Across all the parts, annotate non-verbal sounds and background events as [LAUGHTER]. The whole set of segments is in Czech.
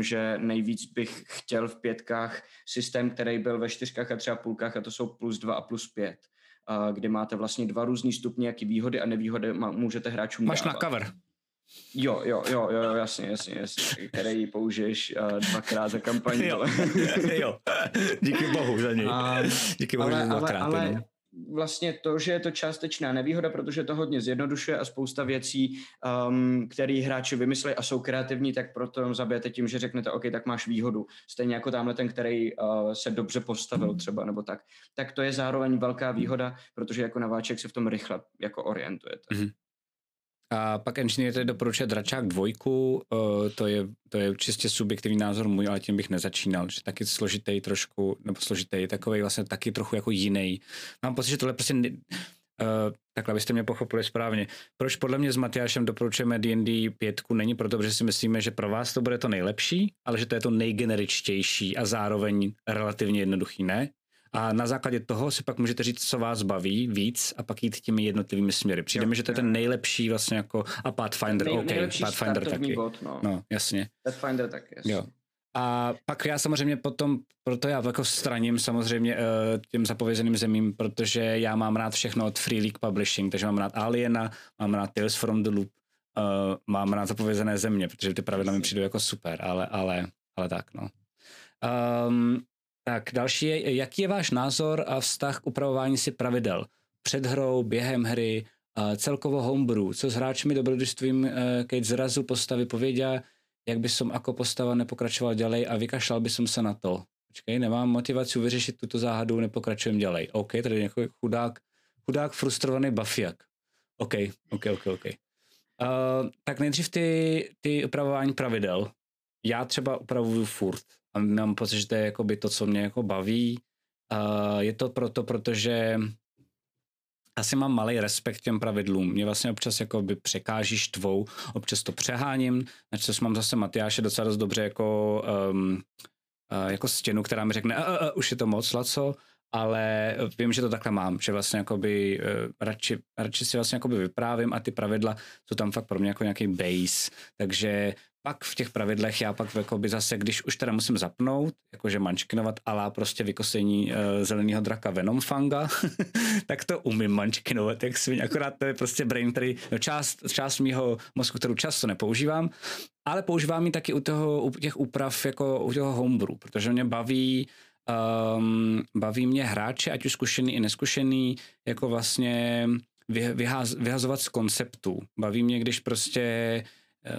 že nejvíc bych chtěl v pětkách systém, který byl ve čtyřkách a třeba půlkách a to jsou plus dva a plus pět, kdy máte vlastně dva různý stupně, jaký výhody a nevýhody můžete hráčům Máš dávat. na cover. Jo, jo, jo, jo, jasně, jasně, jasně, který použiješ uh, dvakrát za kampaň. [LAUGHS] jo, [LAUGHS] jo, díky bohu za něj. A, díky bohu, ale, že dvakrát. Ale, ale vlastně to, že je to částečná nevýhoda, protože to hodně zjednodušuje a spousta věcí, um, které hráči vymyslí a jsou kreativní, tak proto zabijete tím, že řeknete, OK, tak máš výhodu. Stejně jako tamhle ten, který uh, se dobře postavil třeba, nebo tak. Tak to je zároveň velká výhoda, protože jako nováček se v tom rychle jako orientujete. Mm-hmm. A pak Engineer tedy doporučuje Dračák dvojku, uh, to je, to je čistě subjektivní názor můj, ale tím bych nezačínal, že taky složitý trošku, nebo složitý, takový vlastně taky trochu jako jiný. Mám pocit, že tohle prostě ne, uh, takhle byste mě pochopili správně. Proč podle mě s Matyášem doporučujeme D&D 5 není proto, že si myslíme, že pro vás to bude to nejlepší, ale že to je to nejgeneričtější a zároveň relativně jednoduchý, ne? A na základě toho si pak můžete říct, co vás baví víc a pak jít těmi jednotlivými směry. Přijde mi, že to je ten nejlepší vlastně jako a Pathfinder, Nej, OK, Pathfinder taky. Bod, no. no. jasně. Pathfinder taky, jasně. Jo. A pak já samozřejmě potom, proto já jako straním samozřejmě uh, těm zapovězeným zemím, protože já mám rád všechno od Free League Publishing, takže mám rád Aliena, mám rád Tales from the Loop, uh, mám rád zapovězené země, protože ty pravidla mi přijdou jako super, ale, ale, ale tak no. Um, tak další je, jaký je váš názor a vztah k upravování si pravidel? Před hrou, během hry, celkovo homebrew, co s hráčmi dobrodružstvím, eh, keď zrazu postavy pověděl, jak by som ako postava nepokračoval ďalej a vykašlal by som se na to. Počkej, nemám motivaci vyřešit tuto záhadu, nepokračujem ďalej. OK, tady nějaký chudák, chudák frustrovaný bafiak. OK, OK, OK, OK. Uh, tak nejdřív ty, ty upravování pravidel. Já třeba upravuju furt a mám pocit, že to je jakoby to, co mě jako baví. Uh, je to proto, protože asi mám malý respekt těm pravidlům. Mě vlastně občas jako by překáží štvou, občas to přeháním, načež mám zase Matyáše docela dost dobře jako, um, uh, jako stěnu, která mi řekne, uh, uh, už je to moc, Laco, ale vím, že to takhle mám, že vlastně jakoby, uh, radši, radši si vlastně jakoby vyprávím a ty pravidla jsou tam fakt pro mě jako nějaký base, takže pak v těch pravidlech já pak jakoby zase, když už teda musím zapnout, jakože mančkinovat alá prostě vykosení uh, zeleného draka Venomfanga, [LAUGHS] tak to umím mančkinovat, jak svým, akorát to je prostě brain, který, no část, část mýho mozku, kterou často nepoužívám, ale používám ji taky u, toho, u těch úprav jako u toho homebrew, protože mě baví um, baví mě hráče, ať už zkušený i neskušený, jako vlastně vyhaz, vyhazovat z konceptu. Baví mě, když prostě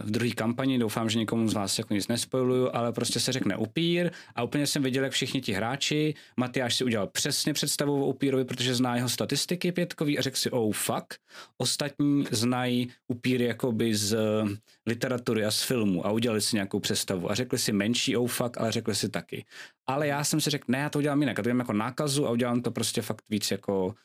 v druhé kampani, doufám, že někomu z vás jako nic nespojuju, ale prostě se řekne upír a úplně jsem viděl, jak všichni ti hráči, Matyáš si udělal přesně představu o upírovi, protože zná jeho statistiky pětkový a řekl si, oh fuck, ostatní znají upíry jakoby z literatury a z filmu a udělali si nějakou představu a řekli si menší oh fuck, ale řekli si taky. Ale já jsem si řekl, ne, já to udělám jinak, já to udělám jako nákazu a udělám to prostě fakt víc jako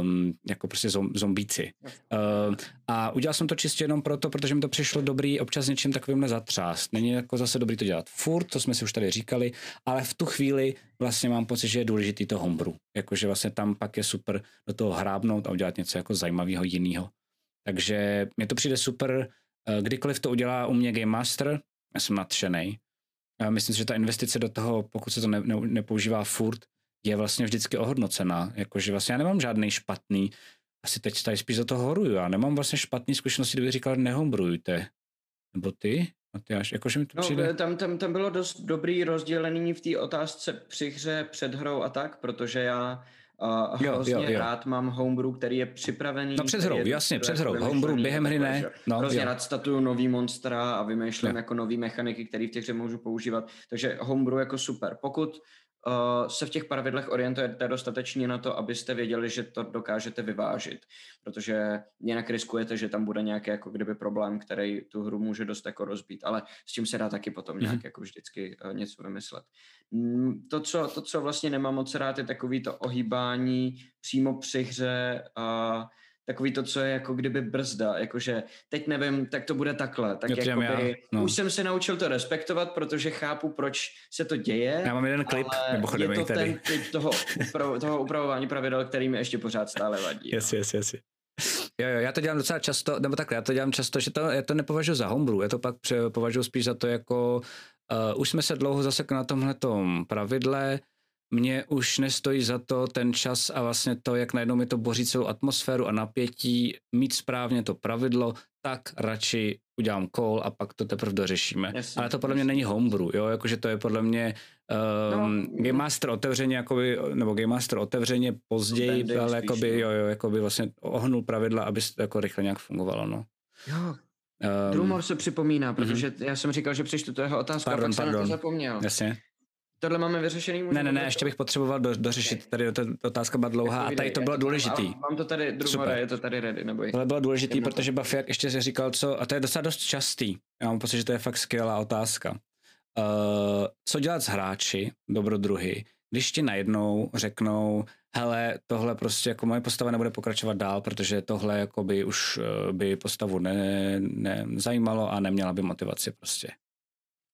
um, jako prostě zombíci. Uh, a udělal jsem to čistě jenom proto, protože mi to přišlo dobrý občas něčím takovým zatřást. Není jako zase dobrý to dělat furt, to jsme si už tady říkali, ale v tu chvíli vlastně mám pocit, že je důležitý to homebrew. Jakože vlastně tam pak je super do toho hrábnout a udělat něco jako zajímavého jiného. Takže mě to přijde super, uh, kdykoliv to udělá u mě Game Master, já jsem nadšený. Myslím si, že ta investice do toho, pokud se to ne, ne, nepoužívá furt, je vlastně vždycky ohodnocená. Jakože vlastně já nemám žádný špatný, asi teď tady spíš za to horuju, já nemám vlastně špatný zkušenosti, kdybych říkal, nehombrujte. Nebo ty? Matyáš, jakože mi to no, přijde... Tam, tam, tam bylo dost dobrý rozdělení v té otázce při hře, před hrou a tak, protože já uh, hrozně jo, jo. rád mám homebrew, který je připravený. No před hrou, jasně, před hrou. Homebrew během hry ne. No, hrozně jo. rád statuju nový monstra a vymýšlím jo. jako nový mechaniky, které v těch hře můžu používat. Takže homebrew jako super. Pokud uh, se v těch pravidlech orientujete dostatečně na to, abyste věděli, že to dokážete vyvážit, protože jinak riskujete, že tam bude nějaký jako kdyby problém, který tu hru může dost jako rozbít, ale s tím se dá taky potom nějak mm-hmm. jako vždycky uh, něco vymyslet. Mm, to co, to, co vlastně nemám moc rád, je takový to ohýbání přímo při hře a uh, takový to, co je jako kdyby brzda, jakože teď nevím, tak to bude takhle. Tak jako jakoby, no. už jsem se naučil to respektovat, protože chápu, proč se to děje. Já mám jeden klip, mimochodem je to tady. ten typ toho, upra- toho upravování pravidel, který mi ještě pořád stále vadí. Yes, no. yes, yes. Jo, jo, já to dělám docela často, nebo takhle, já to dělám často, že to, já to nepovažuji za homebrew, já to pak považuji spíš za to jako, uh, už jsme se dlouho zasekli na tomhle pravidle, mně už nestojí za to ten čas a vlastně to, jak najednou mi to boří celou atmosféru a napětí, mít správně to pravidlo, tak radši udělám call a pak to teprve dořešíme. Jasně, Ale to podle jasně. mě není homebrew, jo, jakože to je podle mě um, no, Game Master otevřeně, jakoby, nebo Game Master otevřeně později, no, ale jakoby, no. jo, jo, jakoby vlastně ohnul pravidla, aby to jako rychle nějak fungovalo, no. Jo, Um, Drumor se připomíná, protože uh-huh. já jsem říkal, že přečtu to jeho otázku pardon, a pak pardon. jsem na to zapomněl. Jasně. Tohle máme vyřešený? Ne, ne, ne, ještě bych potřeboval do, dořešit, okay. tady ta otázka byla dlouhá a tady to bylo důležitý. Mám, mám to tady, druhore, je to tady ready, neboj. Tohle bylo důležitý, protože Buffy ještě si říkal, co, a to je docela dost častý, já mám pocit, že to je fakt skvělá otázka. Uh, co dělat s hráči, dobrodruhy, když ti najednou řeknou, hele, tohle prostě jako moje postava nebude pokračovat dál, protože tohle jako by už eh, by postavu ne, ne zajímalo a neměla by motivaci prostě.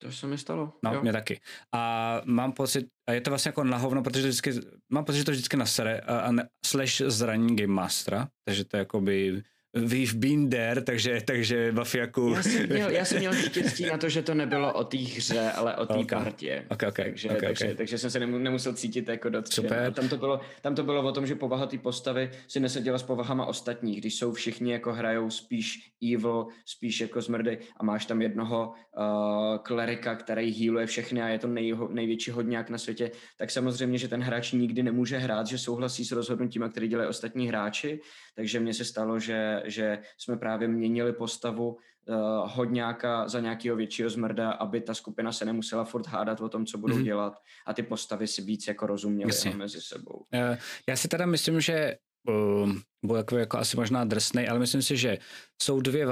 To se mi stalo. No, jo. mě taky. A mám pocit, a je to vlastně jako nahovno, protože to vždycky, mám pocit, že to vždycky nasere a, a ne, slash zraní Game Mastera, takže to je jakoby We've been there, takže, takže Bafiaku... Já jsem měl, já jsem měl [LAUGHS] štěstí na to, že to nebylo o té hře, ale o té okay. partě. Okay, okay, takže, okay, takže, okay. takže jsem se nemusel cítit jako dotčen. Super. Tam to, bylo, tam to bylo o tom, že povaha té postavy si neseděla s povahama ostatních, když jsou všichni jako hrajou spíš evil, spíš jako zmrdy a máš tam jednoho uh, klerika, který healuje všechny a je to nej, největší hodňák na světě, tak samozřejmě, že ten hráč nikdy nemůže hrát, že souhlasí s rozhodnutíma, které dělají ostatní hráči, takže mně se stalo, že, že jsme právě měnili postavu uh, hodňáka za nějakého většího zmrda, aby ta skupina se nemusela furt hádat o tom, co budou mm-hmm. dělat a ty postavy si víc jako rozuměly mezi sebou. Uh, já si teda myslím, že uh, byl jako, jako asi možná drsnej, ale myslím si, že jsou dvě,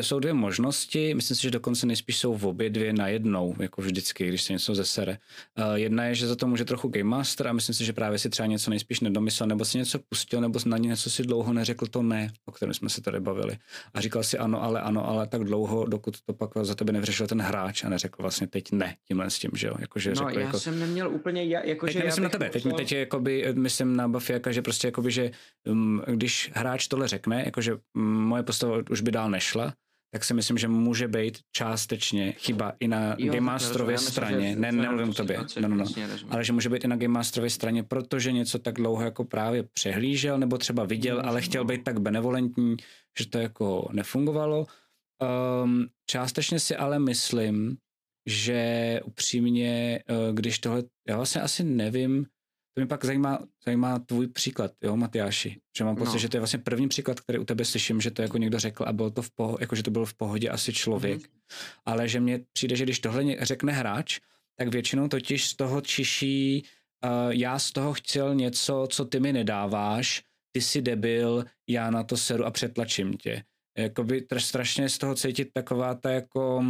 jsou dvě možnosti, myslím si, že dokonce nejspíš jsou v obě dvě na jednou, jako vždycky, když se něco zesere. Uh, jedna je, že za to může trochu Game Master a myslím si, že právě si třeba něco nejspíš nedomyslel, nebo si něco pustil, nebo na něco si dlouho neřekl to ne, o kterém jsme se tady bavili. A říkal si ano, ale ano, ale tak dlouho, dokud to pak za tebe nevyřešil ten hráč a neřekl vlastně teď ne, tímhle s tím, že jo. Jako, že no, řekl, já jako, jsem neměl úplně, jako, teď že myslím na tebe, teď, teď je, jakoby, myslím na Buffy, že prostě jakoby, že um, když hráč tohle řekne, jakože moje postava už by dál nešla, tak si myslím, že může být částečně chyba i na jo, Game Masterově straně. Ne, nemluvím o tobě, no, no, no. ale že může být i na Game Masterově straně, protože něco tak dlouho jako právě přehlížel, nebo třeba viděl, ale chtěl být tak benevolentní, že to jako nefungovalo. Um, částečně si ale myslím, že upřímně, eh, když tohle, já vlastně asi nevím, to mě pak zajímá, zajímá tvůj příklad, jo, Matyáši. Že mám pocit, no. že to je vlastně první příklad, který u tebe slyším, že to jako někdo řekl a bylo to v pohodě, jako že to bylo v pohodě asi člověk. Mm. Ale že mně přijde, že když tohle řekne hráč, tak většinou totiž z toho čiší, uh, já z toho chtěl něco, co ty mi nedáváš, ty jsi debil, já na to seru a přetlačím tě. Jakoby strašně z toho cítit taková ta jako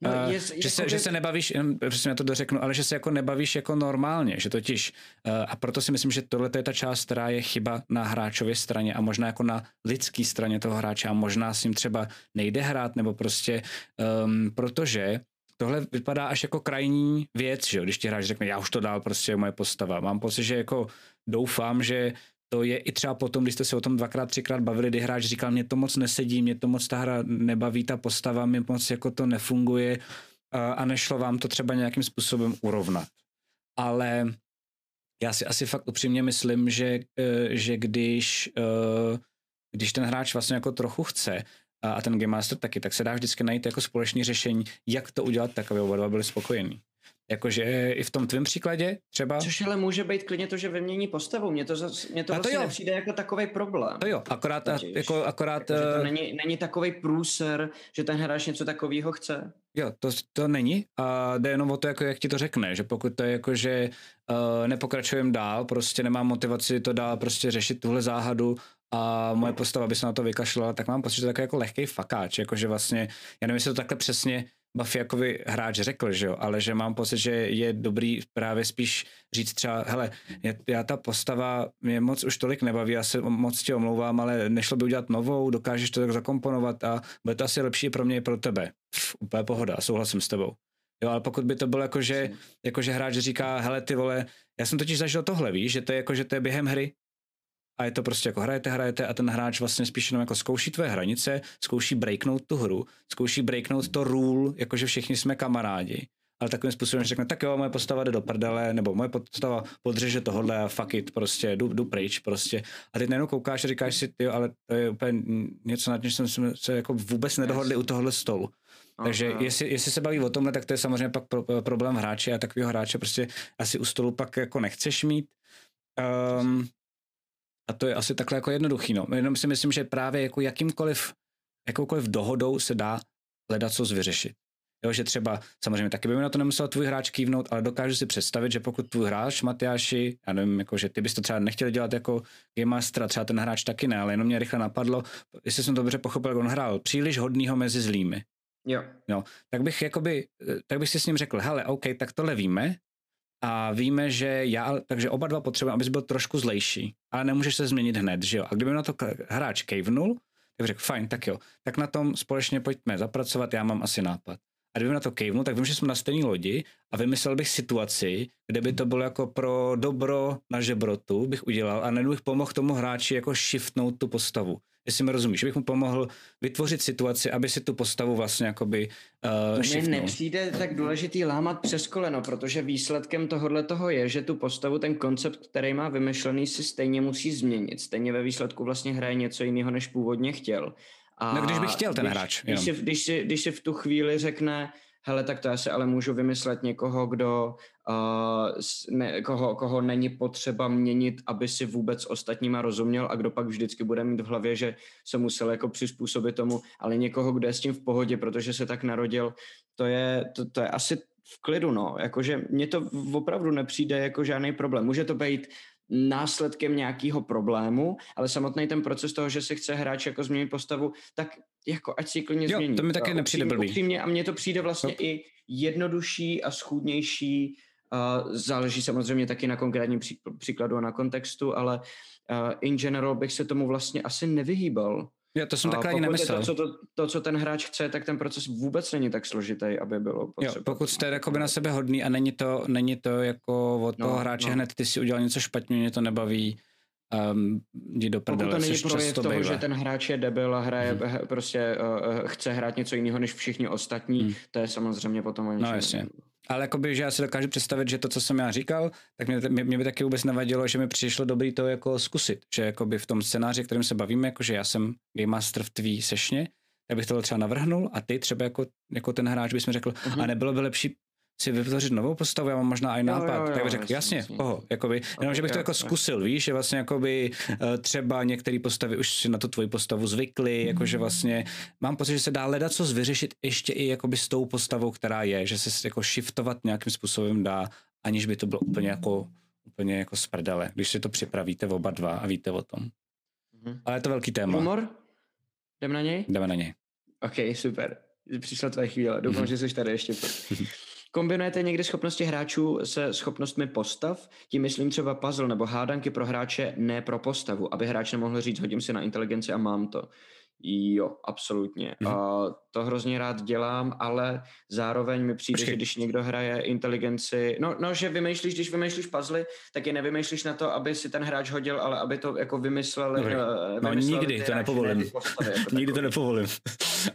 No, uh, je, že, se, že se nebavíš, prostě já to dořeknu, ale že se jako nebavíš jako normálně, že totiž, uh, a proto si myslím, že tohle je ta část, která je chyba na hráčově straně a možná jako na lidské straně toho hráče a možná s ním třeba nejde hrát, nebo prostě, um, protože tohle vypadá až jako krajní věc, že jo? když ti hráč řekne, já už to dál, prostě moje postava. Mám pocit, že jako doufám, že to je i třeba potom, když jste se o tom dvakrát, třikrát bavili, kdy hráč říkal, mě to moc nesedí, mě to moc ta hra nebaví, ta postava mi moc jako to nefunguje a nešlo vám to třeba nějakým způsobem urovnat. Ale já si asi fakt upřímně myslím, že, e, že když, e, když ten hráč vlastně jako trochu chce a ten Game Master taky, tak se dá vždycky najít jako společné řešení, jak to udělat tak, aby oba dva byli spokojení. Jakože i v tom tvém příkladě třeba. Což ale může být klidně to, že vymění postavu. Mně to, zas, mně to, to vlastně jo. nepřijde jako takový problém. To jo, akorát, a, jako, akorát jako, to eh, není, není takový průser, že ten hráč něco takového chce. Jo, to, to není a jde jenom o to, jako, jak ti to řekne, že pokud to je jako, že uh, nepokračujeme dál, prostě nemám motivaci to dál prostě řešit tuhle záhadu a moje postava by se na to vykašlala, tak mám pocit, že to je takový jako lehký fakáč, jakože vlastně, já nevím, jestli to takhle přesně Buffyakovi hráč řekl, že jo, ale že mám pocit, že je dobrý právě spíš říct třeba, hele, já, já ta postava mě moc už tolik nebaví, já se moc tě omlouvám, ale nešlo by udělat novou, dokážeš to tak zakomponovat a bude to asi lepší pro mě i pro tebe. Pff, úplně pohoda, souhlasím s tebou. Jo, ale pokud by to bylo jako, že, jako, že hráč říká, hele ty vole, já jsem totiž zažil tohle, víš, že to je jako, že to je během hry a je to prostě jako hrajete, hrajete a ten hráč vlastně spíš jenom jako zkouší tvoje hranice, zkouší breaknout tu hru, zkouší breaknout to rule, jakože všichni jsme kamarádi ale takovým způsobem, že řekne, tak jo, moje postava jde do prdele, nebo moje postava podřeže tohle a fuck it, prostě jdu, jdu pryč, prostě. A ty najednou koukáš a říkáš si, jo, ale to je úplně něco, nad čím jsme se jako vůbec nedohodli u tohohle stolu. Takže okay. jestli, jestli se baví o tomhle, tak to je samozřejmě pak pro, problém hráče a takového hráče prostě asi u stolu pak jako nechceš mít. Um, a to je asi takhle jako jednoduchý, no. Jenom si myslím, že právě jako jakýmkoliv, jakoukoliv dohodou se dá hledat co vyřešit. Jo, že třeba, samozřejmě taky by mi na to nemusel tvůj hráč kývnout, ale dokážu si představit, že pokud tvůj hráč, Matyáši, já nevím, jako, že ty bys to třeba nechtěl dělat jako Game Master, třeba ten hráč taky ne, ale jenom mě rychle napadlo, jestli jsem to dobře pochopil, on hrál příliš hodnýho mezi zlými. Jo. No, tak bych jakoby, tak bych si s ním řekl, hele, OK, tak tohle víme, a víme, že já, takže oba dva potřebujeme, abys byl trošku zlejší, ale nemůžeš se změnit hned, že jo. A kdyby na to hráč kejvnul, tak řekl, fajn, tak jo, tak na tom společně pojďme zapracovat, já mám asi nápad a kdyby na to kejvnu, tak vím, že jsme na stejné lodi a vymyslel bych situaci, kde by to bylo jako pro dobro na žebrotu, bych udělal a nedu bych pomohl tomu hráči jako shiftnout tu postavu. Jestli mi rozumíš, bych mu pomohl vytvořit situaci, aby si tu postavu vlastně jakoby uh, To mi nepřijde tak důležitý lámat přes koleno, protože výsledkem tohohle toho je, že tu postavu, ten koncept, který má vymyšlený, si stejně musí změnit. Stejně ve výsledku vlastně hraje něco jiného, než původně chtěl. A no když bych chtěl ten když, hráč. Když si, když, si, když si v tu chvíli řekne, hele, tak to já si ale můžu vymyslet někoho, kdo, uh, ne, koho, koho není potřeba měnit, aby si vůbec ostatníma rozuměl a kdo pak vždycky bude mít v hlavě, že se musel jako přizpůsobit tomu, ale někoho, kdo je s tím v pohodě, protože se tak narodil, to je, to, to je asi v klidu, no. Jakože mně to opravdu nepřijde jako žádný problém. Může to být následkem nějakého problému, ale samotný ten proces toho, že se chce hráč jako změnit postavu, tak jako ať si klidně jo, změní. to mi taky nepřijde blbý. Upřímně, a mně to přijde vlastně no. i jednodušší a schůdnější, záleží samozřejmě taky na konkrétním příkladu a na kontextu, ale uh, in general bych se tomu vlastně asi nevyhýbal. Já to jsem takhle ani nemyslel. To co, to, to, co ten hráč chce, tak ten proces vůbec není tak složitý, aby bylo potřeba. Jo, pokud jste jakoby na sebe hodný a není to, není to jako od no, toho hráče no. hned, ty si udělal něco špatně, mě to nebaví, um, jdi do prdele, Pokud to není projev toho, bývá. že ten hráč je debil a hraje, hmm. prostě uh, chce hrát něco jiného než všichni ostatní, hmm. to je samozřejmě potom o No jasně. Ale jakoby, že já si dokážu představit, že to, co jsem já říkal, tak mě, mě, mě by taky vůbec nevadilo, že mi přišlo dobrý to jako zkusit. Že jakoby v tom scénáři, kterým se bavíme, jako že já jsem game master v tvý sešně, tak bych to třeba navrhnul a ty třeba jako, jako ten hráč bys mi řekl, uh-huh. a nebylo by lepší si vytvořit novou postavu, já mám možná i nápad, jo, jo, jo, tak bych řekl, jasně, jasně, koho, jakoby, jenom, že bych to jako zkusil, víš, že vlastně jakoby eh, třeba některé postavy už si na tu tvoji postavu zvykly, jakože vlastně mám pocit, že se dá hledat co vyřešit ještě i jakoby s tou postavou, která je, že se jako shiftovat nějakým způsobem dá, aniž by to bylo úplně jako úplně jako sprdele, když si to připravíte oba dva a víte o tom. Mm-hmm. Ale je to velký téma. Humor? Jdeme na něj? Jdeme na něj. OK, super. Přišla tvoje chvíle. Doufám, [LAUGHS] že jsi tady ještě. [LAUGHS] Kombinujete někdy schopnosti hráčů se schopnostmi postav? Tím myslím třeba puzzle nebo hádanky pro hráče, ne pro postavu, aby hráč nemohl říct, hodím si na inteligenci a mám to. Jo, absolutně. Mm. Uh, to hrozně rád dělám, ale zároveň mi přijde, Počkej. že když někdo hraje inteligenci, no, no, že vymýšlíš, když vymýšlíš puzzle, tak je nevymýšlíš na to, aby si ten hráč hodil, ale aby to jako vymysleli. Uh, no [LAUGHS] nikdy to nepovolím. Postavy, jako nikdy to nepovolím.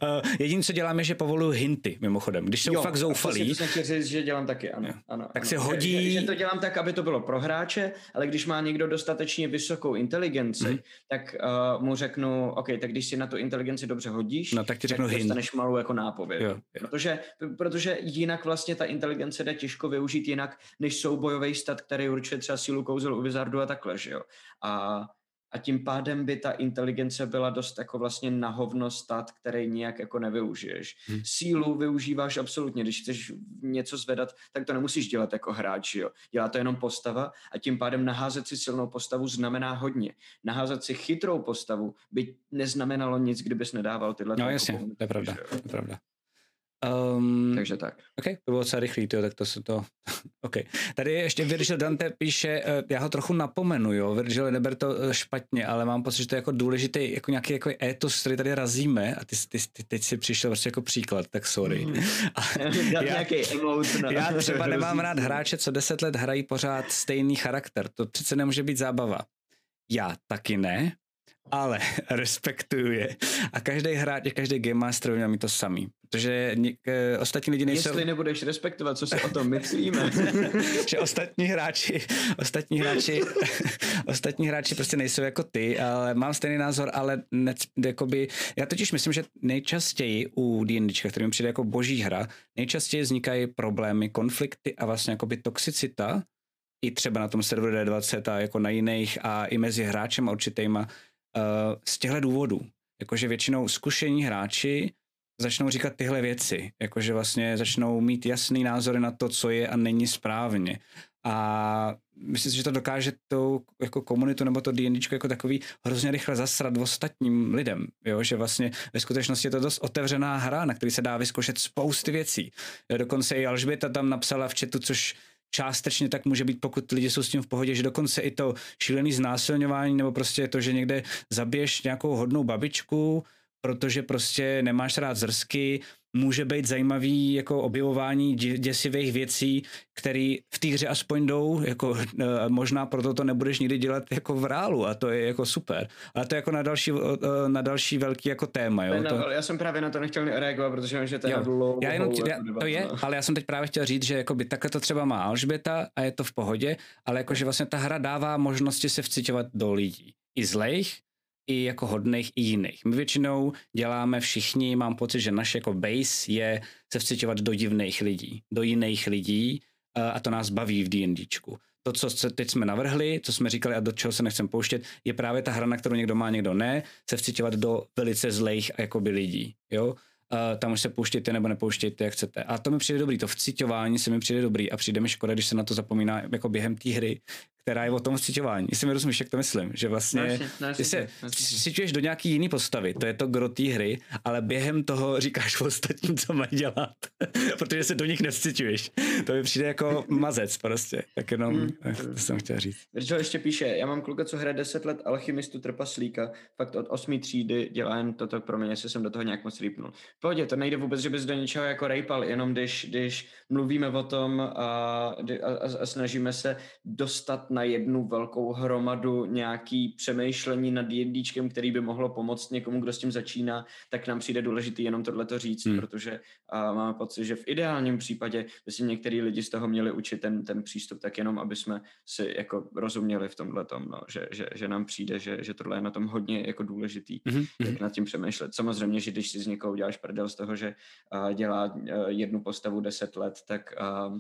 Uh, jediné, co dělám, je, že povoluju hinty, mimochodem. Když jsou jo, fakt zoufalí. To si říct, že dělám taky, ano. ano tak ano. se hodí. Že, že, to dělám tak, aby to bylo pro hráče, ale když má někdo dostatečně vysokou inteligenci, mm. tak uh, mu řeknu, OK, tak když si na tu inteligenci dobře hodíš, no, tak ti řeknu tak dostaneš malou jako nápověd. Jo, jo. Protože, protože jinak vlastně ta inteligence jde těžko využít jinak, než soubojový stat, který určuje třeba sílu kouzel u Wizardu a takhle, že jo. A a tím pádem by ta inteligence byla dost jako vlastně nahovno stat, který nijak jako nevyužiješ. Hmm. Sílu využíváš absolutně, když chceš něco zvedat, tak to nemusíš dělat jako hráč, jo. Dělá to jenom postava a tím pádem naházet si silnou postavu znamená hodně. Naházet si chytrou postavu by neznamenalo nic, kdybys nedával tyhle. No jasně, to je pravda, to je pravda. Um, Takže tak. OK, to bylo docela rychlý, tyjo, tak to se to... [LAUGHS] OK. Tady ještě Virgil Dante píše, uh, já ho trochu napomenu, jo, Virgil, neber to uh, špatně, ale mám pocit, že to je jako důležitý, jako nějaký jako étos, který tady razíme a ty, ty, ty teď si přišel prostě jako příklad, tak sorry. [LAUGHS] Mm. [LAUGHS] já, nějaký emote, já třeba nemám rád hráče, co deset let hrají pořád stejný charakter, to přece nemůže být zábava. Já taky ne, ale [LAUGHS] respektuju je. A každý hráč, každý game master měl mít to samý. Protože něk, e, ostatní lidi nejsou... Jestli nebudeš respektovat, co si o tom myslíme. [LAUGHS] že ostatní hráči, ostatní hráči, [LAUGHS] ostatní hráči prostě nejsou jako ty, ale mám stejný názor, ale ne, jakoby, já totiž myslím, že nejčastěji u D&Dčka, který mi přijde jako boží hra, nejčastěji vznikají problémy, konflikty a vlastně jakoby toxicita, i třeba na tom serveru D20 a jako na jiných a i mezi hráčem a určitýma z těchto důvodů. Jakože většinou zkušení hráči začnou říkat tyhle věci, jakože vlastně začnou mít jasný názory na to, co je a není správně. A myslím si, že to dokáže tou jako komunitu nebo to D&D jako takový hrozně rychle zasrat ostatním lidem, jo? že vlastně ve skutečnosti je to dost otevřená hra, na který se dá vyzkoušet spousty věcí. Dokonce i Alžběta tam napsala v chatu, což částečně tak může být, pokud lidi jsou s tím v pohodě, že dokonce i to šílený znásilňování nebo prostě to, že někde zabiješ nějakou hodnou babičku, protože prostě nemáš rád zrsky, může být zajímavý jako objevování děsivých věcí, které v té hře aspoň jdou, jako eh, možná proto to nebudeš nikdy dělat jako v reálu a to je jako super. Ale to je jako na další, eh, na další velký jako téma. Jo? to... Já jsem právě na to nechtěl reagovat, protože že to je dlouho. Já jenom, já, to je, ale já jsem teď právě chtěl říct, že jakoby takhle to třeba má Alžběta a je to v pohodě, ale jakože vlastně ta hra dává možnosti se vcitovat do lidí. I zlejch, i jako hodných i jiných. My většinou děláme všichni, mám pocit, že naše jako base je se vcitovat do divných lidí, do jiných lidí a to nás baví v D&Dčku. To, co se teď jsme navrhli, co jsme říkali a do čeho se nechcem pouštět, je právě ta hra, na kterou někdo má, někdo ne, se vcitovat do velice zlejch jakoby lidí. Jo? Uh, tam už se pouštějte nebo nepouštějte, jak chcete. A to mi přijde dobrý, to vcitování se mi přijde dobrý a přijde mi škoda, když se na to zapomíná jako během té hry, která je o tom vcitování. Jestli mi rozumíš, jak to myslím, že vlastně no, no, ty se vciťuješ do nějaký jiný postavy, to je to gro té hry, ale během toho říkáš ostatním, co mají dělat, [LAUGHS] protože se do nich nevcituješ. To mi přijde jako mazec prostě, tak jenom hmm. to jsem chtěl říct. Virgil ještě píše, já mám kluka, co hraje 10 let alchymistu trpaslíka, fakt od 8 třídy dělá jen toto pro mě, jestli jsem do toho nějak moc rýpnul. V pohodě, to nejde vůbec, že bys do něčeho jako rejpal, jenom když, když mluvíme o tom a, a, a snažíme se dostat na jednu velkou hromadu nějaký přemýšlení nad jedničkem, který by mohlo pomoct někomu, kdo s tím začíná, tak nám přijde důležitý jenom tohleto říct, hmm. protože a máme pocit, že v ideálním případě by si některý lidi z toho měli učit ten, ten přístup, tak jenom, aby jsme si jako rozuměli v tomhle tom, no, že, že, že, nám přijde, že, že tohle je na tom hodně jako důležitý, hmm. jak nad tím přemýšlet. Samozřejmě, že když si z někoho uděláš prdel z toho, že a, dělá a, jednu postavu deset let, tak a,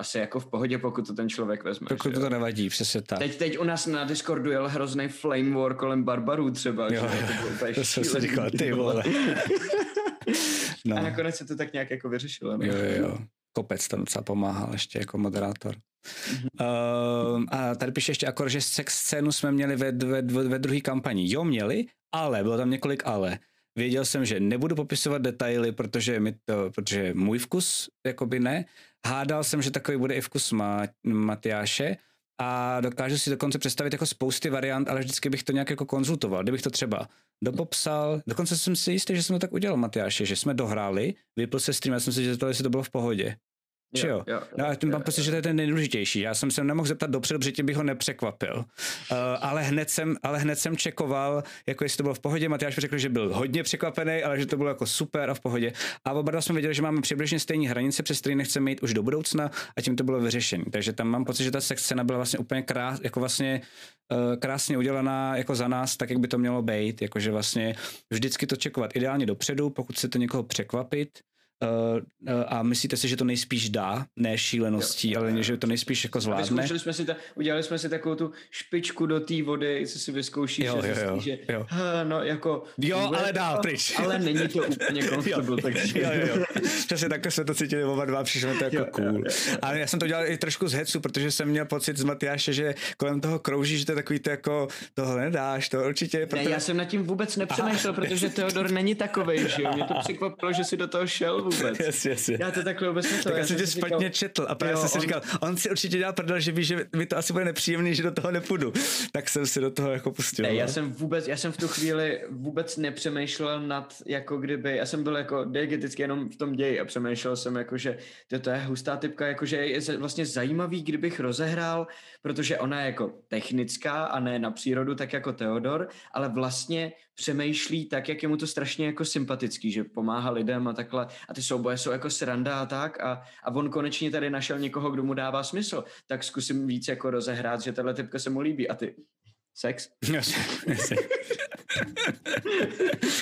asi jako v pohodě, pokud to ten člověk vezme. Pokud to nevadí, přesně tak. Teď, teď u nás na Discordu jel hrozný flame war kolem barbarů třeba. Jo, že? Jo, to, bylo to jsem se říkal, ty vole. [LAUGHS] no. A nakonec se to tak nějak jako vyřešilo. Ne? Jo, jo, jo. Kopec tam docela pomáhal ještě jako moderátor. Mm-hmm. Uh, a tady píše ještě akor, že sex scénu jsme měli ve, ve, ve, ve druhé kampani. Jo, měli, ale, bylo tam několik ale. Věděl jsem, že nebudu popisovat detaily, protože, mi to, protože můj vkus jakoby ne. Hádal jsem, že takový bude i vkus Ma, Matyáše a dokážu si dokonce představit jako spousty variant, ale vždycky bych to nějak jako konzultoval. Kdybych to třeba dopopsal, dokonce jsem si jistý, že jsem to tak udělal, Matyáše, že jsme dohráli, vypl se stream, já jsem si to, jestli to bylo v pohodě. Jo, jo? jo, no a tím mám pocit, že to je ten nejdůležitější. Já jsem se nemohl zeptat dopředu, protože tím bych ho nepřekvapil. Uh, ale, hned jsem, ale hned jsem čekoval, jako jestli to bylo v pohodě. Matyáš řekl, že byl hodně překvapený, ale že to bylo jako super a v pohodě. A oba dva jsme věděli, že máme přibližně stejné hranice, přes které nechceme jít už do budoucna a tím to bylo vyřešené. Takže tam mám pocit, že ta scéna byla vlastně úplně krás, jako vlastně uh, krásně udělaná jako za nás, tak jak by to mělo být. Jakože vlastně vždycky to čekovat ideálně dopředu, pokud se to někoho překvapit, a myslíte si, že to nejspíš dá, ne šíleností, jo, ale že to nejspíš jako zvládne? jsme si ta, udělali jsme si takovou tu špičku do té vody, co si vyzkoušíš, jo, že, jo, jo, že jo. No jako... Jo, ale dál, pryč. [LAUGHS] Ale není to úplně [LAUGHS] comfortable, takže... Jo, jo, jo. Přesně takhle jsme to cítili oba dva, přišlo to jako jo, cool. Jo, jo. Ale já jsem to dělal i trošku z hecu, protože jsem měl pocit z Matyáše, že kolem toho krouží, že to je takový to jako, tohle nedáš, to určitě... Proto... Ne, já jsem nad tím vůbec nepřemýšlel, protože Teodor není takovej, že jo? Mě to překvapilo, že si do toho šel vůbec. Yes, yes, yes. Já to takhle vůbec to. Tak já, jsem tě špatně říkal, četl a právě jsem si on- říkal, on si určitě dělá prdel, že ví, že mi to asi bude nepříjemný, že do toho nepůjdu. Tak jsem si do toho jako pustil. Ne, já no. jsem vůbec, já jsem v tu chvíli vůbec nepřemýšlel nad, jako kdyby, já jsem byl jako diegeticky jenom v tom ději a přemýšlel jsem jako, že to, to je hustá typka, jako že je vlastně zajímavý, kdybych rozehrál, protože ona je jako technická a ne na přírodu, tak jako Theodor, ale vlastně přemýšlí tak, jak je mu to strašně jako sympatický, že pomáhá lidem a takhle a ty souboje jsou jako sranda a tak a, a on konečně tady našel někoho, kdo mu dává smysl, tak zkusím víc jako rozehrát, že tahle typka se mu líbí a ty sex?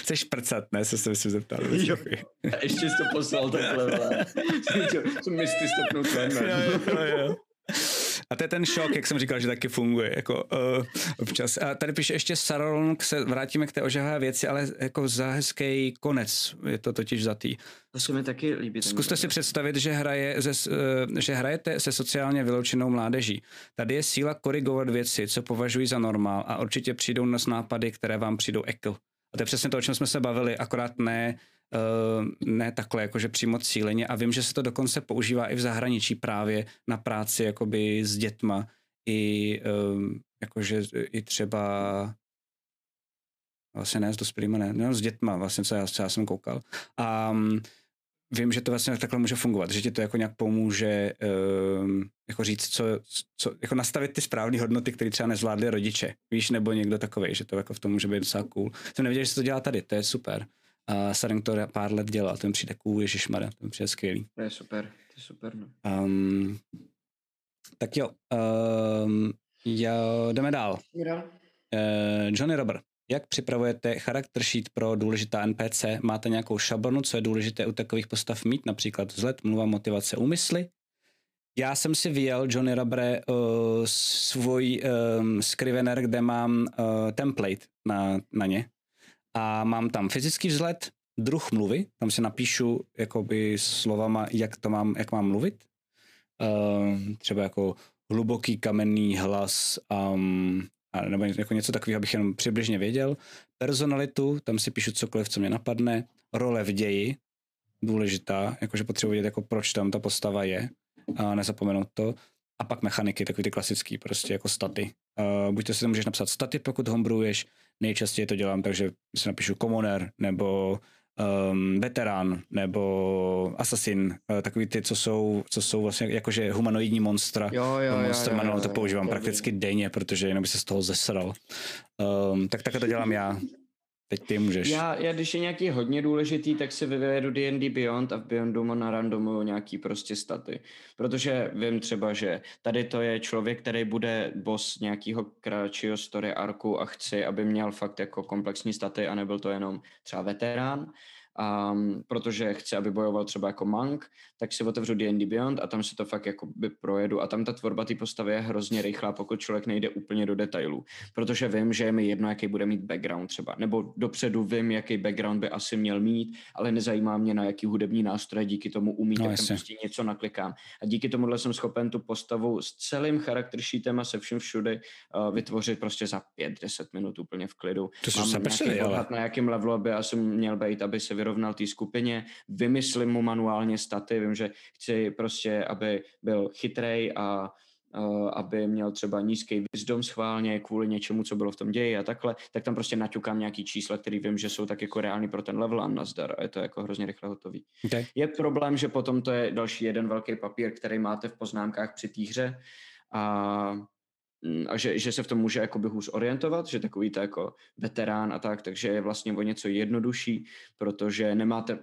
Chceš prcat, ne? Se jsem si zeptal. Jo. A ještě jsi to poslal takhle, vole. Jsem misty stopnul jo, jo, jo. A to je ten šok, jak jsem říkal, že taky funguje, jako uh, občas. A tady píše ještě Sarolong, se vrátíme k té ožahavé věci, ale jako za hezký konec je to totiž za tý. To se mi taky líbí. Zkuste si představit, že, hraje ze, eh, že hrajete se sociálně vyloučenou mládeží. Tady je síla korigovat věci, co považují za normál a určitě přijdou na nápady, které vám přijdou ekl. A to je přesně to, o čem jsme se bavili, akorát ne, uh, ne takhle, jakože přímo cíleně. A vím, že se to dokonce používá i v zahraničí právě na práci jakoby s dětma. I um, jakože i třeba vlastně ne s dospělými, ne, no s dětma, vlastně, co já, co já jsem koukal. A um, vím, že to vlastně takhle může fungovat, že ti to jako nějak pomůže um, jako říct, co, co, jako nastavit ty správné hodnoty, které třeba nezvládli rodiče, víš, nebo někdo takový, že to jako v tom může být docela cool. Jsem nevěděl, že se to dělá tady, to je super. A Saring to pár let dělal, to mi přijde cool, ježišmarja, to mi přijde skvělý. To je super, to je super, no. Um, tak jo, um, jo, jdeme dál. Uh, Johnny Robert, jak připravujete charakter sheet pro důležitá NPC? Máte nějakou šablonu, co je důležité u takových postav mít, například vzhled, mluva, motivace, úmysly? Já jsem si vyjel, Johnny Robre, uh, svůj um, scrivener, kde mám uh, template na, na ně. A mám tam fyzický vzhled, druh mluvy, tam si napíšu jakoby slovama, jak to mám, jak mám mluvit. Uh, třeba jako hluboký kamenný hlas, um, a nebo jako něco takového, abych jenom přibližně věděl. Personalitu, tam si píšu cokoliv, co mě napadne. Role v ději, důležitá, jakože potřebuji vědět, jako proč tam ta postava je a nezapomenout to. A pak mechaniky, takový ty klasický, prostě jako staty. Uh, buď to si tam můžeš napsat staty, pokud homebrewuješ, nejčastěji to dělám, takže si napíšu commoner, nebo um, veterán, nebo assassin, uh, takový ty, co jsou, co jsou vlastně jakože humanoidní monstra. Jo, jo, jo, Monster jo, Manual jo, to jo, používám to prakticky denně, protože jenom by se z toho zesral. Um, tak takhle to dělám já. Teď ty můžeš. Já, já, když je nějaký hodně důležitý, tak si vyvedu D&D Beyond a v Beyondu mu narandomuju nějaký prostě staty. Protože vím třeba, že tady to je člověk, který bude boss nějakého kratšího story arku a chci, aby měl fakt jako komplexní staty a nebyl to jenom třeba veterán. Um, protože chci, aby bojoval třeba jako monk, tak si otevřu D&D Beyond a tam si to fakt jako by projedu a tam ta tvorba té postavy je hrozně rychlá, pokud člověk nejde úplně do detailů. Protože vím, že je mi jedno, jaký bude mít background třeba, nebo dopředu vím, jaký background by asi měl mít, ale nezajímá mě, na jaký hudební nástroje díky tomu umí, No, tak tam prostě něco naklikám. A díky tomuhle jsem schopen tu postavu s celým charakter sheetem a se vším všudy uh, vytvořit prostě za 5-10 minut úplně v klidu. To jsi Mám se ale. na jakém levelu by asi měl být, aby se vyrovnal té skupině. Vymyslím mu manuálně staty, vím, že chci prostě, aby byl chytrej a uh, aby měl třeba nízký wisdom schválně kvůli něčemu, co bylo v tom ději a takhle, tak tam prostě naťukám nějaký čísla, který vím, že jsou tak jako reální pro ten level a nazdar a je to jako hrozně rychle hotový. Okay. Je problém, že potom to je další jeden velký papír, který máte v poznámkách při té hře a, a že, že se v tom může jakoby hůř orientovat, že takový to jako veterán a tak, takže je vlastně o něco jednodušší, protože nemáte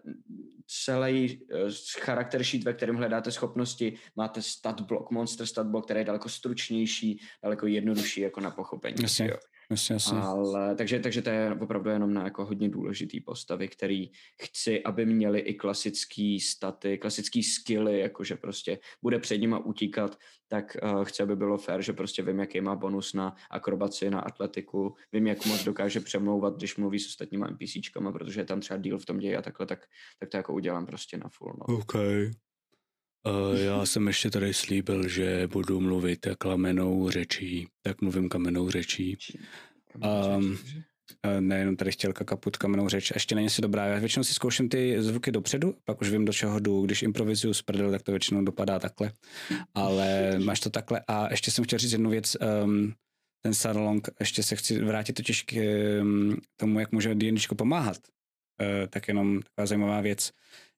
celý eh, charakter sheet, ve kterém hledáte schopnosti, máte stat block, monster stat block, který je daleko stručnější, daleko jednodušší jako na pochopení. Jasně. jo. Jasně, jasně. Ale, takže, takže to je opravdu jenom na jako hodně důležitý postavy, který chci, aby měli i klasický staty, klasický skilly, jakože prostě bude před nima utíkat, tak uh, chci, aby bylo fair, že prostě vím, jaký má bonus na akrobaci, na atletiku, vím, jak moc dokáže přemlouvat, když mluví s ostatníma NPCčkama, protože je tam třeba deal v tom ději a takhle, tak, tak to jako udělám prostě na full. No. OK. Uh, já jsem ještě tady slíbil, že budu mluvit kamenou řečí, tak mluvím kamenou řečí. Um, Eh, nejenom tady chtělka kaput kamenou řeč, ještě není si dobrá. Já většinou si zkouším ty zvuky dopředu, pak už vím, do čeho jdu. Když improvizuju z prdel, tak to většinou dopadá takhle. Ale [LAUGHS] máš to takhle. A ještě jsem chtěl říct jednu věc. Um, ten Sarlong, ještě se chci vrátit totiž k um, tomu, jak může D&Dčko pomáhat. Uh, tak jenom taková zajímavá věc,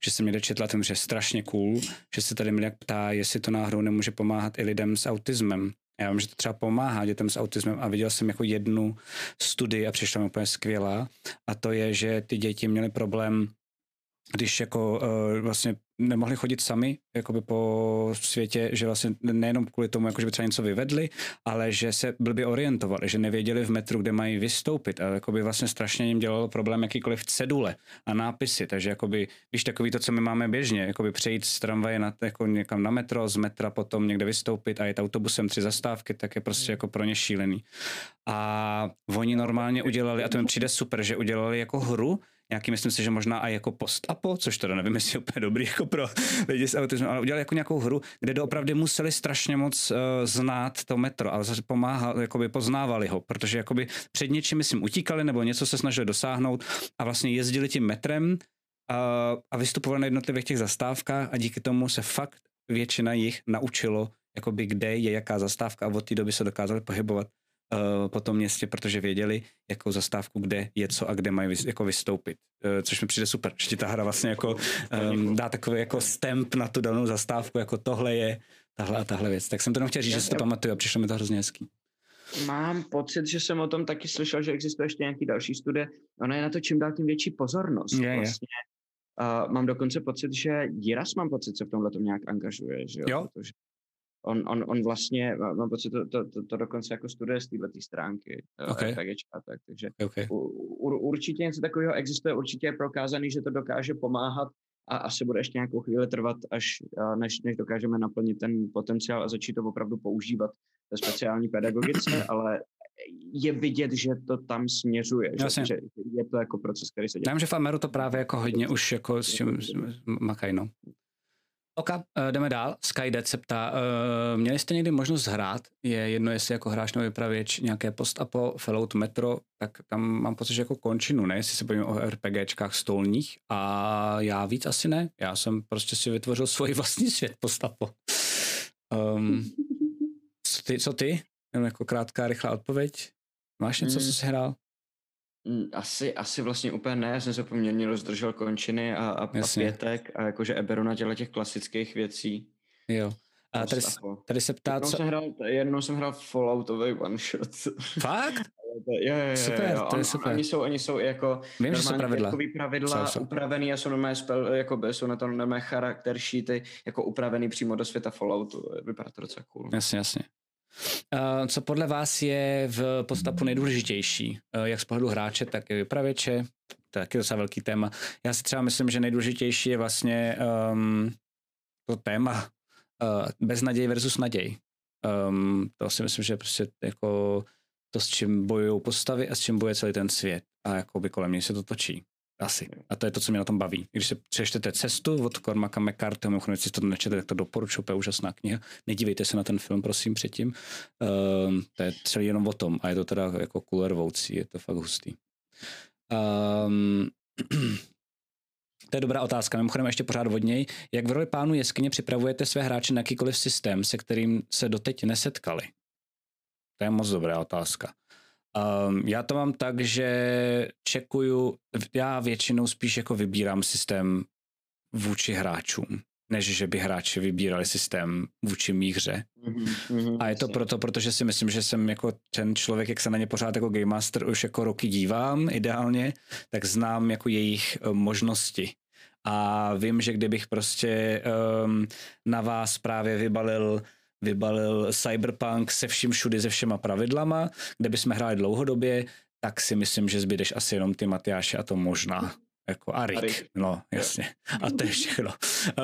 že jsem někde četla ten, že je strašně cool, že se tady Miliak ptá, jestli to náhodou nemůže pomáhat i lidem s autismem. Já vím, že to třeba pomáhá dětem s autismem a viděl jsem jako jednu studii a přišla mi úplně skvělá a to je, že ty děti měly problém když jako uh, vlastně nemohli chodit sami jakoby po světě, že vlastně nejenom kvůli tomu, jako že by třeba něco vyvedli, ale že se blbě orientovali, že nevěděli v metru, kde mají vystoupit a jakoby vlastně strašně jim dělalo problém jakýkoliv cedule a nápisy, takže jakoby, víš, takový to, co my máme běžně, jakoby přejít z tramvaje na, jako někam na metro, z metra potom někde vystoupit a jet autobusem tři zastávky, tak je prostě jako pro ně šílený. A oni normálně udělali, a to mi přijde super, že udělali jako hru, nějaký, myslím si, že možná i jako post-apo, což teda nevím, jestli je úplně dobrý jako pro lidi s autismem, ale udělali jako nějakou hru, kde doopravdy museli strašně moc uh, znát to metro a zase pomáhali, jakoby poznávali ho, protože jakoby před něčím, myslím, utíkali nebo něco se snažili dosáhnout a vlastně jezdili tím metrem uh, a vystupovali na jednotlivých těch zastávkách a díky tomu se fakt většina jich naučilo, jakoby kde je jaká zastávka a od té doby se dokázali pohybovat uh, po tom městě, protože věděli, jakou zastávku, kde je co a kde mají vys, jako vystoupit. Uh, což mi přijde super, že ti ta hra vlastně jako um, dá takový jako stamp na tu danou zastávku, jako tohle je tahle a tahle věc. Tak jsem to jenom chtěl říct, že si to pamatuju a přišlo mi to hrozně hezký. Mám pocit, že jsem o tom taky slyšel, že existuje ještě nějaký další studie. Ona je na to čím dál tím větší pozornost. Je, vlastně. Uh, mám dokonce pocit, že Jiras mám pocit, se v tomhle tom nějak angažuje, že jo? jo. Protože on, on, on vlastně, mám pocit, to, to, to, to dokonce jako studuje z této stránky eh, okay. RPGčka, tak, takže okay. u, u, určitě něco takového existuje, určitě je prokázaný, že to dokáže pomáhat a asi bude ještě nějakou chvíli trvat, až než, než dokážeme naplnit ten potenciál a začít to opravdu používat ve speciální pedagogice, [CLEARS THROAT] ale je vidět, že to tam směřuje, že, že je to jako proces, který se děje. Já vím, že v Ameru to právě jako hodně už jako s tím makají, no. Ok, uh, jdeme dál. Skydead se ptá, uh, měli jste někdy možnost hrát? Je jedno, jestli jako hráč nebo vypravěč nějaké post-apo, Fallout Metro, tak tam mám pocit, že jako končinu, ne? Jestli se bavíme o RPGčkách stolních a já víc asi ne. Já jsem prostě si vytvořil svůj [LAUGHS] vlastní svět post-apo. Um, co ty? Co ty? Jenom jako krátká, rychlá odpověď. Máš něco, co hmm. jsi hrál? Asi, asi vlastně úplně ne, já jsem se poměrně rozdržel končiny a, a, a pětek a jakože Eberu na těle těch klasických věcí. Jo. A tady, tady se ptá, jednou co... Jsem hrál, jednou jsem hrál Falloutový one shot. Fakt? [LAUGHS] Jo, jo, jo, super, jo. to je super. Oni jsou, oni jsou jako Vím, že jsou pravidla. pravidla jsou, jsou. upravený a jsou normálně spell, jako jsou na to normálně charakter sheety jako upravený přímo do světa Falloutu. Vypadá to docela cool. Jasně, jasně. Uh, co podle vás je v postapu nejdůležitější? Uh, jak z pohledu hráče, tak i vypravěče? To je taky docela velký téma. Já si třeba myslím, že nejdůležitější je vlastně um, to téma uh, beznaděj versus naděj. Um, to si myslím, že je prostě jako to, s čím bojují postavy a s čím bojuje celý ten svět. A jako by kolem něj se to točí. Asi. A to je to, co mě na tom baví. Když se přečtete cestu od Cormaca McCarthyho, mimochodem, si to nečete, tak to doporučuji, to je úžasná kniha. Nedívejte se na ten film, prosím, předtím. Um, to je celý jenom o tom a je to teda jako cooler voucí, je to fakt hustý. Um, [CLEARS THROAT] to je dobrá otázka. Mimochodem ještě pořád vodněj. Jak v roli pánu jeskyně připravujete své hráče na jakýkoliv systém, se kterým se doteď nesetkali? To je moc dobrá otázka. Um, já to mám tak, že čekuju, já většinou spíš jako vybírám systém vůči hráčům, než že by hráči vybírali systém vůči mý hře. Mm-hmm, a je to proto, protože si myslím, že jsem jako ten člověk, jak se na ně pořád jako Game Master už jako roky dívám ideálně, tak znám jako jejich uh, možnosti. A vím, že kdybych prostě um, na vás právě vybalil vybalil Cyberpunk se vším všudy, se všema pravidlama, kde bychom hráli dlouhodobě, tak si myslím, že zbydeš asi jenom ty Matyáše a to možná. Jako a Rick. Rick. No, jasně. A to je všechno.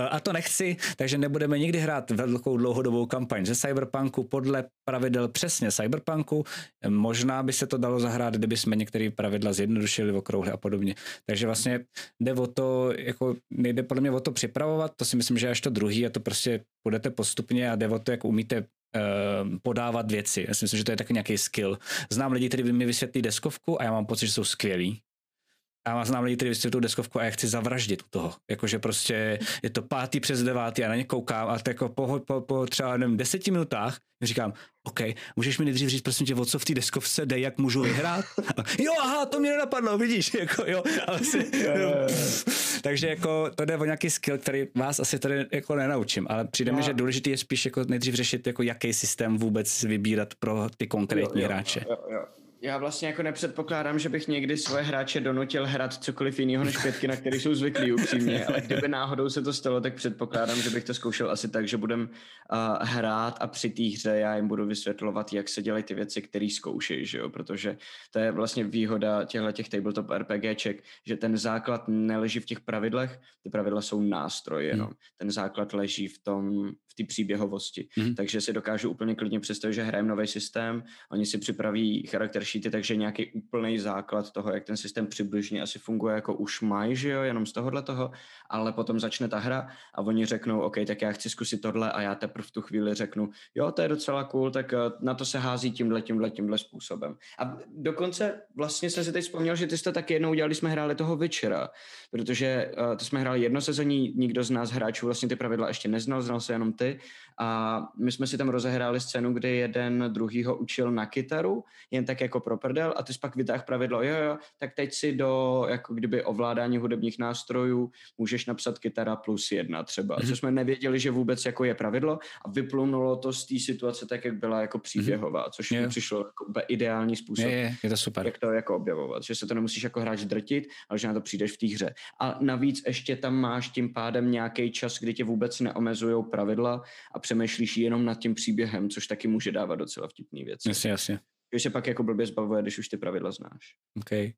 A to nechci, takže nebudeme nikdy hrát velkou dlouhodobou kampaň ze Cyberpunku podle pravidel přesně Cyberpunku. Možná by se to dalo zahrát, kdyby jsme některé pravidla zjednodušili, okrouhli a podobně. Takže vlastně jde o to, jako nejde podle mě o to připravovat, to si myslím, že až to druhý a to prostě budete postupně a jde o to, jak umíte podávat věci. Já si myslím, že to je taky nějaký skill. Znám lidi, kteří mi vysvětlí deskovku a já mám pocit, že jsou skvělí já znám lidi, kteří vysvětlují deskovku a já chci zavraždit u toho. Jakože prostě je to pátý přes devátý, já na ně koukám a jako po, po, po třeba nevím, deseti minutách říkám, OK, můžeš mi nejdřív říct, prosím tě, o co v té deskovce jde, jak můžu vyhrát? [LAUGHS] jo, aha, to mě nenapadlo, vidíš, [LAUGHS] jako jo. Asi, jo. [LAUGHS] Takže jako to jde o nějaký skill, který vás asi tady jako nenaučím, ale přijde mi, že důležité je spíš jako nejdřív řešit, jako jaký systém vůbec vybírat pro ty konkrétní jo, jo, hráče. Jo, jo já vlastně jako nepředpokládám, že bych někdy svoje hráče donutil hrát cokoliv jiného než pětky, na které jsou zvyklí upřímně, ale kdyby náhodou se to stalo, tak předpokládám, že bych to zkoušel asi tak, že budem uh, hrát a při té hře já jim budu vysvětlovat, jak se dělají ty věci, které zkoušejí, že jo? protože to je vlastně výhoda těchto těch tabletop RPGček, že ten základ neleží v těch pravidlech, ty pravidla jsou nástroje jenom. Hmm. Ten základ leží v tom, v té příběhovosti. Hmm. Takže si dokážu úplně klidně představit, že hrajeme nový systém, oni si připraví charakter sheety, takže nějaký úplný základ toho, jak ten systém přibližně asi funguje, jako už mají, že jo, jenom z tohohle toho, ale potom začne ta hra a oni řeknou, OK, tak já chci zkusit tohle a já teprve v tu chvíli řeknu, jo, to je docela cool, tak eh, na to se hází tímhle, tímhle, tímhle způsobem. A dokonce vlastně jsem si teď vzpomněl, že ty jste taky jednou udělali, jsme hráli toho večera, protože uh, to jsme hráli jedno sezení, nikdo z nás hráčů vlastně ty pravidla ještě neznal, znal se jenom ty a my jsme si tam rozehráli scénu, kdy jeden druhýho učil na kytaru, jen tak jako pro prdel a ty jsi pak vytáh pravidlo, jo, jo, tak teď si do jako kdyby ovládání hudebních nástrojů můžeš napsat kytara plus jedna třeba, mm-hmm. co jsme nevěděli, že vůbec jako je pravidlo a vyplunulo to z té situace tak, jak byla jako příběhová, což mi přišlo jako úplně ideální způsob, je, je, je to super. jak to jako objevovat, že se to nemusíš jako hráč drtit, ale že na to přijdeš v té hře. A navíc ještě tam máš tím pádem nějaký čas, kdy tě vůbec neomezují pravidla a přemýšlíš jenom nad tím příběhem, což taky může dávat docela vtipný věci. Jasně, jasně. Že se pak jako blbě zbavuje, když už ty pravidla znáš. Okay.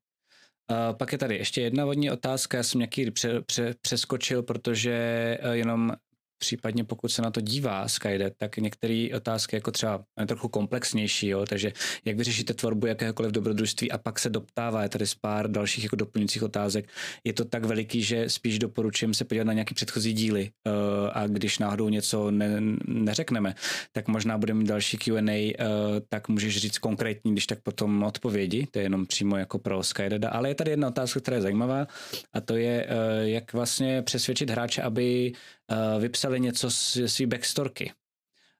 Uh, pak je tady ještě jedna vodní otázka, já jsem nějaký pře, pře, přeskočil, protože uh, jenom případně pokud se na to dívá Skydet, tak některé otázky jako třeba je trochu komplexnější, jo? takže jak vyřešíte tvorbu jakéhokoliv dobrodružství a pak se doptává, je tady z pár dalších jako doplňujících otázek, je to tak veliký, že spíš doporučím se podívat na nějaký předchozí díly uh, a když náhodou něco ne, neřekneme, tak možná budeme mít další Q&A, uh, eh, tak můžeš říct konkrétní, když tak potom odpovědi, to je jenom přímo jako pro Skydeda, ale je tady jedna otázka, která je zajímavá a to je, uh, jak vlastně přesvědčit hráče, aby uh, vypsali něco z své backstorky.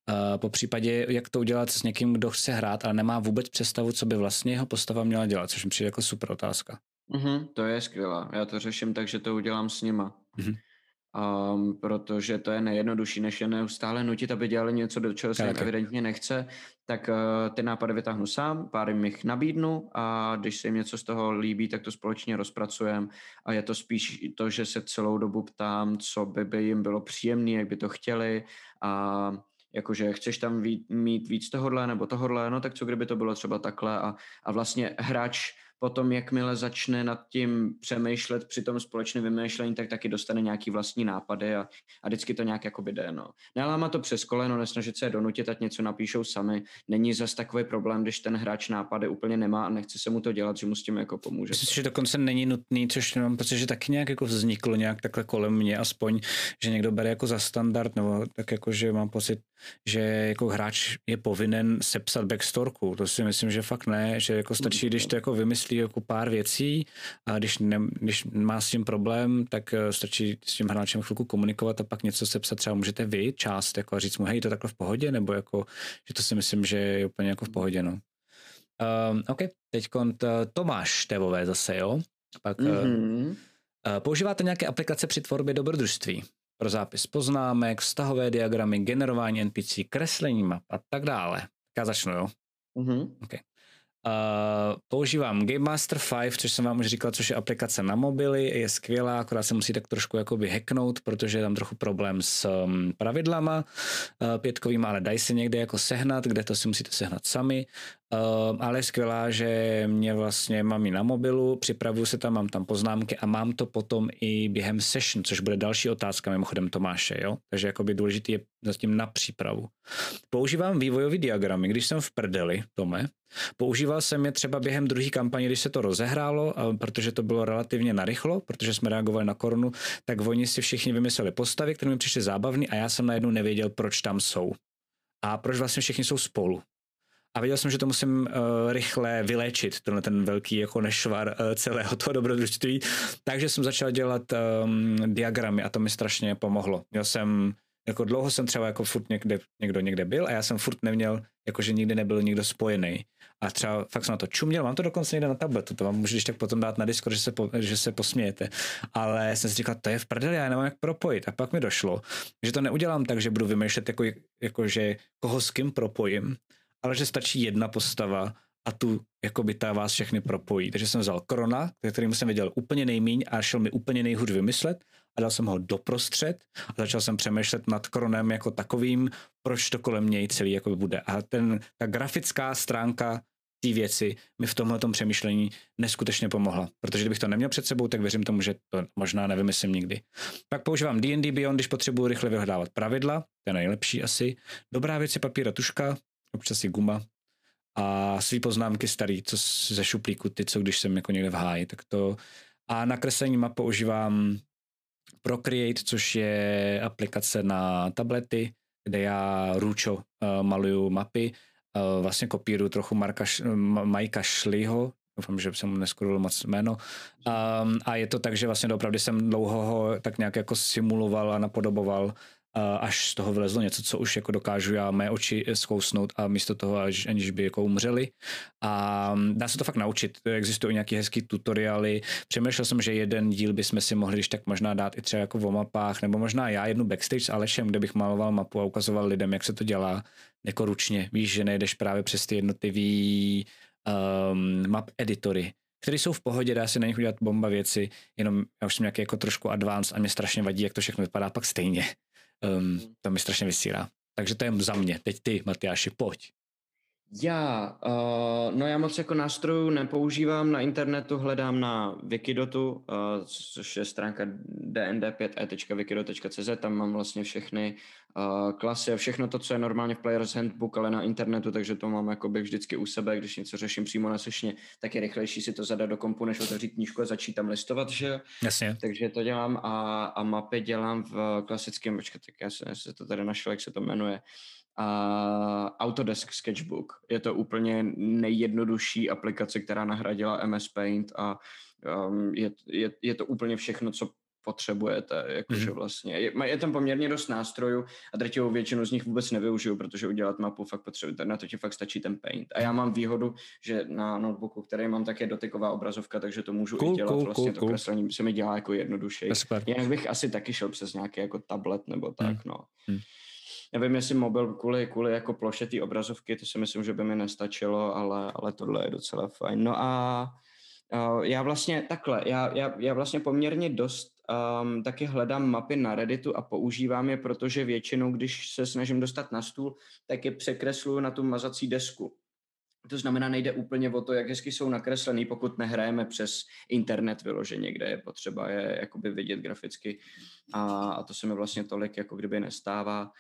Uh, po případě, jak to udělat s někým, kdo chce hrát, ale nemá vůbec představu, co by vlastně jeho postava měla dělat, což mi přijde jako super otázka. Mm-hmm, to je skvělá. Já to řeším tak, že to udělám s nima. Mm-hmm um, protože to je nejjednodušší, než je neustále nutit, aby dělali něco, do čeho se jim evidentně nechce, tak uh, ty nápady vytáhnu sám, pár jim jich nabídnu a když se jim něco z toho líbí, tak to společně rozpracujeme. A je to spíš to, že se celou dobu ptám, co by, by jim bylo příjemné, jak by to chtěli. A jakože chceš tam mít víc tohodle nebo tohodle, no tak co kdyby to bylo třeba takhle? A, a vlastně hráč potom, jakmile začne nad tím přemýšlet při tom společném vymýšlení, tak taky dostane nějaký vlastní nápady a, a vždycky to nějak jako jde. No. Neláma to přes koleno, nesnažit se donutit, ať něco napíšou sami. Není zas takový problém, když ten hráč nápady úplně nemá a nechce se mu to dělat, že mu s tím jako pomůže. Myslím, že dokonce není nutný, což mám pocit, že taky nějak jako vzniklo nějak takhle kolem mě aspoň, že někdo bere jako za standard, nebo tak jako, že mám pocit, že jako hráč je povinen sepsat backstorku. To si myslím, že fakt ne, že jako stačí, když to jako vymyslí jako pár věcí a když, ne, když má s tím problém, tak eh, stačí s tím hráčem chvilku komunikovat a pak něco sepsat. Třeba můžete vy část jako a říct mu, hej, to takhle v pohodě, nebo jako, že to si myslím, že je úplně jako v pohodě, no. Um, OK, teď Tomáš Tevové zase, jo? Pak, mm-hmm. uh, používáte nějaké aplikace při tvorbě dobrodružství? pro zápis poznámek, vztahové diagramy, generování NPC, kreslení map a tak dále. Tak já začnu, jo? Mm-hmm. Okay. Uh, používám Game Master 5, což jsem vám už říkal, což je aplikace na mobily, je skvělá, akorát se musí tak trošku jakoby hacknout, protože je tam trochu problém s um, pravidlama uh, pětkovým, ale dají se někde jako sehnat, kde to si musíte sehnat sami. Uh, ale je skvělá, že mě vlastně mám i na mobilu, připravuju se tam, mám tam poznámky a mám to potom i během session, což bude další otázka mimochodem Tomáše, jo? Takže jakoby důležitý je zatím na přípravu. Používám vývojový diagramy, když jsem v prdeli, Tome, Používal jsem je třeba během druhé kampaně, když se to rozehrálo, protože to bylo relativně narychlo, protože jsme reagovali na korunu, tak oni si všichni vymysleli postavy, které mi přišly zábavné a já jsem najednou nevěděl, proč tam jsou. a proč vlastně všichni jsou spolu. A věděl jsem, že to musím uh, rychle vyléčit, tenhle ten velký jako nešvar uh, celého toho dobrodružství. Takže jsem začal dělat um, diagramy a to mi strašně pomohlo. Měl jsem, jako dlouho jsem třeba jako furt někde, někdo někde byl a já jsem furt neměl, jakože nikdy nebyl nikdo spojený. A třeba fakt jsem na to čuměl, mám to dokonce někde na tabletu, to vám můžu tak potom dát na Discord, že se, po, že se posmějete. Ale jsem si říkal, to je v prdeli, já nemám jak propojit. A pak mi došlo, že to neudělám tak, že budu vymýšlet, jako, jako že koho s kým propojím, ale že stačí jedna postava a tu jako by ta vás všechny propojí. Takže jsem vzal Krona, kterým jsem věděl úplně nejmíň a šel mi úplně nejhůř vymyslet a dal jsem ho doprostřed a začal jsem přemýšlet nad Kronem jako takovým, proč to kolem něj celý jako bude. A ten, ta grafická stránka té věci mi v tomhle přemýšlení neskutečně pomohla. Protože kdybych to neměl před sebou, tak věřím tomu, že to možná nevymyslím nikdy. Pak používám D&D Beyond, když potřebuji rychle vyhledávat pravidla, to je nejlepší asi. Dobrá věc je papír a tuška, občas i guma a svý poznámky starý, co ze šuplíku, ty, co když jsem jako někde v háji, tak to a na kreslení map používám Procreate, což je aplikace na tablety, kde já růčo uh, maluju mapy, uh, vlastně kopíruju trochu Marka, Majka Šliho, doufám, že jsem mu neskuril moc jméno. Um, a je to tak, že vlastně opravdu jsem dlouho ho tak nějak jako simuloval a napodoboval až z toho vylezlo něco, co už jako dokážu já mé oči zkousnout a místo toho, až, aniž by jako umřeli. A dá se to fakt naučit. Existují nějaké hezký tutoriály. Přemýšlel jsem, že jeden díl bychom si mohli když tak možná dát i třeba jako o mapách, nebo možná já jednu backstage s Alešem, kde bych maloval mapu a ukazoval lidem, jak se to dělá jako ručně. Víš, že nejdeš právě přes ty jednotlivý um, map editory, které jsou v pohodě, dá se na nich udělat bomba věci, jenom já už jsem nějaký jako trošku advanced a mě strašně vadí, jak to všechno vypadá pak stejně. Um, to mi strašně vysírá. Takže to je za mě. Teď ty, Matyáši, pojď. Já, uh, no já moc jako nástrojů nepoužívám na internetu, hledám na Wikidotu, uh, což je stránka dnd5e.wikidot.cz, tam mám vlastně všechny uh, klasy a všechno to, co je normálně v Player's Handbook, ale na internetu, takže to mám jakoby vždycky u sebe, když něco řeším přímo na sešně, tak je rychlejší si to zadat do kompu, než otevřít knížku a začít tam listovat, že Jasně. Takže to dělám a, a mapy dělám v klasickém, počkat, tak já se, já se to tady našel, jak se to jmenuje, a Autodesk Sketchbook. Je to úplně nejjednodušší aplikace, která nahradila MS Paint a um, je, je, je to úplně všechno, co potřebujete, jakože mm. vlastně. Je, je tam poměrně dost nástrojů a drtivou většinu z nich vůbec nevyužiju, protože udělat mapu fakt potřebujete, na to ti fakt stačí ten paint. A já mám výhodu, že na notebooku, který mám, tak je dotyková obrazovka, takže to můžu cool, i dělat. Cool, vlastně cool, to cool. kreslení se mi dělá jako jednodušeji. Jinak bych asi taky šel přes nějaký jako tablet nebo tak, mm. no. Mm nevím, jestli mobil kvůli, kvůli jako ploše té obrazovky, to si myslím, že by mi nestačilo, ale, ale tohle je docela fajn. No a uh, já vlastně takhle, já, já, já vlastně poměrně dost um, taky hledám mapy na Redditu a používám je, protože většinou, když se snažím dostat na stůl, tak je překresluju na tu mazací desku. To znamená, nejde úplně o to, jak hezky jsou nakreslený, pokud nehrajeme přes internet vyloženě, kde je potřeba je jakoby vidět graficky a, a to se mi vlastně tolik jako kdyby nestává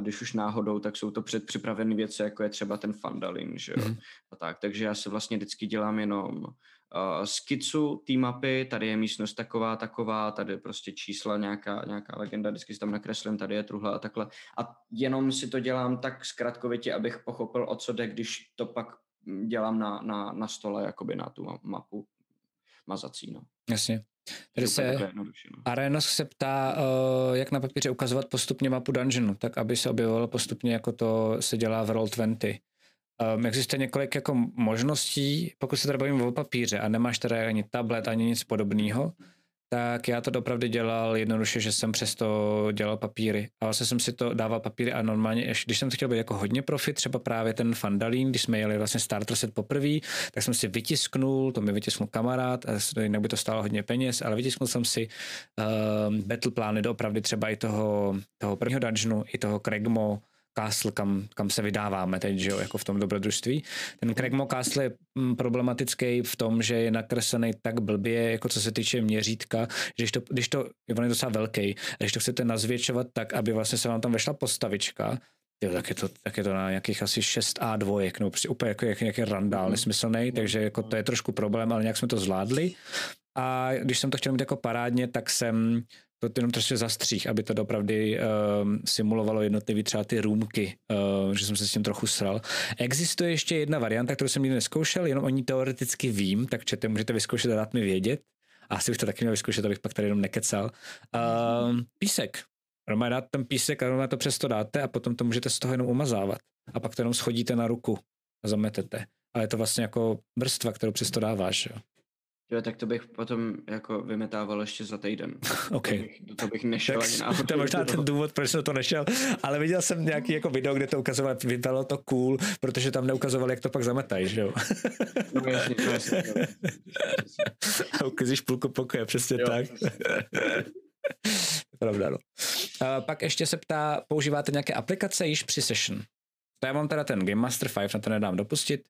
když už náhodou, tak jsou to předpřipravené věci, jako je třeba ten Fandalin, že jo? Mm. A tak, takže já se vlastně vždycky dělám jenom uh, skicu té mapy, tady je místnost taková, taková, tady je prostě čísla, nějaká, nějaká legenda, vždycky si tam nakreslím, tady je truhle a takhle. A jenom si to dělám tak zkratkovitě, abych pochopil, o co jde, když to pak dělám na, na, na stole, jakoby na tu mapu mazací, no. Jasně. Tady se no. Arenos se ptá, uh, jak na papíře ukazovat postupně mapu dungeonu, tak aby se objevovalo postupně, jako to se dělá v Roll20. Um, existuje několik jako možností, pokud se tady bavím o papíře a nemáš tady ani tablet, ani nic podobného, tak já to opravdu dělal jednoduše, že jsem přesto dělal papíry. A vlastně jsem si to dával papíry a normálně, když jsem to chtěl být jako hodně profit, třeba právě ten Fandalín, když jsme jeli vlastně starter set poprvé, tak jsem si vytisknul, to mi vytisknul kamarád, a jinak by to stálo hodně peněz, ale vytisknul jsem si uh, battle plány doopravdy třeba i toho, toho prvního dungeonu, i toho Kregmo, Castle, kam, kam se vydáváme teď, že jo, jako v tom dobrodružství. Ten Craigmo Castle je mm, problematický v tom, že je nakreslený tak blbě, jako co se týče měřítka, že když to, když to on je docela velký, a když to chcete nazvětšovat tak, aby vlastně se vám tam vešla postavička, Jo, tak je, to, tak je to na nějakých asi 6 A dvojek, no prostě úplně jako, jak, nějaký randál mhm. nesmyslný, takže jako to je trošku problém, ale nějak jsme to zvládli. A když jsem to chtěl mít jako parádně, tak jsem to jenom trošku zastřích, aby to opravdu uh, simulovalo jednotlivý třeba ty růmky, uh, že jsem se s tím trochu sral. Existuje ještě jedna varianta, kterou jsem nikdy neskoušel, jenom o ní teoreticky vím, tak čete, můžete vyzkoušet a dát mi vědět. A asi bych to taky měl vyzkoušet, abych pak tady jenom nekecal. Uh, písek. Normálně dát ten písek a normálně to přesto dáte a potom to můžete z toho jenom umazávat. A pak to jenom schodíte na ruku a zametete. Ale je to vlastně jako vrstva, kterou přesto dáváš. Jo. Jo, tak to bych potom jako vymetával ještě za týden. [LAUGHS] OK. To bych, to bych nešel Tak ani [LAUGHS] to je možná ten důvod, proč jsem to nešel, ale viděl jsem nějaký jako video, kde to ukazovali, vypadalo to cool, protože tam neukazovali, jak to pak zametají, že jo? [LAUGHS] No jasně, no jasně. jo. A ukazíš půlku pokoje, přesně Jo, tak. přesně. Pravda, no. A pak ještě se ptá, používáte nějaké aplikace již při session? To já mám teda ten Game Master 5, na to nedám dopustit.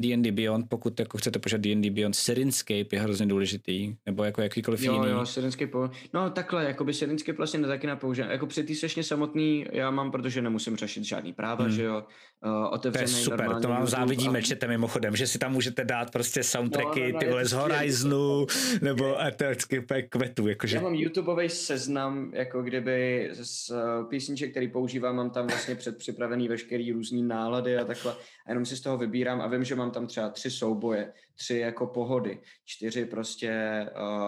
D&D Beyond, pokud jako chcete požádat D&D Beyond, Sirenscape je hrozně důležitý, nebo jako jakýkoliv Jo, jiný. jo, Sirenscape, po... no takhle, jako by Sirenscape vlastně taky nepoužívám. Jako při té sešně samotný já mám, protože nemusím řešit žádný práva, Hmm. že jo, uh, To otevřený je super, to vám závidíme, a- čete mimochodem, že si tam můžete dát prostě soundtracky, No, no, no, ty vole to z. Horizonu, nebo to je vždycky úplně kvetu, jakože Já mám YouTubeový seznam, jako kdyby z uh, písniček, který používám, mám tam vlastně předpřipravený veškerý různý nálady a takhle. A jenom si z toho vybírám a vím, že mám tam třeba tři souboje, tři jako pohody, čtyři prostě,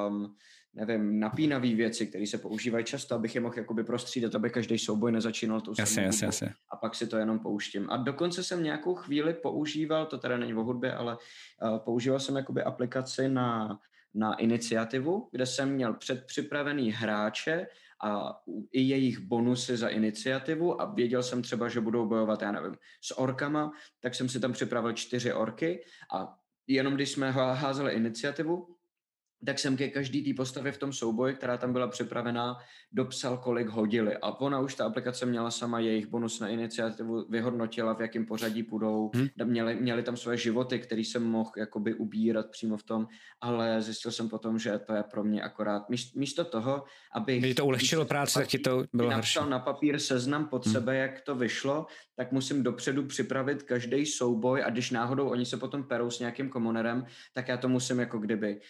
um, nevím, napínavé věci, které se používají často, abych je mohl jakoby prostřídat, aby každý souboj nezačínal tou jasně, jasně, jasně. a pak si to jenom pouštím. A dokonce jsem nějakou chvíli používal, to teda není o hudbě, ale uh, používal jsem jakoby aplikaci na, na iniciativu, kde jsem měl předpřipravený hráče a i jejich bonusy za iniciativu a věděl jsem třeba, že budou bojovat, já nevím, s orkama, tak jsem si tam připravil čtyři orky a jenom když jsme há- házeli iniciativu, tak jsem ke každý té postavě v tom souboji, která tam byla připravená, dopsal, kolik hodili. A ona už ta aplikace měla sama jejich bonus na iniciativu, vyhodnotila, v jakém pořadí půjdou, Hm. hmm. měli, měli tam své životy, který jsem mohl jakoby ubírat přímo v tom, ale zjistil jsem potom, že to je pro mě akorát míst, místo toho, abych... Když to ulehčilo práci, tak ti to bylo horší. napsal na papír seznam pod Hm. sebe, jak to vyšlo, tak musím dopředu připravit každý souboj a když náhodou oni se potom perou s nějakým komonerem, tak já to musím jako kdyby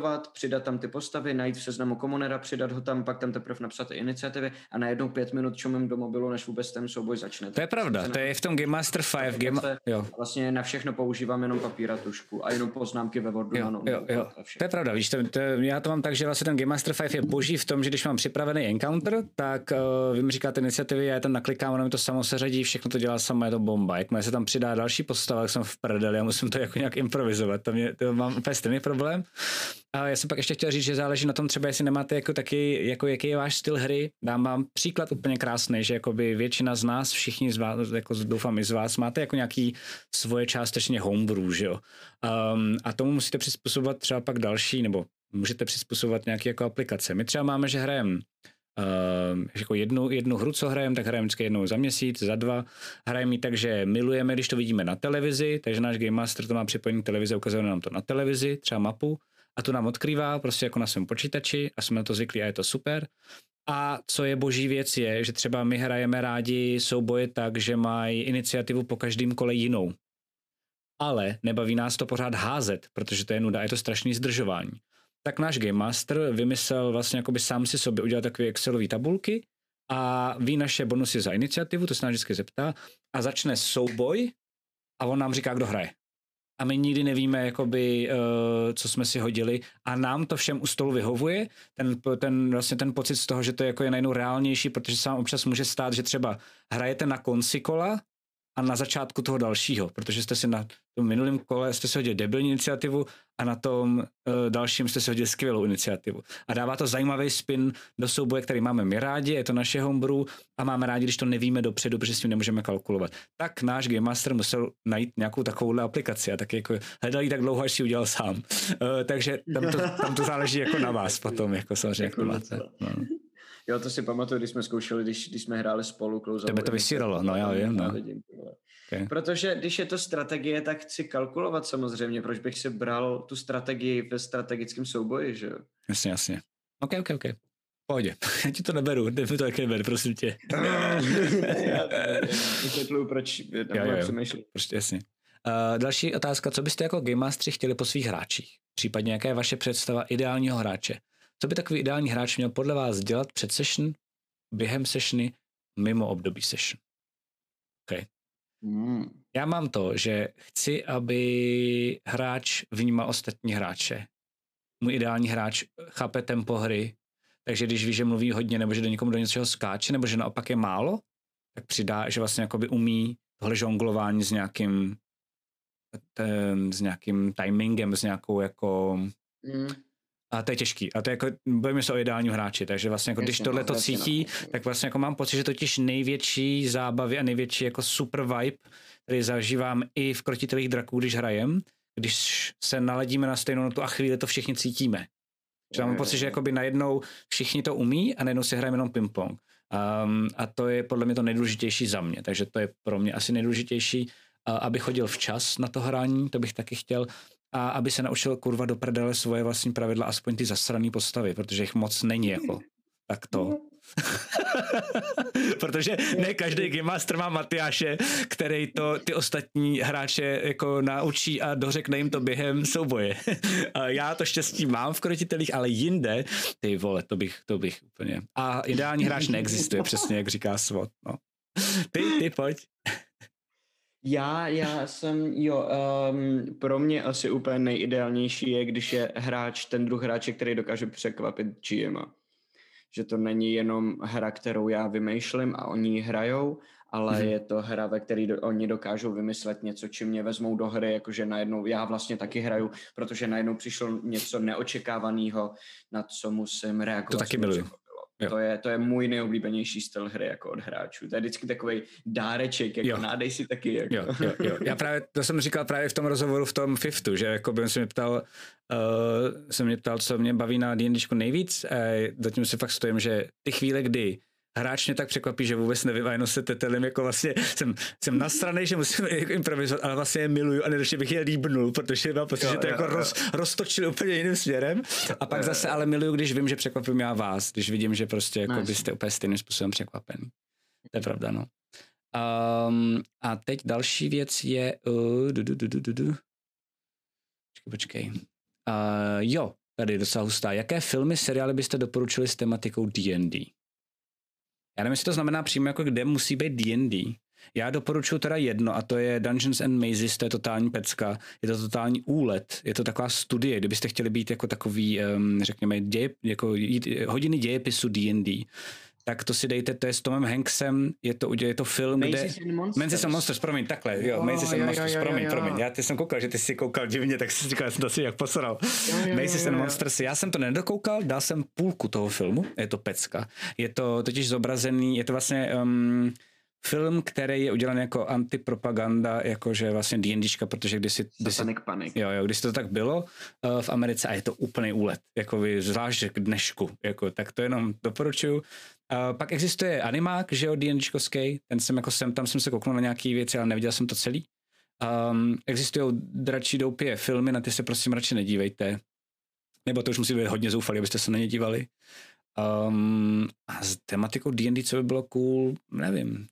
zresetovat, přidat tam ty postavy, najít v seznamu komonera, přidat ho tam, pak tam teprve napsat ty iniciativy a najednou pět minut čumím do mobilu, než vůbec ten souboj začne. To je pravda, to je v tom Game Master 5, Game... Jo. Vlastně na všechno používám jenom papír a tušku a jenom poznámky ve Wordu. Jo, jo, jo. to je pravda, víš, to, to, já to mám tak, že vlastně ten Game Master 5 je boží v tom, že když mám připravený encounter, tak uh, vy mi říkáte iniciativy, já je tam naklikám, ono mi to samo seřadí, všechno to dělá samo, je to bomba. Jakmile se tam přidá další postava, tak jsem v prdeli, já musím to jako nějak improvizovat, to, mě, to mám úplně stejný problém. A já jsem pak ještě chtěl říct, že záleží na tom třeba, jestli nemáte jako taky, jako jaký je váš styl hry. Dám vám příklad úplně krásný, že jakoby většina z nás, všichni z vás, jako doufám i z vás, máte jako nějaký svoje částečně homebrew, že jo. Um, a tomu musíte přizpůsobovat třeba pak další, nebo můžete přizpůsobovat nějaké jako aplikace. My třeba máme, že hrajeme Uh, jako jednu, jednu hru, co hrajeme, tak hrajeme vždycky jednou za měsíc, za dva. Hrajeme ji tak, že milujeme, když to vidíme na televizi, takže náš Game Master to má připojený k televizi, ukazuje nám to na televizi, třeba mapu, a tu nám odkrývá prostě jako na svém počítači a jsme na to zvyklí a je to super. A co je boží věc je, že třeba my hrajeme rádi souboje tak, že mají iniciativu po každém kole jinou. Ale nebaví nás to pořád házet, protože to je nuda, je to strašný zdržování. Tak náš Game Master vymyslel vlastně jakoby sám si sobě udělat takové Excelové tabulky a ví naše bonusy za iniciativu, to se nás vždycky zeptá, a začne souboj a on nám říká, kdo hraje. A my nikdy nevíme, jakoby, uh, co jsme si hodili. A nám to všem u stolu vyhovuje, ten, ten, vlastně ten pocit z toho, že to jako je najednou reálnější, protože se vám občas může stát, že třeba hrajete na konci kola a na začátku toho dalšího, protože jste si na tom minulém kole jste si hodili debilní iniciativu a na tom uh, dalším jste si hodili skvělou iniciativu. A dává to zajímavý spin do souboje, který máme my rádi, je to naše homebrew a máme rádi, když to nevíme dopředu, protože s tím nemůžeme kalkulovat. Tak náš Game Master musel najít nějakou takovouhle aplikaci a tak jako hledal ji tak dlouho, až si udělal sám. Uh, takže tam to, tam to záleží jako na vás potom, jako samozřejmě, jak to máte. No. Jo, to si pamatuju, když jsme zkoušeli, když, když jsme hráli spolu. Close Tebe to vysíralo, no já vím, no. Okay. Protože když je to strategie, tak chci kalkulovat samozřejmě, proč bych si bral tu strategii ve strategickém souboji, že jo? Jasně, jasně. OK, OK, OK. Pohodě, [LAUGHS] já ti to neberu, mi to taky neber, prosím tě. [LAUGHS] já vysvětluju, proč jo, jo, přemýšlím. Prostě jasně. Uh, další otázka, co byste jako Game Mastery chtěli po svých hráčích? Případně jaká je vaše představa ideálního hráče? Co by takový ideální hráč měl podle vás dělat před session, během sessiony, mimo období session? Okay. Mm. Já mám to, že chci, aby hráč vnímal ostatní hráče. Můj ideální hráč chápe tempo hry, takže když ví, že mluví hodně, nebo že do někomu do něčeho skáče, nebo že naopak je málo, tak přidá, že vlastně jakoby umí tohle žonglování s nějakým ten, s nějakým timingem, s nějakou jako mm. A to je těžký. A to je jako, bavíme se o ideálním hráči, takže vlastně jako, když tohle to cítí, tak vlastně jako mám pocit, že totiž největší zábavy a největší jako super vibe, který zažívám i v krotitelých draků, když hrajem, když se naladíme na stejnou notu a chvíli to všichni cítíme. Že mám pocit, že jakoby najednou všichni to umí a najednou si hrajeme jenom ping-pong. Um, a to je podle mě to nejdůležitější za mě, takže to je pro mě asi nejdůležitější, uh, aby chodil včas na to hraní, to bych taky chtěl, a aby se naučil kurva do prdele svoje vlastní pravidla, aspoň ty zasrané postavy, protože jich moc není jako. Tak to. [LAUGHS] Protože ne každý Game Master má Matyáše, který to ty ostatní hráče jako naučí a dořekne jim to během souboje. [LAUGHS] a já to štěstí mám v krotitelích, ale jinde, ty vole, to bych, to bych úplně. A ideální hráč neexistuje, přesně jak říká Svot. No. Ty, ty pojď. Já, já jsem, jo, um, pro mě asi úplně nejideálnější je, když je hráč, ten druh hráče, který dokáže překvapit GMa že to není jenom hra, kterou já vymýšlím a oni hrajou, ale mm-hmm. je to hra, ve které do, oni dokážou vymyslet něco, čím mě vezmou do hry, jakože najednou já vlastně taky hraju, protože najednou přišlo něco neočekávaného, na co musím reagovat. To taky To je, to je můj nejoblíbenější styl hry jako od hráčů. To je vždycky takový dáreček, jako jo. nádej si taky. Jako. Jo, jo, jo. Já právě, to jsem říkal právě v tom rozhovoru v tom Fiftu, že jako bym se mě ptal, uh, jsem mě ptal, co mě baví na D&Dčku nejvíc. A zatím si fakt stojím, že ty chvíle, kdy hráč mě tak překvapí, že vůbec nevím a jenom se tetelím, jako vlastně jsem, jsem nasranej, že musím jako improvizovat, ale vlastně je miluju a nejlepší bych je líbnul, protože mám pocit, jo, že to jo, jako jo. Roz, roztočil úplně jiným směrem. A pak zase ale miluju, když vím, že překvapím já vás, když vidím, že prostě jako byste úplně stejným způsobem překvapený. To je pravda, no. Um, a teď další věc je... Uh, du, du, du, du, du, du. Počkej, počkej. Uh, jo, tady je docela hustá. Jaké filmy, seriály byste doporučili s tematikou D&D? Já nevím, jestli to znamená přímo jako kde musí být D&D. Já doporučuji teda jedno a to je Dungeons and Mazes, to je totální pecka, je to totální úlet, je to taková studie, kdybyste chtěli být jako takový, um, řekněme, děje, jako hodiny dějepisu D&D tak to si dejte, to je s Tomem Hanksem, je to, je to film, Macy's kde... And Monsters, promiň, takhle, jo, oh, Macy's and Monsters, jo, promiň, jo, promiň, já ty jsem koukal, že ty jsi koukal divně, tak si říkal, já jsem to si jak posral. Macy's and Monsters, já jsem to nedokoukal, dal jsem půlku toho filmu, je to pecka, je to totiž zobrazený, je to vlastně... Um, film, který je udělaný jako antipropaganda, jakože vlastně D&Dčka, protože když si... Satanic Panic. Jo, jo, když to tak bylo uh, v Americe a je to úplný úlet, jako vy, zvlášť k dnešku, jako, tak to jenom doporučuju. Pak existuje animák, že jo, D&Dčkovský, ten jsem jako jsem, tam jsem se kouknul na nějaký věci, ale neviděl jsem to celý. Um, existují dračí doupě filmy, na ty se prosím radši nedívejte. Nebo to už musí být hodně zoufalý, abyste se na ně dívali. Um, a s tematikou D&D, co by bylo cool, nevím.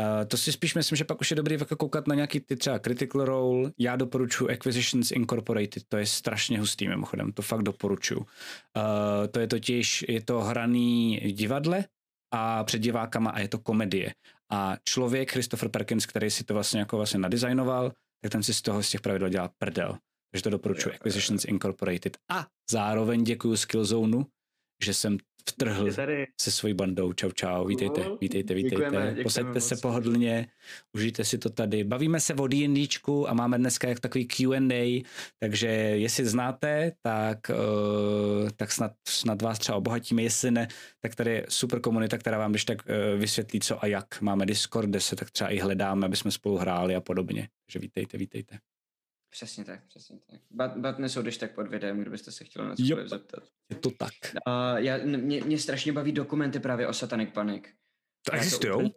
Uh, to si spíš myslím, že pak už je dobrý jako koukat na nějaký ty třeba Critical Role. Já doporučuji Acquisitions Incorporated, to je strašně hustý mimochodem, to fakt doporučuji. Uh, to je totiž, je to hraný divadle a před divákama a je to komedie. A člověk, Christopher Perkins, který si to vlastně jako vlastně nadizajnoval, tak ten si z toho z těch pravidel dělá prdel. Takže to doporučuji Acquisitions Incorporated. A zároveň děkuji Skillzone, že jsem vtrhl se svojí bandou. Čau, čau, vítejte, vítejte, vítejte. Děkujeme, Posaďte se pohodlně, užijte si to tady. Bavíme se o D&Dčku a máme dneska jak takový Q&A, takže jestli znáte, tak, uh, tak snad, snad vás třeba obohatíme, jestli ne, tak tady je super komunita, která vám když tak uh, vysvětlí co a jak. Máme Discord, kde se tak třeba i hledáme, aby jsme spolu hráli a podobně. Takže vítejte, vítejte. Přesně tak, přesně tak. Bat, batny jsou když tak pod videem, kdybyste se chtěli na cokoliv zeptat. Je to tak. Uh, já, mě, mě strašně baví dokumenty právě o Satanic Panic. To existují?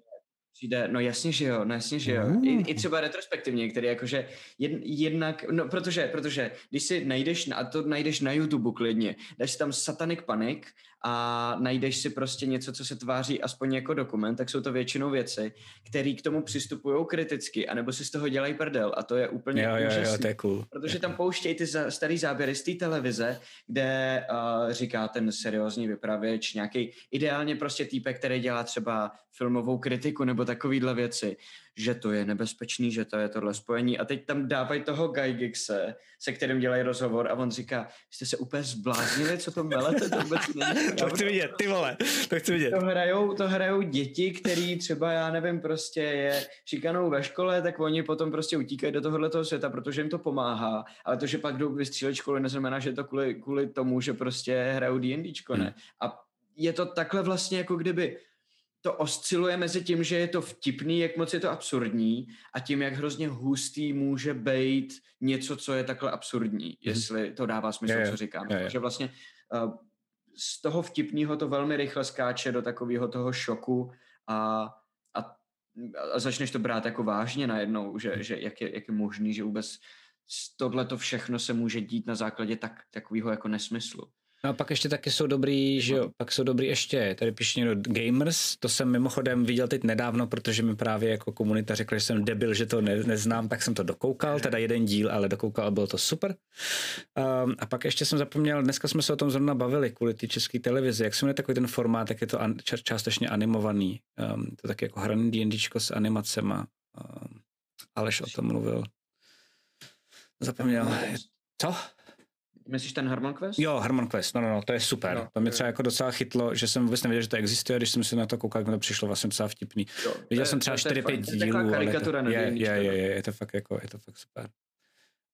Přijde, no jasně, že jo, no jasně, že jo. I, I třeba retrospektivně, který jakože jed, jednak, no protože, protože když si najdeš, a to najdeš na YouTube klidně, dáš si tam Satanic Panic a najdeš si prostě něco, co se tváří aspoň jako dokument, tak jsou to většinou věci, které k tomu přistupují kriticky, anebo si z toho dělají prdel a to je úplně jo, jo, úžasný. Jo, to je cool. Protože tam pouštějí ty starý záběry z té televize, kde uh, říká ten seriózní vypravěč, nějaký ideálně prostě týpek, který dělá třeba filmovou kritiku nebo takovýhle věci že to je nebezpečný, že to je tohle spojení a teď tam dávají toho Guy Gigse, se kterým dělají rozhovor a on říká, jste se úplně zbláznili, co to melete, to vůbec není. [LAUGHS] to chci vidět, ty vole, to chci vidět. To hrajou, to hrajou děti, který třeba, já nevím, prostě je šikanou ve škole, tak oni potom prostě utíkají do tohohle světa, protože jim to pomáhá, ale to, že pak jdou vystřílet školy, neznamená, že to kvůli, kvůli tomu, že prostě hrajou D&Dčko, ne? Hmm. A je to takhle vlastně jako kdyby to osciluje mezi tím, že je to vtipný, jak moc je to absurdní a tím, jak hrozně hustý může být něco, co je takhle absurdní, mm. jestli to dává smysl, je, co říkám. Je, je. Že vlastně uh, z toho vtipného to velmi rychle skáče do takového toho šoku a, a, a začneš to brát jako vážně najednou, že, že jak, je, jak je možný, že vůbec tohle to všechno se může dít na základě tak, takového jako nesmyslu. No a pak ještě taky jsou dobrý, že jo, pak jsou dobrý ještě, tady píše někdo Gamers, to jsem mimochodem viděl teď nedávno, protože mi právě jako komunita řekla, že jsem debil, že to ne, neznám, tak jsem to dokoukal, teda jeden díl, ale dokoukal a bylo to super. Um, a pak ještě jsem zapomněl, dneska jsme se o tom zrovna bavili kvůli té české televizi, jak se jmenuje takový ten formát, tak je to an, ča, částečně animovaný, um, to taky jako hraný D&Dčko s animacema. Um, Aleš o tom mluvil. Zapomněl. Co? Myslíš ten Harmon Quest? Jo, Harmon Quest, no, no, no, to je super. No, to mě třeba jako docela chytlo, že jsem vůbec nevěděl, že to existuje, když jsem si na to koukal, jak mi to přišlo vlastně docela vtipný. Jo, Viděl jsem třeba 4-5 dílů, ale to, je, je, je, je, je, to fakt jako, je to fakt super.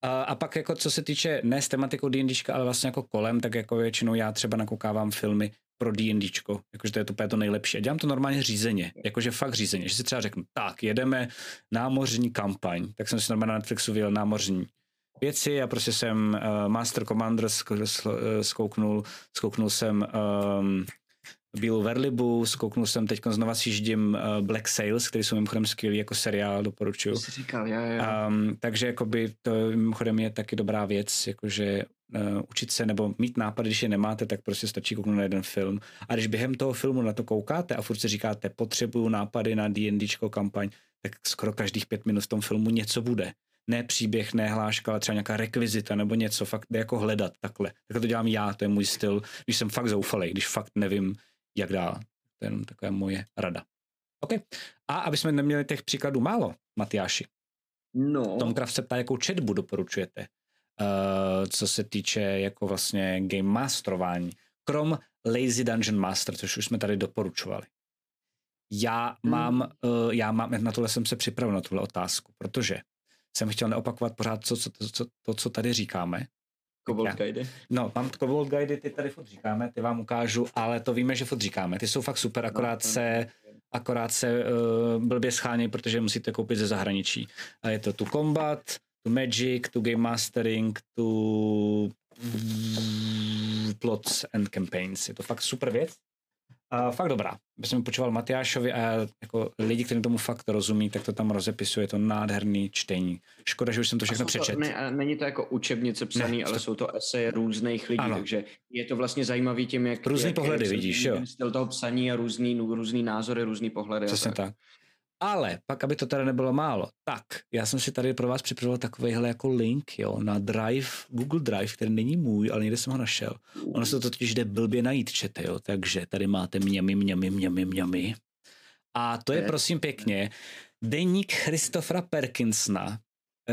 A, a pak jako co se týče ne s tematikou D&Dčka, ale vlastně jako kolem, tak jako většinou já třeba nakoukávám filmy pro D&Dčko, jakože to je to, to nejlepší. A dělám to normálně řízeně, jakože fakt řízeně, že si třeba řeknu, tak jedeme námořní kampaň, tak jsem si normálně na Netflixu viděl námořní věci. Já prostě jsem uh, Master Commander eh, zkouknul, zkouknul jsem um, Bílou Verlibu, zkouknul jsem teď znova si ždím uh, Black Sails, který jsou mimochodem skvělý jako seriál, doporučuju. Jsi říkal, já, já. Um, takže jakoby to mimochodem je taky dobrá věc, jakože uh, učit se nebo mít nápad, když je nemáte, tak prostě stačí kouknout na jeden film. A když během toho filmu na to koukáte a furt si říkáte, potřebuju nápady na D&Dčko kampaň, tak skoro každých pět minut v tom filmu něco bude ne příběh, ne hláška, ale třeba nějaká rekvizita nebo něco, fakt jako hledat takhle. Tak to dělám já, to je můj styl, když jsem fakt zoufalý, když fakt nevím, jak dál. To je jenom taková moje rada. OK. A aby jsme neměli těch příkladů málo, Matyáši. No. Tomcraft se ptá, jakou četbu doporučujete, uh, co se týče jako vlastně game masterování. Krom Lazy Dungeon Master, což už jsme tady doporučovali. Já hmm. mám, uh, já mám, na tohle jsem se připravil, na tuhle otázku, protože jsem chtěl neopakovat pořád co, co, to, co, to, co tady říkáme. Kobold guidy? No, mám Kobold guidy, ty tady fot říkáme, ty vám ukážu, ale to víme, že fot říkáme. Ty jsou fakt super, akorát no, se, akorát se uh, blbě schánějí, protože musíte koupit ze zahraničí. A je to tu Combat, tu Magic, tu Game Mastering, tu Plots and Campaigns. Je to fakt super věc. A fakt dobrá. Když jsem počúval Matyášovi a jako lidi, kteří tomu fakt rozumí, tak to tam rozepisuje, je to nádherný čtení. Škoda, že už jsem to všechno přečetl. Ne, není to jako učebnice psaný, ne, ale to... jsou to eseje různých lidí, ano. takže je to vlastně zajímavý tím, jak... Různý jak, pohledy, jak vidíš, jo. Styl toho psaní a různý, různý názory, různý pohledy. Přesně tak. tak. Ale pak, aby to tady nebylo málo, tak já jsem si tady pro vás připravil takovýhle jako link jo, na Drive, Google Drive, který není můj, ale někde jsem ho našel. Ono se to totiž jde blbě najít, čete, jo, takže tady máte mňami, mňami, mňami, mňami. A to je prosím pěkně deník Christophera Perkinsona,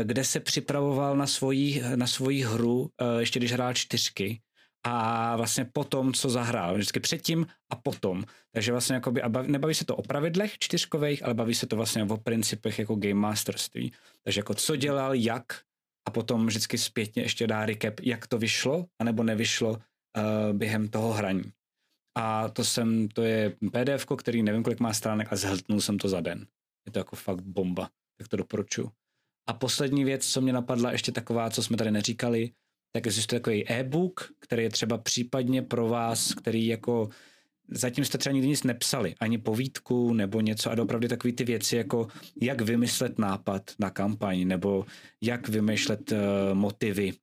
kde se připravoval na svoji, na svoji hru, eh, ještě když hrál čtyřky a vlastně potom, co zahrál. Vždycky předtím a potom. Takže vlastně jakoby, a baví, nebaví se to o pravidlech čtyřkových, ale baví se to vlastně o principech jako game masterství. Takže jako co dělal, jak a potom vždycky zpětně ještě dá recap, jak to vyšlo, anebo nevyšlo uh, během toho hraní. A to jsem, to je PDF, který nevím, kolik má stránek a zhltnul jsem to za den. Je to jako fakt bomba, tak to doporučuji. A poslední věc, co mě napadla, ještě taková, co jsme tady neříkali, tak existuje takový e-book, který je třeba případně pro vás, který jako zatím jste třeba nikdy nic nepsali, ani povídku nebo něco a opravdu takové ty věci, jako jak vymyslet nápad na kampaň nebo jak vymýšlet uh, motivy,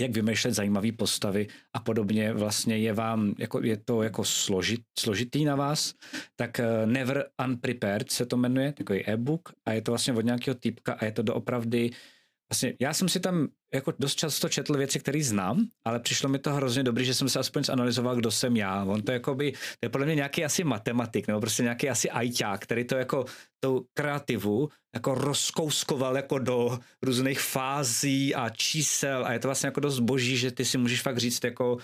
jak vymýšlet zajímavé postavy a podobně. Vlastně je vám, jako, je to jako složit, složitý na vás, tak uh, Never Unprepared se to jmenuje, takový e-book a je to vlastně od nějakého typka a je to doopravdy Vlastně já jsem si tam jako dost často četl věci, které znám, ale přišlo mi to hrozně dobrý, že jsem se aspoň zanalizoval, kdo jsem já. On to jako by, to je podle mě nějaký asi matematik, nebo prostě nějaký asi ajťák, který to jako tou kreativu jako rozkouskoval jako do různých fází a čísel a je to vlastně jako dost boží, že ty si můžeš fakt říct jako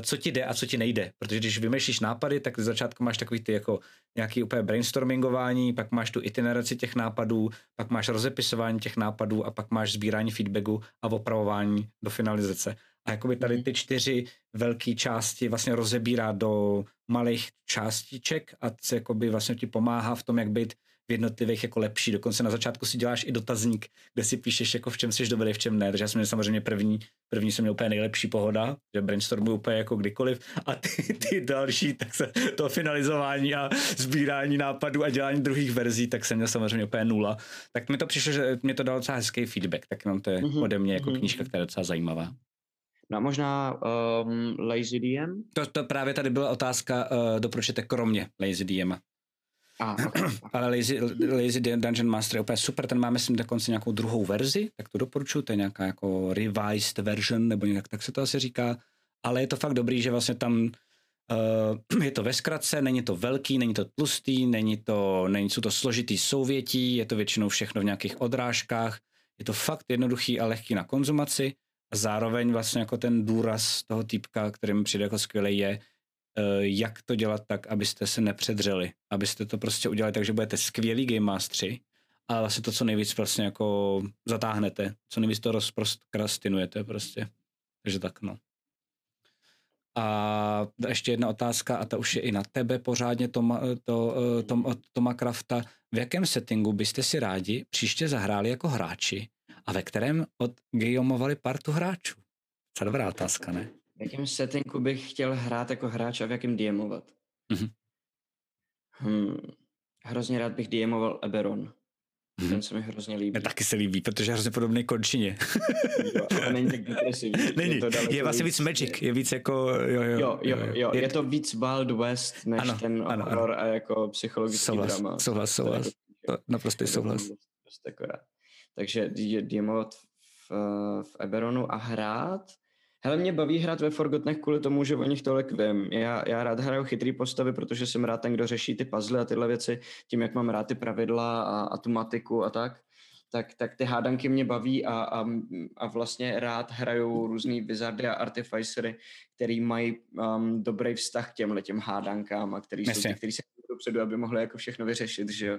co ti jde a co ti nejde. Protože když vymýšlíš nápady, tak z začátku máš takový ty jako nějaký úplně brainstormingování, pak máš tu itineraci těch nápadů, pak máš rozepisování těch nápadů a pak máš sbírání feedbacku a opravování do finalizace. A jakoby tady mhm. ty čtyři velké části vlastně rozebírá do malých částiček a jakoby vlastně ti pomáhá v tom, jak být v jednotlivých jako lepší. Dokonce na začátku si děláš i dotazník, kde si píšeš, jako v čem jsi dobrý, v čem ne. Takže já jsem měl samozřejmě první, první jsem měl úplně nejlepší pohoda, že brainstormu úplně jako kdykoliv a ty, ty další, tak se to finalizování a sbírání nápadů a dělání druhých verzí, tak jsem měl samozřejmě úplně nula. Tak mi to přišlo, že mě to dalo docela hezký feedback, tak mám to je mm-hmm. ode mě jako mm-hmm. knížka, která je docela zajímavá. No a možná um, Lazy DM? To, to právě tady byla otázka, uh, doporučujete kromě Lazy DM. Ah, [CLEARS THROAT] okay. Ale Lazy, Lazy Dungeon Master je úplně super, ten máme myslím dokonce nějakou druhou verzi, tak to doporučuji, to je nějaká jako revised version, nebo nějak tak se to asi říká, ale je to fakt dobrý, že vlastně tam uh, [CLEARS THROAT] je to ve zkratce, není to velký, není to tlustý, není to, není, jsou to složitý souvětí, je to většinou všechno v nějakých odrážkách, je to fakt jednoduchý a lehký na konzumaci. A zároveň vlastně jako ten důraz toho týpka, který mi přijde jako skvělý je, jak to dělat tak, abyste se nepředřeli, abyste to prostě udělali tak, že budete skvělý game masteri, ale vlastně to, co nejvíc vlastně jako zatáhnete, co nejvíc to rozprostinujete prostě. Takže tak, no. A ještě jedna otázka, a ta už je i na tebe pořádně, Toma, to, eh, Tom, Toma Krafta. V jakém settingu byste si rádi příště zahráli jako hráči a ve kterém odgameovali partu hráčů? Co dobrá otázka, ne? V jakém settingu bych chtěl hrát jako hráč a v jakém DMovat? Mm-hmm. Hmm. Hrozně rád bych DMoval Eberon. Mm-hmm. Ten se mi hrozně líbí. Mě taky se líbí, protože je hrozně podobný končině. jo, není tak depresivní. Není, je, je vlastně víc magic, je víc jako... Jo, jo, jo, jo, jo. Je, je to víc Wild West, než ano, ten ano, horor ano. a jako psychologický souhlas, drama. Souhlas, souhlas. Jako, naprostý souhlas. Takže DMovat v, v Eberonu a hrát Hele, mě baví hrát ve Forgotnech kvůli tomu, že o nich tolik vím. Já, já rád hraju chytrý postavy, protože jsem rád ten, kdo řeší ty puzzle a tyhle věci, tím, jak mám rád ty pravidla a, a tu matiku a tak, tak, tak ty hádanky mě baví a, a, a vlastně rád hraju různý wizardy a artificery, který mají um, dobrý vztah k těmhle těm hádankám a který, jsou ty, který se dopředu, aby mohli jako všechno vyřešit, že jo.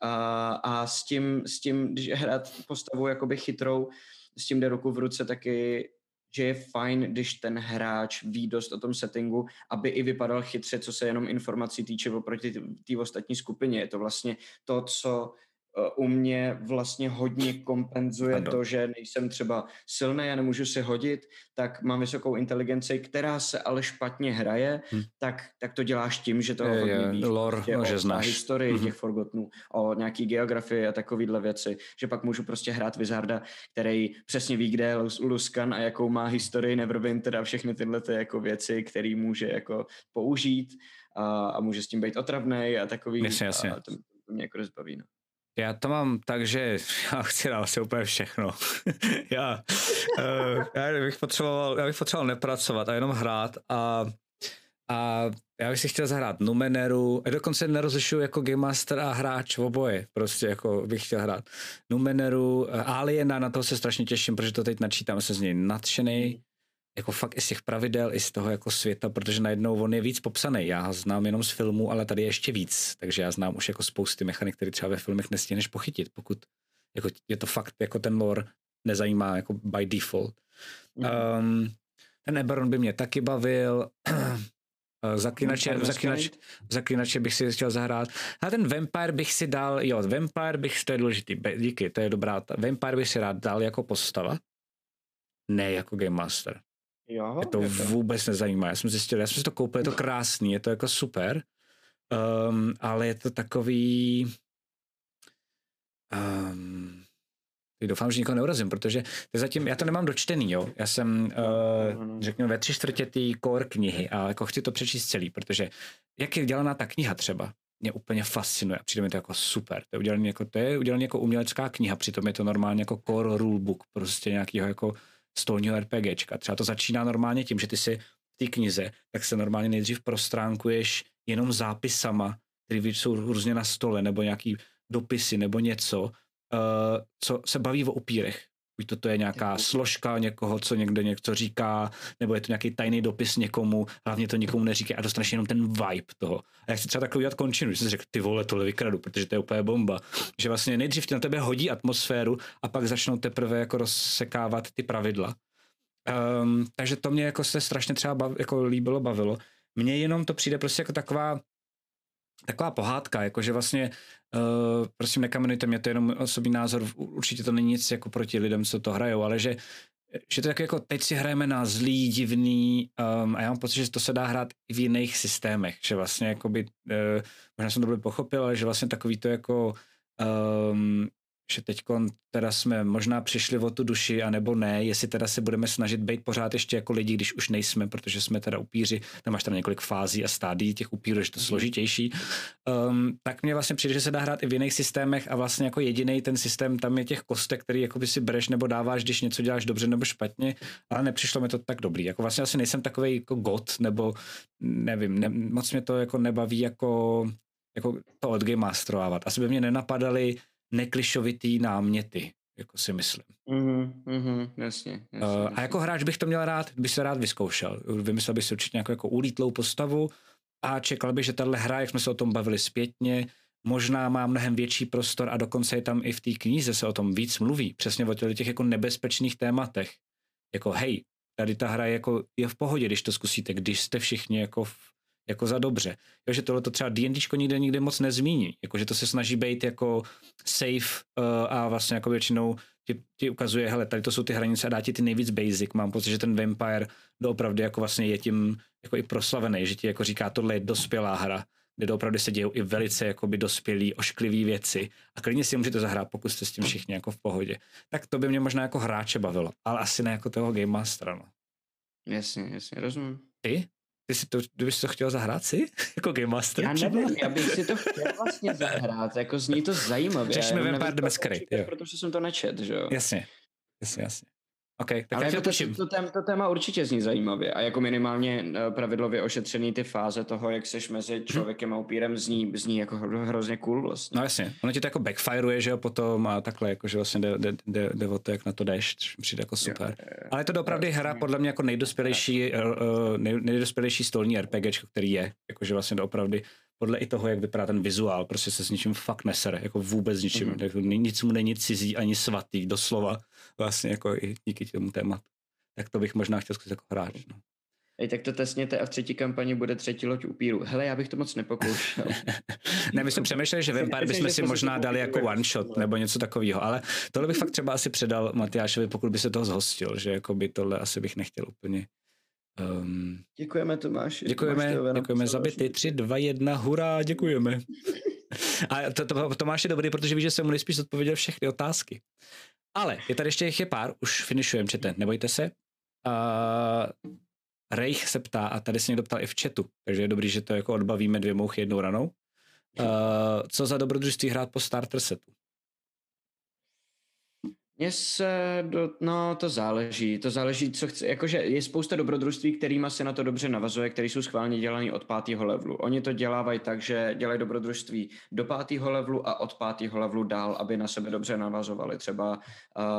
A, a s tím, s tím, když hrát postavu jakoby chytrou, s tím jde ruku v ruce taky že je fajn, když ten hráč ví dost o tom settingu, aby i vypadal chytře, co se jenom informací týče oproti té ostatní skupině. Je to vlastně to, co u mě vlastně hodně kompenzuje to, že nejsem třeba silný a nemůžu si hodit, tak mám vysokou inteligenci, která se ale špatně hraje, hmm. tak, tak to děláš tím, že to je, hodně víš. Lore, prostě no, že znáš. historii hmm. těch Forgotnů, o nějaký geografii a takovýhle věci, že pak můžu prostě hrát Wizarda, který přesně ví, kde je Luskan a jakou má historii Neverwinter a všechny tyhle ty jako věci, který může jako použít a, a může s tím být otravný a takový. Jasně, jasně. A to, to mě jako rozbaví. No. Já to mám tak, že [LAUGHS] já chci dát asi úplně všechno. [LAUGHS] já, uh, já, bych potřeboval, já bych potřeboval nepracovat a jenom hrát a, a já bych si chtěl zahrát Numeneru, a dokonce nerozlišuju jako Game Master a hráč v oboje, prostě jako bych chtěl hrát Numeneru, eh, Aliena, na to se strašně těším, protože to teď načítám, jsem z něj nadšený jako fakt i z těch pravidel, i z toho jako světa, protože najednou on je víc popsaný. Já ho znám jenom z filmu, ale tady je ještě víc. Takže já znám už jako spousty mechanik, které třeba ve filmech nestihneš pochytit, pokud jako je to fakt jako ten lore nezajímá jako by default. Um, ten Eberron by mě taky bavil. [CLEARS THROAT] Zaklinače, zaklinač, zaklinače bych si chtěl zahrát. A ten Vampire bych si dal, jo, Vampire bych, to je důležitý, díky, to je dobrá. Vampire bych si rád dal jako postava, ne jako Game Master. Jo, je to je to. vůbec nezajímá. Já jsem zjistil, já jsem si to koupil, je to krásný, je to jako super, um, ale je to takový... Um, doufám, že nikoho neurazím, protože to zatím, já to nemám dočtený, jo. Já jsem, uh, řekněme, ve tři čtvrtě té core knihy a jako chci to přečíst celý, protože jak je udělaná ta kniha třeba, mě úplně fascinuje a přijde mi to jako super. To je udělané jako, to je udělané jako umělecká kniha, přitom je to normálně jako core rulebook, prostě nějakého jako stolního RPGčka. Třeba to začíná normálně tím, že ty si v té knize, tak se normálně nejdřív prostránkuješ jenom zápisama, které jsou různě na stole, nebo nějaký dopisy, nebo něco, uh, co se baví o upírech. Buď to, to je nějaká složka někoho, co někdo něco říká, nebo je to nějaký tajný dopis někomu, hlavně to nikomu neříká a dostaneš jenom ten vibe toho. A jak si třeba takový udělat končinu, že jsi řekl, ty vole, tohle vykradu, protože to je úplně bomba. Že vlastně nejdřív ti na tebe hodí atmosféru a pak začnou teprve jako rozsekávat ty pravidla. Um, takže to mě jako se strašně třeba bav, jako líbilo, bavilo. Mně jenom to přijde prostě jako taková taková pohádka, jakože vlastně uh, prosím nekamenujte mě, to je jenom osobní názor, určitě to není nic jako proti lidem, co to hrajou, ale že že to tak jako teď si hrajeme na zlý, divný um, a já mám pocit, že to se dá hrát i v jiných systémech, že vlastně jakoby, uh, možná jsem to byl pochopil, ale že vlastně takový to jako um, že teď teda jsme možná přišli o tu duši, anebo ne, jestli teda se budeme snažit být pořád ještě jako lidi, když už nejsme, protože jsme teda upíři, tam máš tam několik fází a stádií těch upírů, že to je mhm. složitější, um, tak mě vlastně přijde, že se dá hrát i v jiných systémech a vlastně jako jediný ten systém tam je těch kostek, který jako by si bereš nebo dáváš, když něco děláš dobře nebo špatně, ale nepřišlo mi to tak dobrý. Jako vlastně asi nejsem takový jako god, nebo nevím, ne, moc mě to jako nebaví jako jako to od Game Masterovávat. Asi by mě nenapadaly neklišovitý náměty, jako si myslím. Mm-hmm, mm-hmm, jasně, jasně, uh, jasně. A jako hráč bych to měl rád, bych se rád vyzkoušel. Vymyslel bych si určitě nějakou jako ulítlou postavu a čekal bych, že tahle hra, jak jsme se o tom bavili zpětně, možná má mnohem větší prostor a dokonce je tam i v té knize se o tom víc mluví, přesně o těch jako nebezpečných tématech. Jako hej, tady ta hra je, jako, je v pohodě, když to zkusíte, když jste všichni jako v jako za dobře. Jo, že tohle to třeba D&Dčko nikde nikde moc nezmíní, jako že to se snaží být jako safe uh, a vlastně jako většinou ti, ti ukazuje, hele, tady to jsou ty hranice a dá ti ty nejvíc basic. Mám pocit, že ten Vampire doopravdy jako vlastně je tím jako i proslavený, že ti jako říká, tohle je dospělá hra, kde doopravdy se dějou i velice jakoby dospělý, ošklivý věci a klidně si můžete zahrát, pokud jste s tím všichni jako v pohodě. Tak to by mě možná jako hráče bavilo, ale asi ne jako toho Game Mastera, no. Jasně, jasně, rozumím. Ty? Ty si to, kdybys to chtěl zahrát si? [LAUGHS] jako Game Master? Já nevím, já bych si to chtěl vlastně [LAUGHS] zahrát, jako zní to zajímavě. Řešíme Vampire the Masquerade, Protože jsem to nečet, že jo? Jasně, jasně, jasně. OK, tak Ale já to, to, téma, to téma určitě zní zajímavě a jako minimálně eh, pravidlově ošetřený ty fáze toho, jak seš mezi mhm. člověkem a upírem, zní, zní jako hrozně cool vlastně. No jasně, ono ti to jako backfireuje, že jo, potom a takhle, jako, že vlastně jde, jde, jde, jde o to, jak na to jdeš, přijde jako super. Jo, jo, Ale je to opravdu hra podle mě jako nejdospělejší, uh, nej, nejdospělejší stolní RPG, který je, jakože vlastně opravdu podle i toho, jak vypadá ten vizuál, prostě se s ničím fakt nesere, jako vůbec s ničím. Mm-hmm. Nic mu není cizí ani svatý, doslova, vlastně jako i díky tomu tématu. Tak to bych možná chtěl zkusit jako hráč. No. Ej, tak to tesněte a v třetí kampani bude třetí loď upíru. Hele, já bych to moc nepokoušel. [LAUGHS] ne, my jsme přemýšleli, že Vampire bychom si možná dali jako one shot nebo něco takového, ale tohle bych fakt třeba asi předal Matyášovi, pokud by se toho zhostil, že jako by tohle asi bych nechtěl úplně Um, děkujeme Tomáši. Děkujeme, Tomáš děkujeme za byty. 3, 2, 1, hurá, děkujeme. [LAUGHS] A to, to, Tomáš je dobrý, protože víš, že jsem mu nejspíš odpověděl všechny otázky. Ale je tady ještě jich je pár, už finišujeme čete, nebojte se. Uh, Rejch se ptá, a tady se někdo ptal i v chatu, takže je dobrý, že to jako odbavíme dvě mouchy jednou ranou. Uh, co za dobrodružství hrát po starter setu? Mně se, do, no to záleží, to záleží, co chce, jakože je spousta dobrodružství, kterýma se na to dobře navazuje, které jsou schválně dělané od pátého levelu. Oni to dělávají tak, že dělají dobrodružství do pátého levelu a od pátého levelu dál, aby na sebe dobře navazovali. Třeba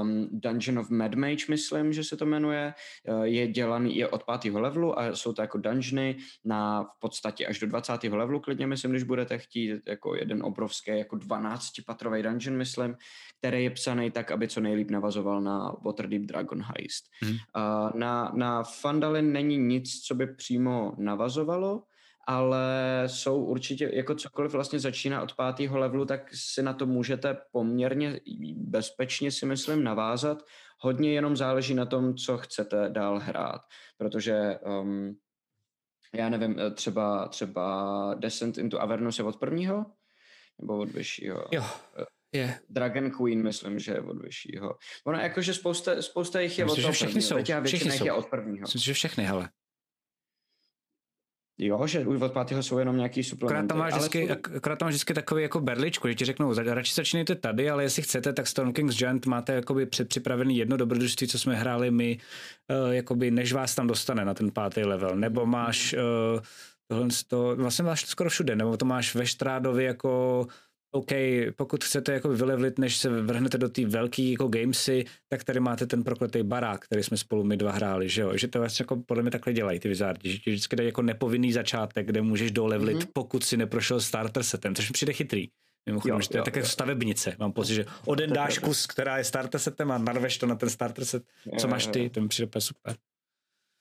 um, Dungeon of Mad Mage, myslím, že se to jmenuje, uh, je dělaný je od pátého levelu a jsou to jako dungeony na v podstatě až do 20. levelu, klidně myslím, když budete chtít, jako jeden obrovský, jako 12-patrový dungeon, myslím, který je psaný tak, aby co nejlíp navazoval na Waterdeep Dragon Heist. Mm. Uh, na, na Fandalin není nic, co by přímo navazovalo, ale jsou určitě, jako cokoliv vlastně začíná od pátého levelu, tak si na to můžete poměrně bezpečně si myslím navázat. Hodně jenom záleží na tom, co chcete dál hrát, protože um, já nevím, třeba, třeba Descent into Avernus je od prvního? Nebo od vyššího? Jo, je. Dragon Queen, myslím, že je od vyššího. Ono jakože spousta, spousta jich je Myslím, od toho že všechny prvního. jsou, Většina všichni jsou. je od prvního. Myslím, že všechny, hele. Jo, že už od pátého jsou jenom nějaký Akorát suplementy. tam, máš ale vždycky, jsou- ak- akorát tam máš vždycky takový jako berličku, že ti řeknou, "Za- radši začínejte tady, ale jestli chcete, tak Storm King's Giant máte jakoby předpřipravený jedno dobrodružství, co jsme hráli my, uh, jakoby než vás tam dostane na ten pátý level. Nebo máš uh, tohle, to, vlastně máš to skoro všude, nebo to máš ve Štrádovi jako OK, pokud chcete jako vylevlit, než se vrhnete do té velké jako gamesy, tak tady máte ten prokletý barák, který jsme spolu my dva hráli, že jo? Že to vlastně jako podle mě takhle dělají ty Wizardi, že vždycky dají jako nepovinný začátek, kde můžeš dolevlit, Mhm. mm-hmm. pokud si neprošel starter setem, což mi přijde chytrý. Mimochodem, Jo, že to je jo, také jo. stavebnice. Mám pocit, že oden dáš kus, která je starter setem a narveš to na ten starter set. Co máš ty? To mi přijde super.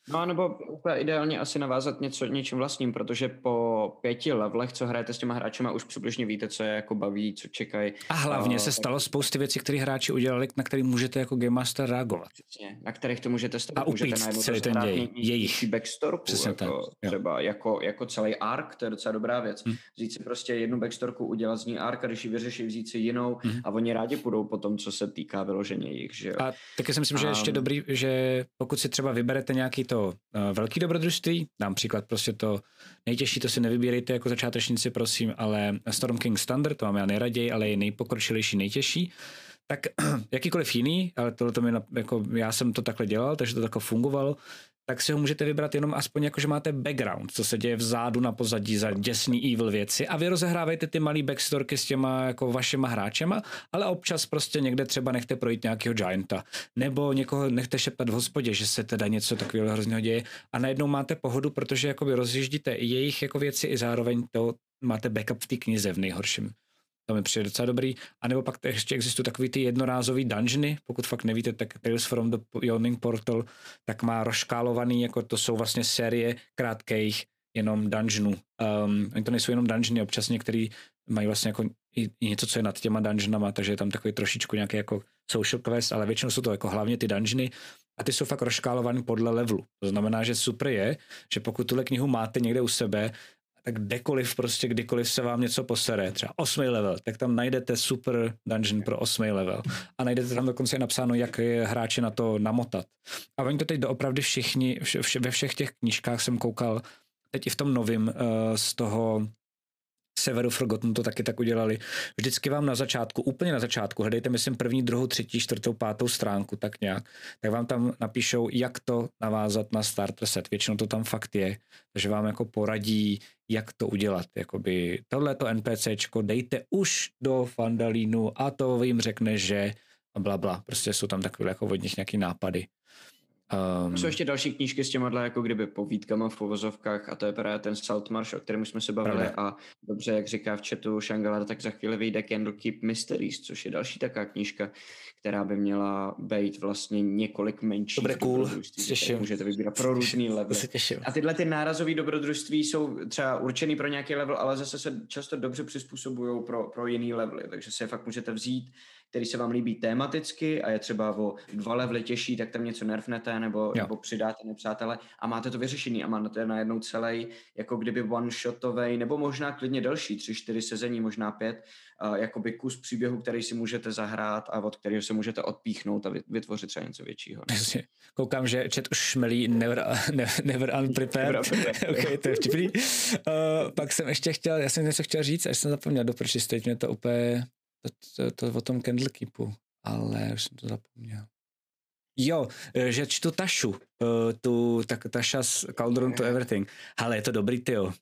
No nebo úplně ideálně asi navázat něco něčím vlastním, protože po pěti levelech, co hrajete s těma hráčema, už přibližně víte, co je jako baví, co čekají. A hlavně A, se stalo spousty věcí, které hráči udělali, na které můžete jako Game Master reagovat. Přesně, na kterých to můžete stavit. A můžete upít celý ten děj, jejich. backstorku, Přesně jako, tak, třeba jako, jako celý arc, to je docela dobrá věc. Hm. Vzít si prostě jednu backstorku, udělat z ní arc a když ji vyřeší, vzít si jinou Hm. a oni rádi půjdou po tom, co se týká vyloženě jich, že jo. A taky si myslím, že je ještě dobrý, že pokud si třeba vyberete nějaký to uh, velký dobrodružství, dám příklad prostě to nejtěžší, to si nevybírejte jako začátečníci, prosím, ale Storm King Standard, to mám já nejraději, ale je nejpokročilejší, nejtěžší, tak [CLEARS THROAT] jakýkoliv jiný, ale tohle to mi, jako já jsem to takhle dělal, takže to takhle fungovalo, tak si ho můžete vybrat jenom aspoň jako, že máte background, co se děje vzadu na pozadí za děsný evil věci. A vy rozehrávejte ty malý backstorky s těma jako vašima hráčema, ale občas prostě někde třeba nechte projít nějakého gianta, nebo někoho nechte šeptat v hospodě, že se teda něco takového hrozného děje. A najednou máte pohodu, protože jakoby rozjíždíte jejich jako věci i zároveň to máte backup v té knize v nejhorším. To mi přijde docela dobrý. A nebo pak ještě existují takový ty jednorázový dungeony, pokud fakt nevíte, tak Tales from the Yawning Portal, tak má rozškálovaný, jako to jsou vlastně série krátkých jenom dungeonů. Um, oni to nejsou jenom dungeony, občas některý mají vlastně jako i, něco, co je nad těma dungeonama, takže je tam takový trošičku nějaký jako social quest, ale většinou jsou to jako hlavně ty dungeony a ty jsou fakt rozškálovaný podle levelu. To znamená, že super je, že pokud tuhle knihu máte někde u sebe, tak kdekoliv prostě, kdykoliv se vám něco posere, třeba 8. level, tak tam najdete super dungeon pro 8. level a najdete tam dokonce i napsáno, jak je hráče na to namotat. A oni to teď doopravdy všichni, vše, vše, ve všech těch knížkách jsem koukal, teď i v tom novém uh, z toho Severu Forgotten to taky tak udělali. Vždycky vám na začátku, úplně na začátku, hledejte, myslím, první, druhou, třetí, čtvrtou, pátou stránku, tak nějak, tak vám tam napíšou, jak to navázat na starter set. Většinou to tam fakt je, takže vám jako poradí, jak to udělat. Jakoby tohleto NPCčko dejte už do Fandalínu a to jim řekne, že a bla, bla. Prostě jsou tam takové jako od nich nějaký nápady. Um, Jsou ještě další knížky s těma jako kdyby povídkama v uvozovkách a to je právě ten Saltmarsh, o kterém jsme se bavili Pravda. a dobře, jak říká v chatu Shangala, tak za chvíli vyjde Candlekeep Mysteries, což je další taková knížka, která by měla být vlastně několik menších Dobré, cool. Těším. můžete vybírat pro různý se těším. A tyhle ty nárazové dobrodružství jsou třeba určený pro nějaký level, ale zase se často dobře přizpůsobují pro, pro jiný levely, takže si je fakt můžete vzít, který se vám líbí tematicky a je třeba o dva levely těžší, tak tam něco nerfnete nebo, nebo přidáte nepřátele a máte to vyřešený a máte najednou celý jako kdyby one-shotovej, nebo možná klidně delší, tři, čtyři sezení, možná pět, uh, jakoby kus příběhu, který si můžete zahrát a od kterého se můžete odpíchnout a vytvořit třeba něco většího. Jasně. Koukám, že chat už šmelí never, never, never unprepared. [LAUGHS] ok, to je vtipný. Uh, pak jsem ještě chtěl, já jsem něco chtěl říct, až jsem zapomněl, doprčit teď mě to úplně, to, to, to o tom Candlekeepu, ale už jsem to zapomněl. Jo, že čtu Tašu, uh, tu tak, Taša z Cauldron to Everything. Ale je to dobrý, tyjo. Uh,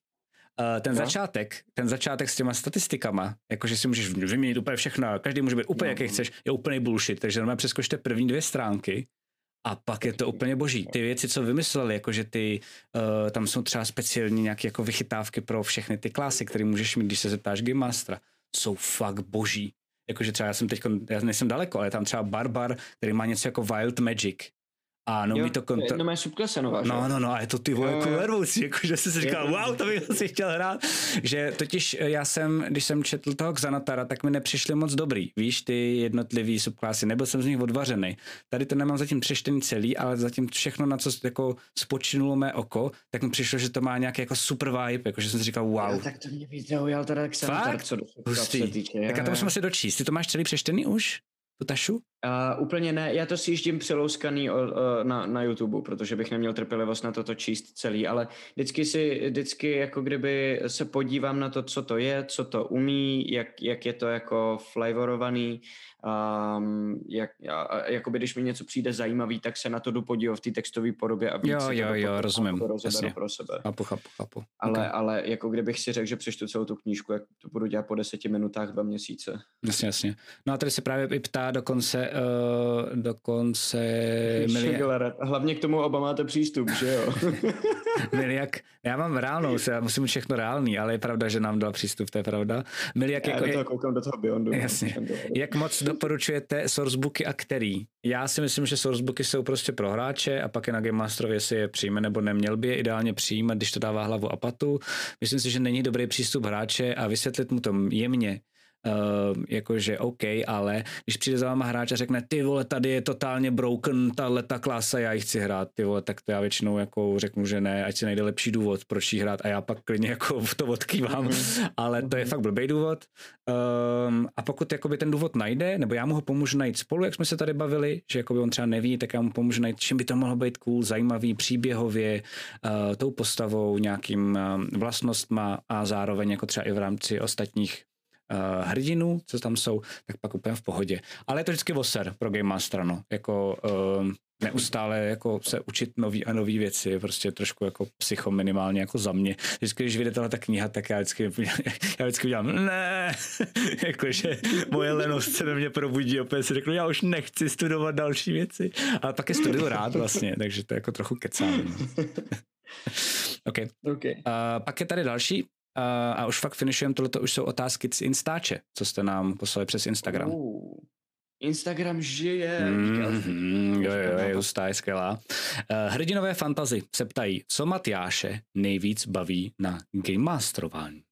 ten no. začátek, ten začátek s těma statistikama, jakože si můžeš vyměnit úplně všechno, každý může být úplně no. jaký chceš, je úplný bullshit, takže normálně přeskočte první dvě stránky a pak je to úplně boží. Ty věci, co vymysleli, jakože ty, uh, tam jsou třeba speciální nějaké jako vychytávky pro všechny ty klasy, které můžeš mít, když se zeptáš Game Mastera, jsou fakt boží. Jakože třeba já jsem teď, já nejsem daleko, ale tam třeba Barbar, který má něco jako Wild Magic. A neumí Jo, to to je kontrolovat. No, má subklasa nová, že? No, no, no, a je to ty vole jako nervoucí, jako, že jsi si říkal, wow, to bych asi chtěl hrát. Že totiž eh, já jsem, když jsem četl toho Xanatara, tak mi nepřišly moc dobrý. Víš, ty jednotlivý subklasy, nebyl jsem z nich odvařený. Tady to nemám zatím přečtený celý, ale zatím všechno, na co jako spočinulo mé oko, tak mi přišlo, že to má nějaký jako super vibe, jako že jsem si říkal, wow. Jo, tak to mě víc zaujal teda? Fakt? co do týče. Tak já to musím asi dočíst. Ty to máš celý přečtený už? Tu tašu? Uh, úplně ne, já to si jíždím přelouskaný o, na, na YouTube, protože bych neměl trpělivost na toto číst celý, ale vždycky si, vždycky jako kdyby se podívám na to, co to je, co to umí, jak, jak je to jako flavorovaný, um, jak, a, a jakoby když mi něco přijde zajímavý, tak se na to jdu podívat v té textové podobě a víc Jo, si to jo, jo, potom rozumím, jako rozeberu jasně. pro sebe. Chápu, chápu, chápu. Ale, Okay. ale jako kdybych si řekl, že přečtu celou tu knížku, jak to budu dělat po deseti minutách, dva měsíce. Jasně, jasně. No a tady se právě i ptá dokonce, uh, dokonce Milia, Šegler, hlavně k tomu oba máte přístup, že jo? [LAUGHS] Miliak, já mám reálnou, já musím mít všechno reálný, ale je pravda, že nám dal přístup, to je pravda. Miliak, Já jako, do toho koukám do toho Beyondu. Jasně. jak moc doporučujete sourcebooky a který? Já si myslím, že sourcebooky jsou prostě pro hráče a pak je na Game Masterovi, jestli je přijme nebo neměl by je ideálně přijímat, když to dává hlavu a patu. Myslím si, že není dobrý přístup hráče a vysvětlit mu to jemně, Uh, jakože OK, ale když přijde za váma hráč a řekne, ty vole, tady je totálně broken, tahle ta klasa, já ji chci hrát, ty vole, tak to já většinou jako řeknu, že ne, ať si najde lepší důvod, proč jí hrát a já pak klidně jako v to odkývám, ale to je fakt blbý důvod. Um, a pokud jakoby ten důvod najde, nebo já mu ho pomůžu najít spolu, jak jsme se tady bavili, že jakoby on třeba neví, tak já mu pomůžu najít, čím by to mohlo být cool, zajímavý, příběhově, uh, tou postavou, nějakým um, vlastnostma a zároveň jako třeba i v rámci ostatních uh, hrdinů, co tam jsou, tak pak úplně v pohodě. Ale je to vždycky voser pro Game Master, no. Jako um, neustále jako se učit nový a nový věci, je prostě trošku jako psycho minimálně jako za mě. Vždycky, když vyjde tahle ta kniha, tak já vždycky, [LAUGHS] já vždycky udělám ne, [LAUGHS] jakože moje lenost se do mě probudí, opět si řeknu, já už nechci studovat další věci, ale pak je studuju rád vlastně, takže to jako trochu kecám. No. [LAUGHS] OK. okay. Uh, pak je tady další, uh, a už fakt finišujeme, tohle už jsou otázky z Instače, co jste nám poslali přes Instagram. Uh, Instagram žije. Mm-hmm, jo, jo, je hustá, je skvělá. Uh, hrdinové fantazy se ptají, co Matyáše nejvíc baví na Game Masterování?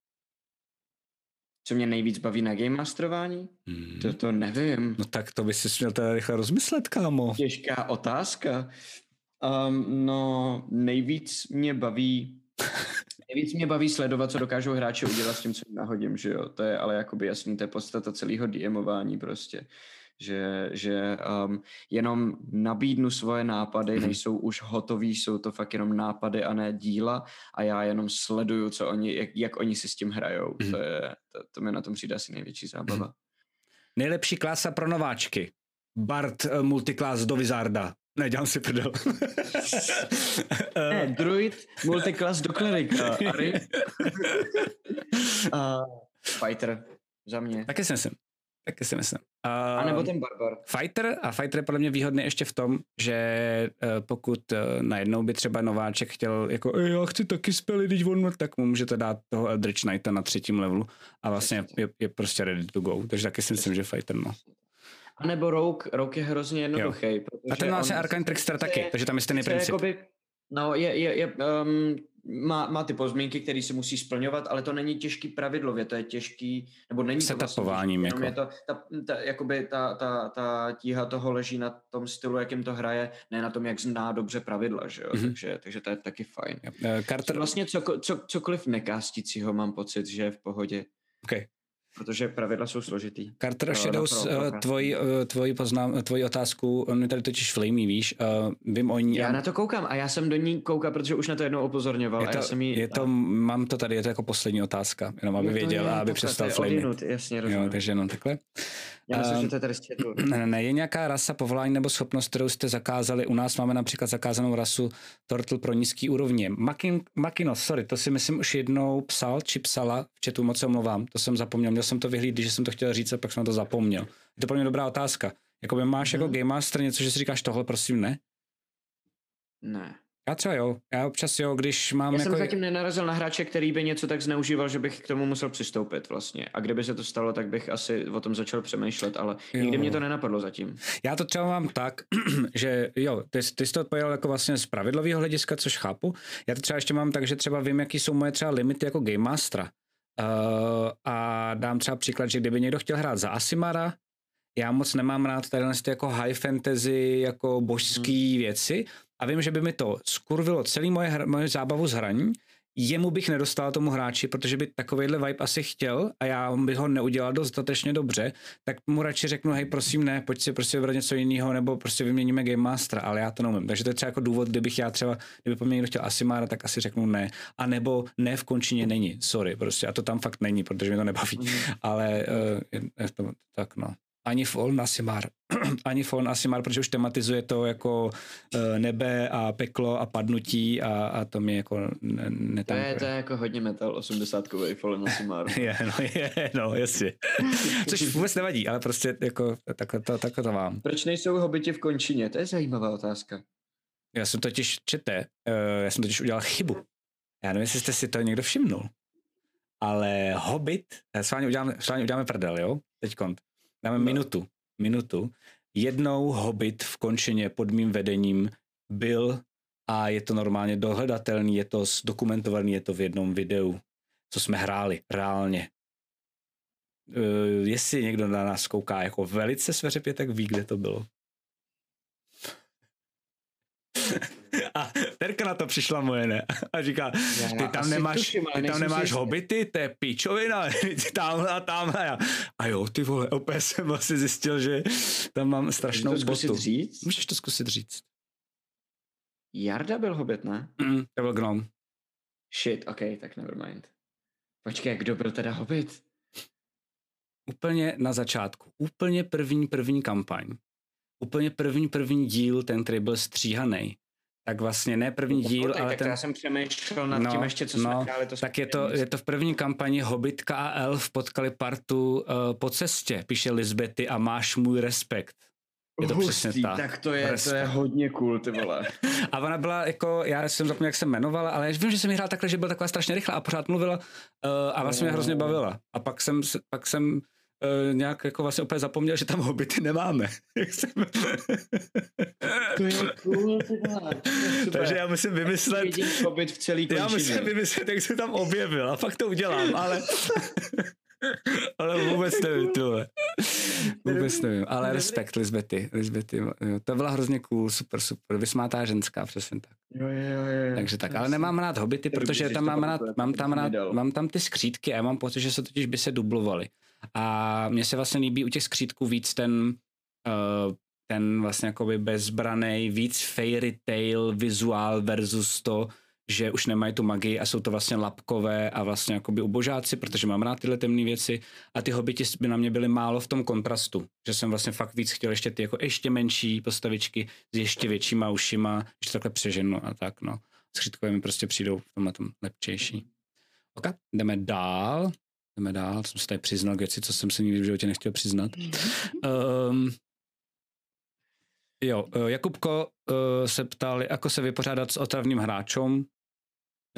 Co mě nejvíc baví na Game Masterování? Hmm. To, to nevím. No tak to by si měl teda rychle rozmyslet, kámo. Těžká otázka. Um, no, nejvíc mě baví [LAUGHS] Nejvíc mě baví sledovat, co dokážou hráči udělat s tím, co jim nahodím, že jo. To je ale jakoby jasný, to je podstata celého DMování prostě. Že, že um, jenom nabídnu svoje nápady, Mhm. nejsou už hotový, jsou to fakt jenom nápady a ne díla a já jenom sleduju, co oni, jak, jak oni si s tím hrajou. Mhm. To, je, to, to mi na tom přijde asi největší zábava. Nejlepší klasa pro nováčky. Bart uh, multiklás do Wizarda. Ne, dělám si prdel. [LAUGHS] Ne, druid, multiclass do klerika. Ari. uh, [LAUGHS] fighter, za mě. Taky si myslím. Taky si myslím. Uh, A nebo ten barbar. Fighter a Fighter je podle mě výhodný ještě v tom, že uh, pokud uh, najednou by třeba nováček chtěl jako "Ej, já chci taky spely, teď on, tak mu můžete dát toho Eldritch Knighta na třetím levelu a vlastně je, je prostě ready to go. Takže taky si myslím, že Fighter no. A nebo Rogue, Rogue je hrozně jednoduchý. A ten vlastně Arcane Trickster taky, takže tam je stejný princip. Jakoby, no, je, je, je um, má, má ty pozmínky, které se musí splňovat, ale to není těžký pravidlově, to je těžký, nebo není to vlastně, jako. je to, ta, ta, jakoby ta, ta, ta tíha toho leží na tom stylu, jakým to hraje, ne na tom, jak zná dobře pravidla, že jo? Mhm. Takže, takže to je taky fajn. Uh, Carter, Vlastně co, co, cokoliv nekástícího mám pocit, že je v pohodě. okay. Protože pravidla jsou složitý. Carter No, Shadows, no, pro- pro- tvoji, uh, tvoji, poznám, tvoji otázku, on mi tady totiž flamey, víš, uh, vím o ní. Já na to koukám a já jsem do ní koukal, protože už na to jednou upozorňoval. je a to, já jsem jí, je to, mám to tady, je to jako poslední otázka, jenom aby Jo, to věděl je, a aby takhle, přestal je flamey. jasně, Jo, rozumím. takže jenom takhle. Já myslím, Ehm, že to je tady. [CLEARS THROAT] Ne, ne, je nějaká rasa, povolání nebo schopnost, kterou jste zakázali. U nás máme například zakázanou rasu Turtle pro nízký úrovně. Makin, Makino, sorry, to si myslím už jednou psal, či psala, v chatu moc se omlouvám, to jsem zapomněl, měl jsem to vyhlídit, že jsem to chtěl říct a pak jsem to zapomněl. Je to pro mě dobrá otázka. Jakoby máš Mhm. jako Game Master něco, že si říkáš tohle, prosím, ne? Ne. Já třeba jo, já občas jo, když mám Já jako... jsem zatím nenarazil na hráče, který by něco tak zneužíval, že bych k tomu musel přistoupit vlastně. A kdyby se to stalo, tak bych asi o tom začal přemýšlet, ale jo. nikdy mě to nenapadlo zatím. Já to třeba mám tak, [CLEARS THROAT] že jo, ty, ty jsi to odpověděl jako vlastně z pravidlového hlediska, což chápu. Já to třeba ještě mám tak, že třeba vím, jaký jsou moje třeba limity jako Game Mastera. Uh, a dám třeba příklad, že kdyby někdo chtěl hrát za Asimara, já moc nemám rád tady jako high fantasy, jako božský hmm. věci a vím, že by mi to skurvilo celý moje, hra, moje zábavu z hraní, jemu bych nedostal tomu hráči, protože by takovýhle vibe asi chtěl a já bych ho neudělal dostatečně dobře, tak mu radši řeknu, hej, prosím, ne, pojď si prostě vybrat něco jiného, nebo prostě vyměníme Game Master, ale já to neumím. Takže to je třeba jako důvod, kdybych já třeba, kdyby po mě někdo chtěl Asimara, tak asi řeknu ne. A nebo ne v končině není, sorry, prostě, a to tam fakt není, protože mi to nebaví. Mm. Ale uh, je to tak, no ani Fall Nasimar, [CLEARS THROAT] ani Fall Nasimar, protože už tematizuje to jako uh, nebe a peklo a padnutí a, a to mi jako ne, to, je, to je jako hodně metal 80 kový Fall Nasimar. [LAUGHS] je, no, je, no, jasně. Což [LAUGHS] vůbec nevadí, ale prostě jako takhle to, takhle to mám. Proč nejsou hobiti v končině? To je zajímavá otázka. Já jsem totiž, čete, uh, já jsem totiž udělal chybu. Já nevím, jestli jste si to někdo všimnul, ale Hobbit, s vámi uděláme, s vámi uděláme prdel, jo? Teď kont. Dáme no. minutu. Minutu. Jednou Hobbit v končeně pod mým vedením byl a je to normálně dohledatelný, je to zdokumentovaný, je to v jednom videu, co jsme hráli reálně. Uh, jestli někdo na nás kouká jako velice sveřepě, tak ví, kde to bylo. A Terka na to přišla moje, ne? A říká, ty tam nemáš, tuším, ty tam nemáš hobity, to je píčovina, [LAUGHS] ty tamhle a tamhle. A, a jo, ty vole, opět jsem asi zjistil, že tam mám strašnou Můžu to botu. říct? Můžeš to zkusit říct. Jarda byl hobit, ne? Mm, to byl gnom. Shit, ok, tak nevermind. Počkej, kdo byl teda hobit? Úplně na začátku. Úplně první, první kampaň. Úplně první, první díl, ten, který byl stříhaný tak vlastně ne první no, díl, ale tak ten... já jsem přemýšlel nad no, tím ještě, co no, jsme hráli. To tak je to, je to v první kampani Hobbitka a Elf potkali partu uh, po cestě, píše Lisbety a máš můj respekt. Je to Hustý, přesně ta. Tak to je, respekt. to je hodně cool, ty vole. [LAUGHS] a ona byla jako, já jsem zapomněl, jak se jmenovala, ale já vím, že jsem hrál takhle, že byla taková strašně rychlá a pořád mluvila uh, a vlastně mě hrozně bavila. A pak jsem, pak jsem uh, nějak jako vlastně úplně zapomněl, že tam hobity nemáme. [LAUGHS] to je cool, Takže já musím vymyslet... Hobit v celý Já musím vymyslet, jak se tam objevil a fakt to udělám, ale... [LAUGHS] ale vůbec nevím, tohle. Vůbec nevím, ale respekt Lisbety, Lisbety, jo, to byla hrozně cool, super, super, vysmátá ženská, přesně tak. Jo, jo, jo. Takže tak, ale nemám rád hobity, protože tam mám rád, mám tam rád, mám tam ty skřídky a já mám pocit, že se totiž by se dublovaly. A mně se vlastně líbí u těch skřítků víc ten, uh, ten vlastně jakoby bezbraný, víc fairy tale vizuál versus to, že už nemají tu magii a jsou to vlastně lapkové a vlastně jakoby ubožáci, protože mám rád tyhle temné věci a ty hobiti by na mě byly málo v tom kontrastu, že jsem vlastně fakt víc chtěl ještě ty jako ještě menší postavičky s ještě většíma ušima, že takhle přeženu a tak no. Skřítkové mi prostě přijdou v tomhle tom lepčejší. Ok, jdeme dál jdeme dál, jsem se tady přiznal k věci, co jsem se nikdy v životě nechtěl přiznat. Um, jo, eh, Jakubko uh, se ptal, jako se vypořádat s otravným hráčem.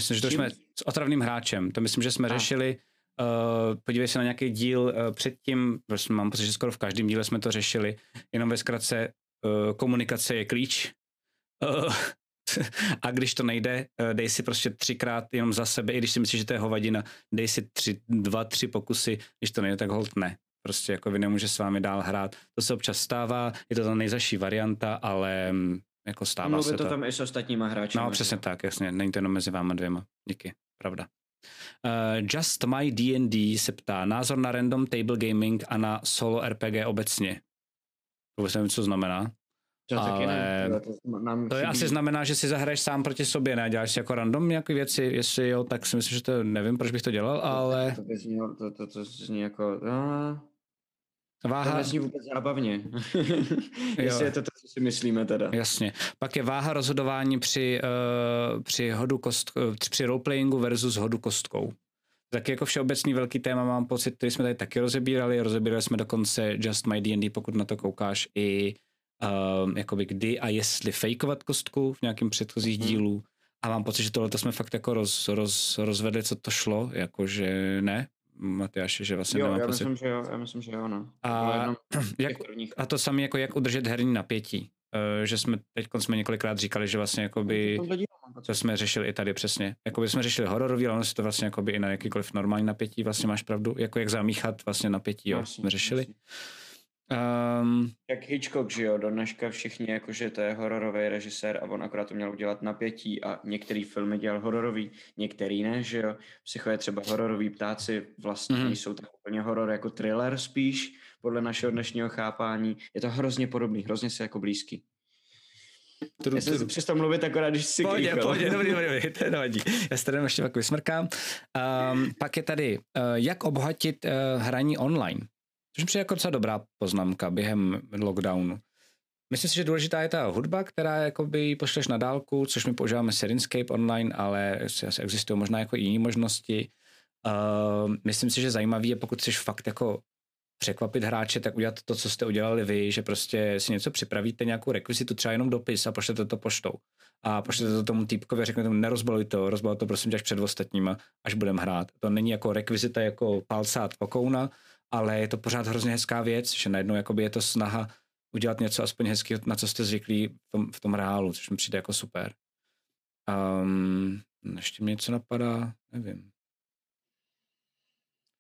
Myslím, že to jsme s otravným hráčem. To myslím, že jsme A. řešili. Uh, podívej se na nějaký díl uh, předtím, prostě mám pocit, že skoro v každém díle jsme to řešili. Jenom ve zkratce, uh, komunikace je klíč. Uh, [LAUGHS] a když to nejde, eh, dej si prostě třikrát jenom za sebe, i když si myslíš, že to je hovadina, dej si tři, dva, tři pokusy, když to nejde, tak hold ne. Prostě jako vy nemůže s vámi dál hrát. To se občas stává, je to ta nejzaší varianta, ale mm, jako stává Mluví se to. to tam i s ostatníma hráči. No přesně tak, jasně, není to jenom mezi váma dvěma. Díky, pravda. Uh, Just My D&D se ptá názor na random table gaming a na solo RPG obecně. Vůbec nevím, co znamená. To ale ne, to, nám to je asi znamená, že si zahraješ sám proti sobě, ne? Děláš si jako random nějaké věci, jestli jo, tak si myslím, že to nevím, proč bych to dělal, ale... To, to, zní, to, to, to zní jako... No, Váha... To nezní vůbec zábavně. [LAUGHS] Jestli je to to, co si myslíme teda. Jasně. Pak je váha rozhodování při, uh, při, hodu kost, uh, při roleplayingu versus hodu kostkou. Taky jako všeobecný velký téma mám pocit, který jsme tady taky rozebírali. Rozebírali jsme dokonce Just My D&D, pokud na to koukáš, i uh, jakoby kdy a jestli fejkovat kostku v nějakém předchozích hmm. dílu. A mám pocit, že tohle jsme fakt jako roz, roz, rozvedli, co to šlo, jakože ne, Matyáše, že vlastně jo, nemám já pocit. Myslím, že jo, já myslím, že jo, no. A, [CLEARS THROAT] jak, a to samé jako jak udržet herní napětí. Uh, že jsme teď jsme několikrát říkali, že vlastně jakoby, to jsme řešili i tady přesně. Jakoby jsme řešili hororový, ale ono si to vlastně jakoby i na jakýkoliv normální napětí, vlastně máš pravdu, jako jak zamíchat vlastně napětí, jo, vlastně, jsme řešili. Vlastně. Um, Jak Hitchcock, že jo, do dneška všichni, jakože to je hororový režisér a on akorát to měl udělat napětí a některý filmy dělal hororový, některý ne, že jo. Psycho je třeba hororový ptáci, vlastně mm-hmm. jsou tak úplně horor jako thriller spíš, podle našeho dnešního chápání. Je to hrozně podobný, hrozně se jako blízký. Tru, Já jsem si přestal mluvit akorát, když si Pojď, pojď, dobrý, [LAUGHS] dobrý, dobrý, to nevadí. Já se tady ještě pak vysmrkám. Um, pak je tady, uh, jak obohatit uh, hraní online. Což mi jako docela dobrá poznámka během lockdownu. Myslím si, že důležitá je ta hudba, která jakoby pošleš na dálku, což my používáme Serinscape online, ale asi existují možná jako jiné možnosti. Uh, myslím si, že zajímavý je, pokud chceš fakt jako překvapit hráče, tak udělat to, co jste udělali vy, že prostě si něco připravíte, nějakou rekvizitu, třeba jenom dopis a pošlete to poštou. A pošlete to tomu týpkovi a řeknete tomu, nerozbaluj to, rozbaluj to prosím tě až před ostatníma, až budeme hrát. To není jako rekvizita jako palcát pokouna, ale je to pořád hrozně hezká věc, že najednou jakoby je to snaha udělat něco aspoň hezkého, na co jste zvyklí v tom, v tom reálu, což mi přijde jako super. Um, ještě mě něco napadá, nevím.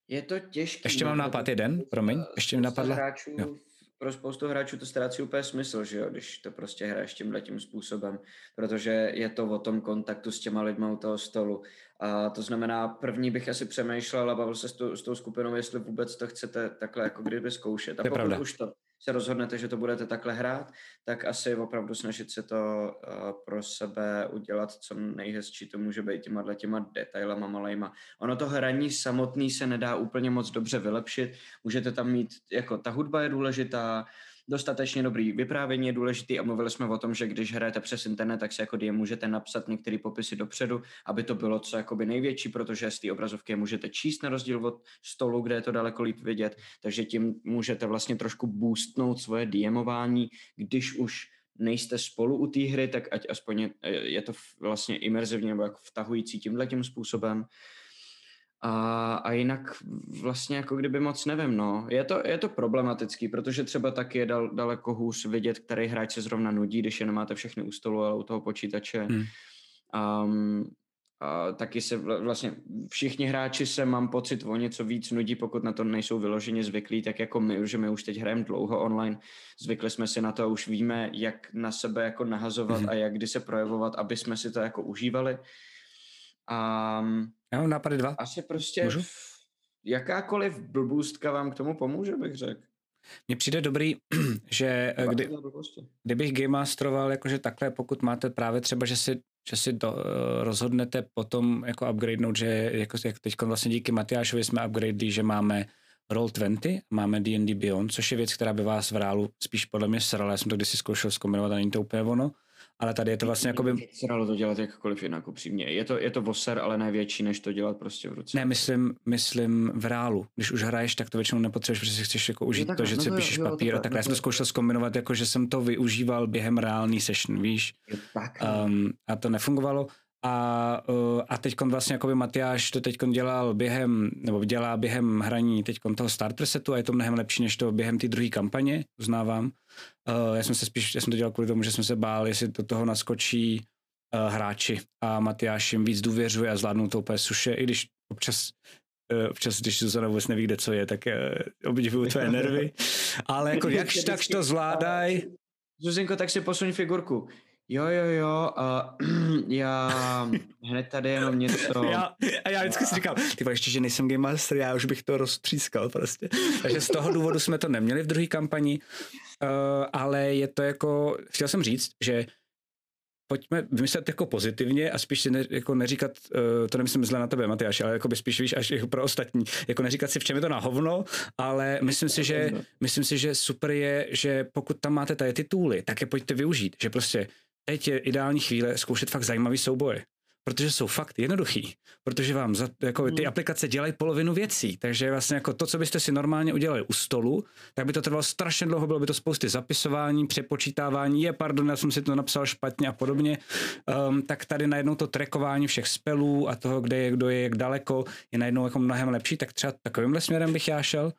Je to těžké. Ještě mám nápad jeden, promiň, ještě mi napadla. Hráčů, jo. Pro spoustu hráčů to ztrácí úplně smysl, že jo, když to prostě hraješ tímhle tím způsobem, protože je to o tom kontaktu s těma lidma u toho stolu a to znamená, první bych asi přemýšlel a bavil se s, tu, s tou skupinou, jestli vůbec to chcete takhle jako kdyby zkoušet. A pokud pravda. už to se rozhodnete, že to budete takhle hrát, tak asi opravdu snažit se to uh, pro sebe udělat co nejhezčí to může být těma těma detailama malejma. Ono to hraní samotný se nedá úplně moc dobře vylepšit. Můžete tam mít, jako ta hudba je důležitá, dostatečně dobrý vyprávění je důležitý a mluvili jsme o tom, že když hrajete přes internet, tak si jako DM můžete napsat některé popisy dopředu, aby to bylo co jakoby největší, protože z té obrazovky můžete číst na rozdíl od stolu, kde je to daleko líp vidět, takže tím můžete vlastně trošku boostnout svoje DMování, když už nejste spolu u té hry, tak ať aspoň je, je to vlastně imerzivně nebo jako vtahující tímhle tím způsobem. A, a jinak vlastně jako kdyby moc nevím, no. Je to, je to problematický, protože třeba taky je dal, daleko hůř vidět, který hráč se zrovna nudí, když je nemáte všechny u stolu, ale u toho počítače. Hmm. Um, a taky se vlastně všichni hráči se mám pocit o něco víc nudí, pokud na to nejsou vyloženě zvyklí, tak jako my, že my už teď hrajeme dlouho online, zvykli jsme si na to a už víme, jak na sebe jako nahazovat hmm. a jak kdy se projevovat, aby jsme si to jako užívali. A já mám nápady dva. Asi prostě Můžu? jakákoliv blbůstka vám k tomu pomůže, bych řekl. Mně přijde dobrý, [CLEARS THROAT] že eh, kdy, kdybych game masteroval, jakože takhle, pokud máte právě třeba, že si, že si do, uh, rozhodnete potom jako upgradenout, že jako, jak teď vlastně díky Matyášovi jsme upgradeli, že máme Roll20, máme D&D Beyond, což je věc, která by vás v reálu spíš podle mě srala. Já jsem to kdysi zkoušel zkombinovat a není to úplně ono ale tady je to vlastně jako by... Se dalo to dělat jakkoliv jinak, upřímně. Je to, je to voser, ale největší, než to dělat prostě v ruce. Ne, myslím, myslím v reálu. Když už hraješ, tak to většinou nepotřebuješ, protože si chceš jako užít no, to, že no si píšeš jo, papír a takhle. Já jsem to zkoušel zkombinovat, jako že jsem to využíval během reální session, víš? tak, um, a to nefungovalo. A, uh, a teď vlastně jako by Matyáš to teď dělal během, nebo dělá během hraní teď toho starter setu a je to mnohem lepší, než to během té druhé kampaně, uznávám. Uh, já jsem se spíš, já jsem to dělal kvůli tomu, že jsem se bál, jestli do toho naskočí uh, hráči a Matyáš jim víc důvěřuje a zvládnou to úplně suše, i když občas občas, když Zuzana vůbec neví, kde co je, tak obdivuju tvoje nervy. Ale jako [LAUGHS] jakž takž to zvládaj. Zuzinko, tak si posuň figurku. Jo, jo, jo, uh, [CLEARS THROAT] já [LAUGHS] hned tady jenom něco... já, a já vždycky si říkám, ty ještě, že nejsem game master, já už bych to roztřískal prostě. Takže z toho důvodu jsme to neměli v druhé kampani, uh, ale je to jako, chtěl jsem říct, že pojďme vymyslet jako pozitivně a spíš si ne, jako neříkat, uh, to nemyslím zle na tebe, Matyáš, ale jako by spíš víš až jako pro ostatní, jako neříkat si v čem je to na hovno, ale myslím si, že, myslím si, že super je, že pokud tam máte tady ty tooly, tak je pojďte využít, že prostě teď je ideální chvíle zkoušet fakt zajímavý souboje. protože jsou fakt jednoduchý, protože vám za, jako ty hmm. aplikace dělají polovinu věcí, takže vlastně jako to, co byste si normálně udělali u stolu, tak by to trvalo strašně dlouho, bylo by to spousty zapisování, přepočítávání, je pardon, já jsem si to napsal špatně a podobně, um, tak tady najednou to trekování všech spelů a toho, kde je, kdo je, jak daleko, je najednou jako mnohem lepší, tak třeba takovýmhle směrem bych já šel.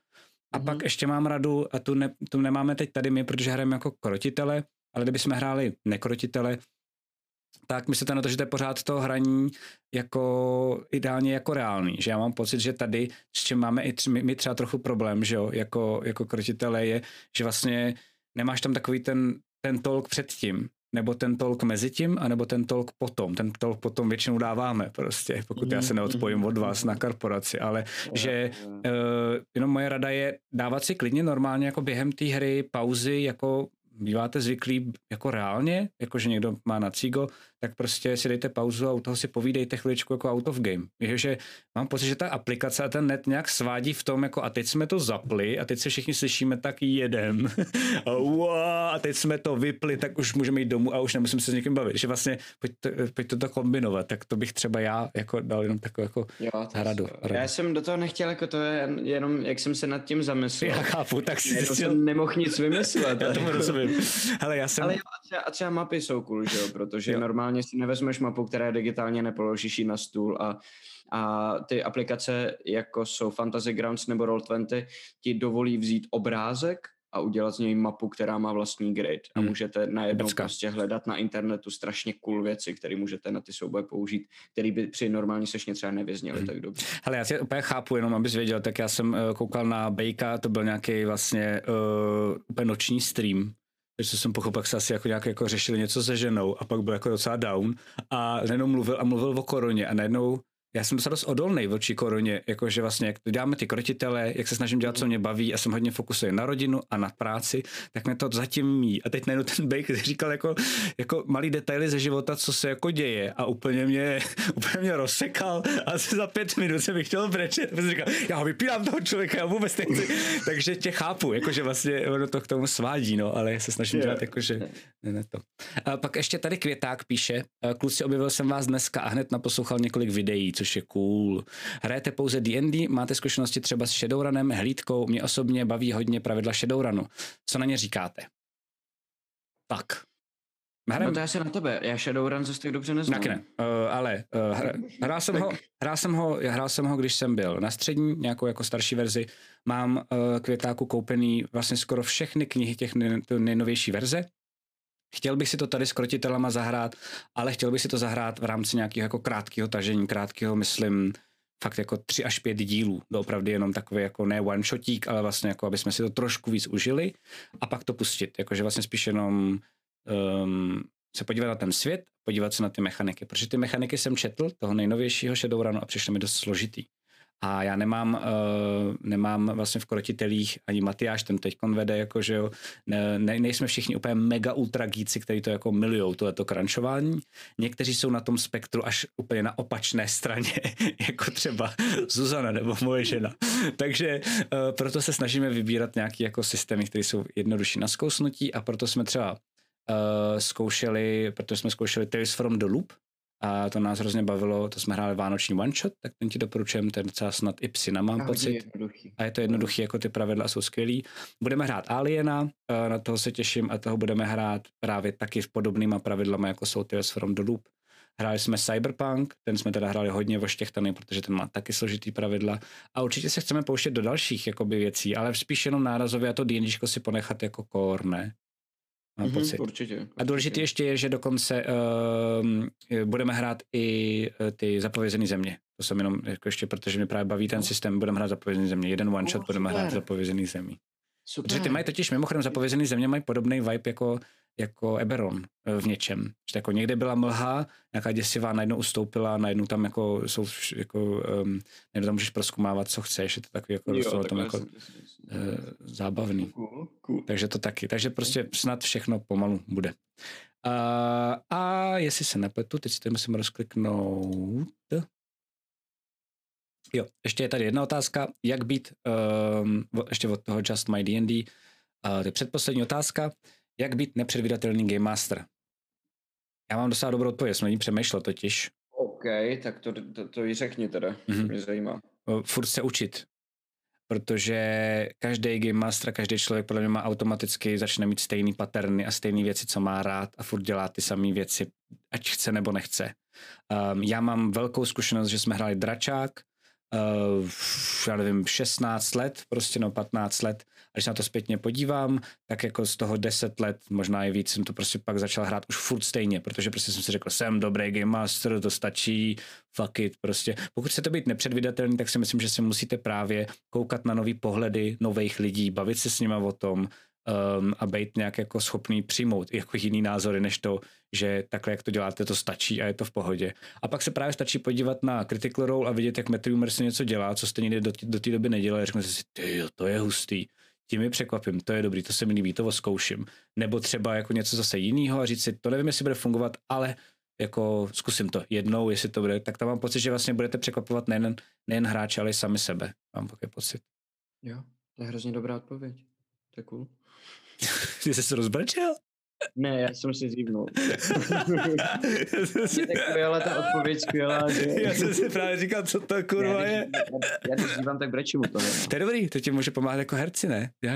A mm-hmm. pak ještě mám radu, a tu, ne, tu nemáme teď tady my, protože hrajeme jako krotitele, ale kdybychom hráli nekrotitele, tak myslíte na to, že to je pořád to hraní jako ideálně jako reálný. Že já mám pocit, že tady, s čím máme i tři, my třeba trochu problém, že jo, jako, jako krotitele je, že vlastně nemáš tam takový ten, ten tolk předtím, nebo ten tolk mezi tím, anebo ten tolk potom. Ten tolk potom většinou dáváme prostě, pokud já se neodpojím od vás na korporaci, ale že uh, jenom moje rada je dávat si klidně normálně jako během té hry pauzy, jako býváte zvyklí jako reálně, jako že někdo má na cigo, tak prostě si dejte pauzu a u toho si povídejte chviličku jako out of game. že mám pocit, že ta aplikace a ten net nějak svádí v tom, jako a teď jsme to zapli a teď se všichni slyšíme tak jedem. [LAUGHS] a, wow, a teď jsme to vypli, tak už můžeme jít domů a už nemusím se s někým bavit. Že vlastně pojď to, pojď to, to kombinovat, tak to bych třeba já jako dal jenom takovou jako jo, radu, radu. Já jsem do toho nechtěl, jako to je jenom, jak jsem se nad tím zamyslel. Já chápu, tak si to jsem nemohl nic vymyslet. [LAUGHS] já tomu rozumím. Hele, já jsem... Ale a třeba, a třeba mapy jsou cool, že jo? protože jo. normálně si nevezmeš mapu, která je digitálně nepoložíš ji na stůl a, a ty aplikace, jako jsou Fantasy Grounds nebo Roll20, ti dovolí vzít obrázek a udělat z něj mapu, která má vlastní grid. A hmm. můžete najednou Becka. prostě hledat na internetu strašně cool věci, které můžete na ty souboje použít, které by při normální sešně třeba nevyzněly hmm. tak dobře. Hele, já si úplně chápu, jenom abys věděl, tak já jsem uh, koukal na Bejka, to byl nějaký vlastně uh, úplně noční stream, takže jsem pochopil, jak se asi jako nějak jako řešili něco se ženou a pak byl jako docela down a najednou mluvil a mluvil o koroně a najednou já jsem docela dost odolný vůči koroně, jakože vlastně jak to děláme ty krotitele, jak se snažím dělat, co mě baví a jsem hodně fokusuje na rodinu a na práci, tak mě to zatím mí. A teď najednou ten Bake [LAUGHS] říkal jako, jako malý detaily ze života, co se jako děje a úplně mě, [LAUGHS] úplně mě rozsekal a asi za pět minut jsem bych chtěl brečet. A říkal, já ho vypínám toho člověka, já vůbec nechci. [LAUGHS] Takže tě chápu, jakože vlastně ono to k tomu svádí, no, ale já se snažím yeah. dělat jakože ne, ne to. A pak ještě tady Květák píše, kluci, objevil jsem vás dneska a hned naposlouchal několik videí, což je cool. Hrajete pouze D&D, máte zkušenosti třeba s Shadowrunem, hlídkou, mě osobně baví hodně pravidla Shadowrunu. Co na ně říkáte? Tak. Hrem... No to já se na tebe, já Shadowrun zase tak dobře neznám. ne, uh, ale uh, hr, hrál, jsem ho, hrál, jsem ho, hrál jsem ho, když jsem byl na střední, nějakou jako starší verzi. Mám uh, květáku koupený vlastně skoro všechny knihy těch nej, nejnovější verze, Chtěl bych si to tady s krotitelama zahrát, ale chtěl bych si to zahrát v rámci nějakého jako krátkého tažení, krátkého, myslím, fakt jako tři až pět dílů, opravdu jenom takový jako ne one shotík, ale vlastně jako, aby jsme si to trošku víc užili a pak to pustit, jakože vlastně spíš jenom um, se podívat na ten svět, podívat se na ty mechaniky, protože ty mechaniky jsem četl, toho nejnovějšího Shadowrunu a přišly mi dost složitý. A já nemám, uh, nemám vlastně v krotitelích ani Matyáš, ten teď vede, jako že jo, ne, ne, nejsme všichni úplně mega ultra geeci, kteří to jako milujou, tohleto crunčování. Někteří jsou na tom spektru až úplně na opačné straně, [LAUGHS] jako třeba Zuzana nebo moje žena. Takže uh, proto se snažíme vybírat nějaký jako systémy, které jsou jednodušší na zkousnutí a proto jsme třeba uh, zkoušeli, protože jsme zkoušeli Tales from the Loop, a to nás hrozně bavilo, to jsme hráli vánoční one shot, tak ten ti doporučujem, ten docela snad i psina mám a pocit. Jednoduchý. A je to jednoduchý, jako ty pravidla jsou skvělý. Budeme hrát Aliena, na toho se těším a toho budeme hrát právě taky s podobnýma pravidlama, jako jsou Tales from the Loop. Hráli jsme Cyberpunk, ten jsme teda hráli hodně voštěchtaný, protože ten má taky složitý pravidla. A určitě se chceme pouštět do dalších jakoby, věcí, ale spíš jenom nárazově a to D&Dčko si ponechat jako core, ne? Mám mm-hmm, pocit. Určitě, určitě. A důležité ještě je, že dokonce uh, budeme hrát i uh, ty zapovězené země. To jsem jenom jako ještě, protože mě právě baví ten no. systém, budeme hrát zapovězené země. Jeden one shot oh, budeme hrát zapovězený zemí. Super. Protože ty mají totiž mimochodem zapovězený země mají podobný vibe jako, jako Eberon eh, v něčem. Že jako někde byla mlha, nějaká děsivá najednou ustoupila, najednou tam jako jsou jako, um, najednou tam můžeš proskoumávat, co chceš, je to takový jako, jo, tam jako uh, zábavný. Cool, cool. Takže to taky. Takže prostě snad všechno pomalu bude. Uh, a jestli se nepletu, teď si to musím rozkliknout. Jo, ještě je tady jedna otázka. Jak být, um, ještě od toho Just My D&D, uh, to je předposlední otázka. Jak být nepředvídatelný Game Master? Já mám docela dobrou odpověď, jsem o ní přemýšlel totiž. OK, tak to, to, to i řekni teda, mm-hmm. mě zajímá. Furt se učit, protože každý game master, každý člověk podle mě má automaticky, začne mít stejný paterny a stejné věci, co má rád a furt dělá ty samé věci, ať chce nebo nechce. Um, já mám velkou zkušenost, že jsme hráli dračák, uh, já nevím, 16 let, prostě no 15 let. A když se na to zpětně podívám, tak jako z toho 10 let, možná i víc, jsem to prostě pak začal hrát už furt stejně, protože prostě jsem si řekl, jsem dobrý game master, to stačí, fuck it, prostě. Pokud chcete být nepředvydatelný, tak si myslím, že si musíte právě koukat na nový pohledy nových lidí, bavit se s nimi o tom, um, a být nějak jako schopný přijmout jako jiný názory, než to, že takhle, jak to děláte, to stačí a je to v pohodě. A pak se právě stačí podívat na Critical Role a vidět, jak Matthew Mercer něco dělá, co nikdy do, do té doby nedělali. Řeknete si, ty to je hustý, tím je překvapím, to je dobrý, to se mi líbí, to zkouším. Nebo třeba jako něco zase jiného a říct si, to nevím, jestli bude fungovat, ale jako zkusím to jednou, jestli to bude, tak tam mám pocit, že vlastně budete překvapovat nejen, nejen hráče, ale i sami sebe. Mám takový pocit. Jo, to je hrozně dobrá odpověď. To je cool. [LAUGHS] Ty jsi se rozbrčel? Ne, já jsem si zívnul. [LAUGHS] ale ta odpověď skvělá, že... Já jsem si právě říkal, co to kurva je. Já když zívám, tak brečím u toho. To je dobrý, to ti může pomáhat jako herci, ne? Já...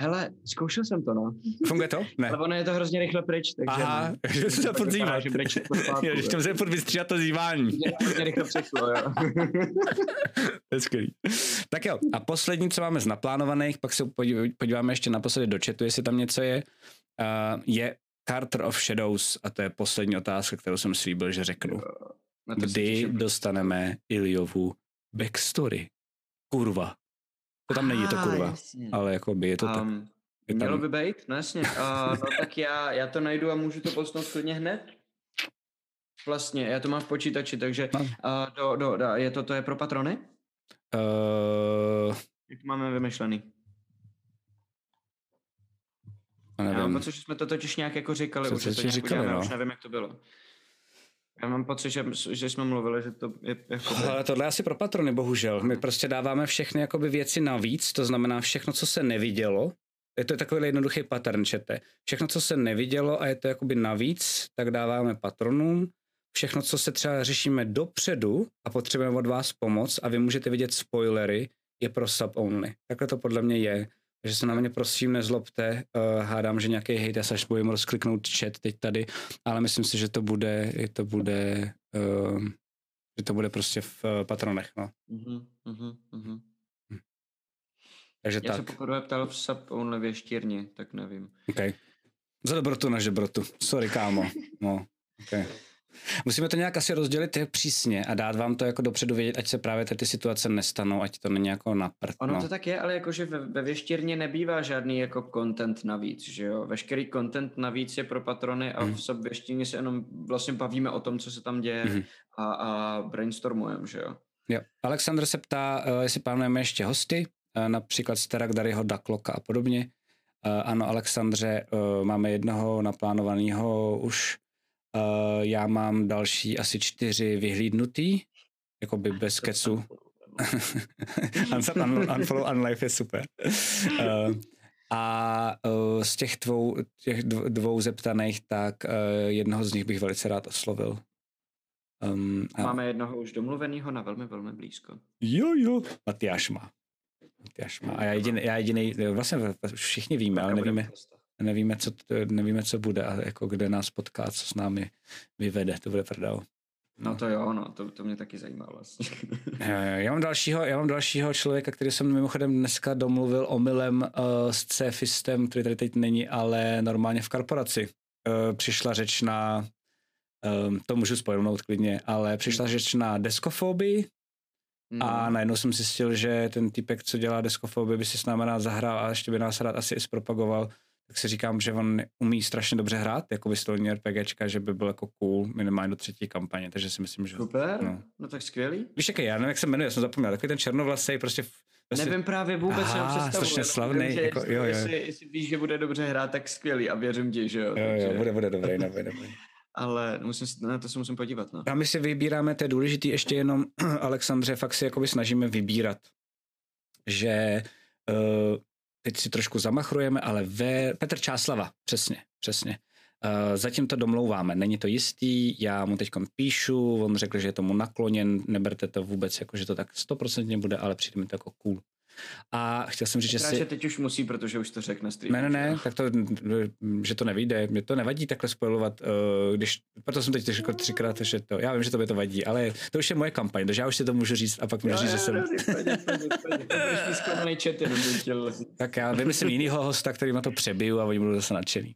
Hele, zkoušel jsem to, no. Funguje to? Ne. Ale ono je to hrozně rychle pryč, takže... Aha, [LAUGHS] že se furt zývat. Že Že tam se furt vystříhat to zývání. Hrozně rychle přešlo, jo. [LAUGHS] skvělý. Tak jo, a poslední, co máme z naplánovaných, pak se podíváme ještě naposledy do chatu, jestli tam něco je, uh, je Carter of Shadows a to je poslední otázka, kterou jsem slíbil, že řeknu. Kdy dostaneme Iliovu backstory? Kurva. To tam není to kurva, jasně. ale jako by je to um, tak. Je tam... Mělo by být, no jasně. Uh, no tak já, já to najdu a můžu to posunout klidně hned. Vlastně, já to mám v počítači, takže no. uh, do, do, do, je to, to je pro patrony? Uh... Jak to máme vymyšlený? Nevím. Já mám pocit, že jsme to totiž nějak jako říkali, už, to říkali, uděláme, no. už nevím, jak to bylo. Já mám pocit, že, že jsme mluvili, že to je... Jako... Ale tohle asi pro patrony, bohužel. My prostě dáváme všechny jakoby věci navíc, to znamená všechno, co se nevidělo, je to takový jednoduchý pattern, čete. Všechno, co se nevidělo a je to jakoby navíc, tak dáváme patronům. Všechno, co se třeba řešíme dopředu a potřebujeme od vás pomoc a vy můžete vidět spoilery, je pro sub only. Takhle to podle mě je. Takže se na mě prosím nezlobte, uh, hádám, že nějaký hejt, až budeme rozkliknout chat teď tady, ale myslím si, že to bude, že to bude, uh, že to bude prostě v uh, patronech, no. Hm. Takže Já tak. se poprvé ptal v sub only věštírně, tak nevím. OK. Za dobrotu na žebrotu. Sorry, kámo. No, okay. Musíme to nějak asi rozdělit přísně a dát vám to jako dopředu vědět, ať se právě ty situace nestanou, ať to není jako naprt. Ono no. to tak je, ale jakože ve, ve věštírně nebývá žádný jako content navíc, že jo? Veškerý content navíc je pro patrony a mm. v sob věštírně se jenom vlastně bavíme o tom, co se tam děje mm. a, a brainstormujeme, že jo? Jo. Aleksandr se ptá, uh, jestli plánujeme ještě hosty, uh, například Sterak Daryho, Dakloka a podobně. Uh, ano, Alexandře, uh, máme jednoho naplánovaného už Uh, já mám další asi čtyři vyhlídnutý, jako by bez kecu. [LAUGHS] Unfollow Unlife je super. Uh, a uh, z těch dvou, těch dvou zeptaných, tak uh, jednoho z nich bych velice rád oslovil. Um, a... Máme jednoho už domluveného na velmi, velmi blízko. Jo, jo. Matyáš má. Matyáš má. A já jediný, já jediný vlastně všichni víme, ale nevíme. Prostě nevíme, co, nevíme, co bude a jako kde nás potká, co s námi vyvede, to bude prdel. No to jo, no, to, to mě taky zajímá vlastně. [LAUGHS] já mám dalšího, já mám dalšího člověka, který jsem mimochodem dneska domluvil omylem uh, s CFistem, který tady teď není, ale normálně v korporaci. Uh, přišla řeč na, um, to můžu spojnout klidně, ale přišla řeč na deskofobii, Mm. A najednou jsem zjistil, že ten typek, co dělá deskofobii, by si s námi rád zahrál a ještě by nás rád asi i zpropagoval tak si říkám, že on umí strašně dobře hrát, jako vystolní RPGčka, že by byl jako cool minimálně do třetí kampaně, takže si myslím, že... Super, no, no tak skvělý. Víš, jaký, já nevím, jak se jmenuje, já jsem zapomněl, takový ten černovlasý, prostě... prostě... Nevím právě vůbec, Aha, představu. strašně slavný, vím, jako, jo, jo. Jestli, jestli, víš, že bude dobře hrát, tak skvělý a věřím ti, že jo. Jo, takže... jo, bude, bude dobrý, dobrý, dobrý. [LAUGHS] ale musím, na to se musím podívat. No. A my si vybíráme, to je důležitý ještě jenom, [CLEARS THROAT] Alexandře, fakt si jakoby snažíme vybírat, že uh, teď si trošku zamachrujeme, ale ve... Petr Čáslava, přesně, přesně. Uh, zatím to domlouváme, není to jistý, já mu teď píšu, on řekl, že je tomu nakloněn, neberte to vůbec jako, že to tak stoprocentně bude, ale přijde mi to jako cool. A chtěl jsem říct, že si... že teď už musí, protože už to řekl na streamu. Ne, ne, ne, tak to, že to nevyjde. Mě to nevadí takhle spojovat, uh, když, proto jsem teď řekl třikrát, že to, já vím, že to by to vadí, ale to už je moje kampaň, takže já už si to můžu říct a pak můžu říct, že jsem... tak já vymyslím jinýho hosta, který na to přebiju a oni budou zase nadšený.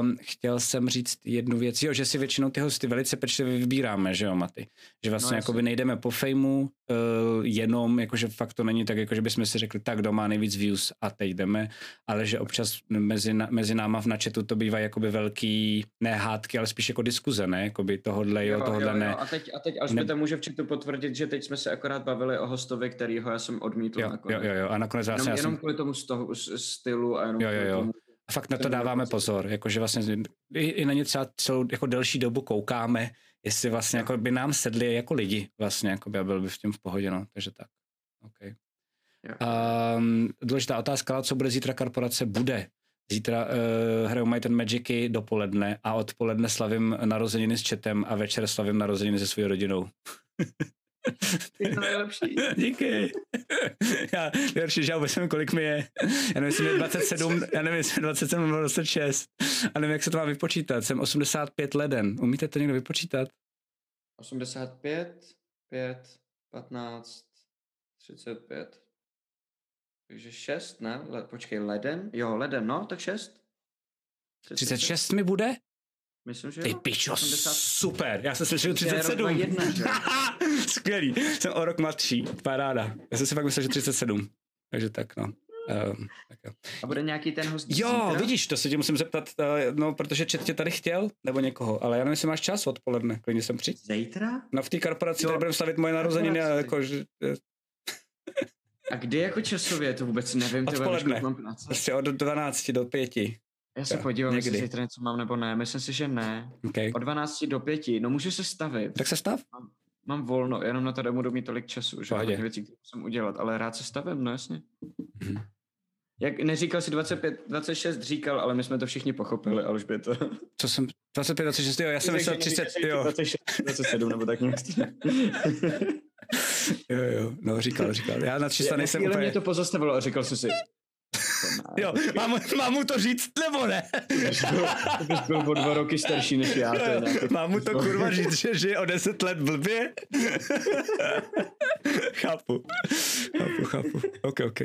Um, chtěl jsem říct jednu věc, jo, že si většinou ty hosty velice pečlivě vybíráme, že jo, Maty? Že vlastně no, jakoby nejdeme po fejmu, uh, jenom, jakože fakt to není tak, jakože bychom si řekli, tak kdo má nejvíc views a teď jdeme, ale že občas mezi, mezi náma v načetu to bývá jakoby velký, ne hádky, ale spíš jako diskuze, ne? Jakoby tohodle jo, jo tohodle jo, jo. ne. A teď, a teď Alžběta ne... může v chatu potvrdit, že teď jsme se akorát bavili o hostovi, kterýho já jsem odmítl jo, nakonec. Jo, jo, jo, a nakonec jenom, já jenom jsem... kvůli tomu z toho stylu a jenom jo, jo, jo. Tomu, a fakt na to dáváme pozor, jakože vlastně i, i na ně třeba celou jako delší dobu koukáme, jestli vlastně jako by nám sedli jako lidi vlastně, jako by a byl by v tím v pohodě, no, takže tak. Okay. Um, důležitá otázka, co bude zítra korporace, bude. Zítra uh, hrajou mají ten Magicy dopoledne a odpoledne slavím narozeniny s chatem a večer slavím narozeniny se svou rodinou. [LAUGHS] Ty to nejlepší. [LAUGHS] Díky. Já nejlepší, že já vůbec nevím, kolik mi je. Já nevím, jestli mi je 27, já nevím, jestli mi 27 nebo 26. A nevím, jak se to má vypočítat. Jsem 85 leden. Umíte to někdo vypočítat? 85, 5, 15, 35. Takže 6, ne? Le, počkej, leden? Jo, leden, no, tak 6. 36 mi bude? Myslím, že Ty jo. pičo, 80. super. Já jsem si myslel 37. Jedna, [LAUGHS] Skvělý. Jsem o rok mladší. Paráda. Já jsem si fakt myslel, že 37. Takže tak, no. Um, tak jo. A bude nějaký ten host Jo, zítra? vidíš, to se tě musím zeptat, uh, no, protože Čet tě tady chtěl, nebo někoho, ale já nevím, jestli máš čas odpoledne, klidně jsem přijď. Zítra? No v té korporaci, tady budeme slavit moje narozeniny jako, že, a kdy jako časově, to vůbec nevím. Odpoledne, prostě od 12 do 5. Já se podívám, jestli zítra něco mám nebo ne. Myslím si, že ne. Okay. Od 12 do 5. No můžu se stavit. Tak se stav. Mám, mám volno, jenom na to nebudu mít tolik času, že mám věcí, které musím udělat, ale rád se stavím, no jasně. Mm-hmm. Jak neříkal si 25, 26 říkal, ale my jsme to všichni pochopili, ale už by to... Co jsem, 25, 26, jo, já jsem myslel 30, jo. 26, 27 nebo tak nějak. [LAUGHS] jo, jo, no říkal, říkal. Já na 300 nejsem úplně... mě to pozastavilo a říkal jsem si, Jo, mám, mám mu to říct, nebo ne? To bys byl o dva roky starší než já. To je mám mu to kurva říct, že žije o deset let blbě? [LAUGHS] chápu. Chápu, chápu. Ok, ok.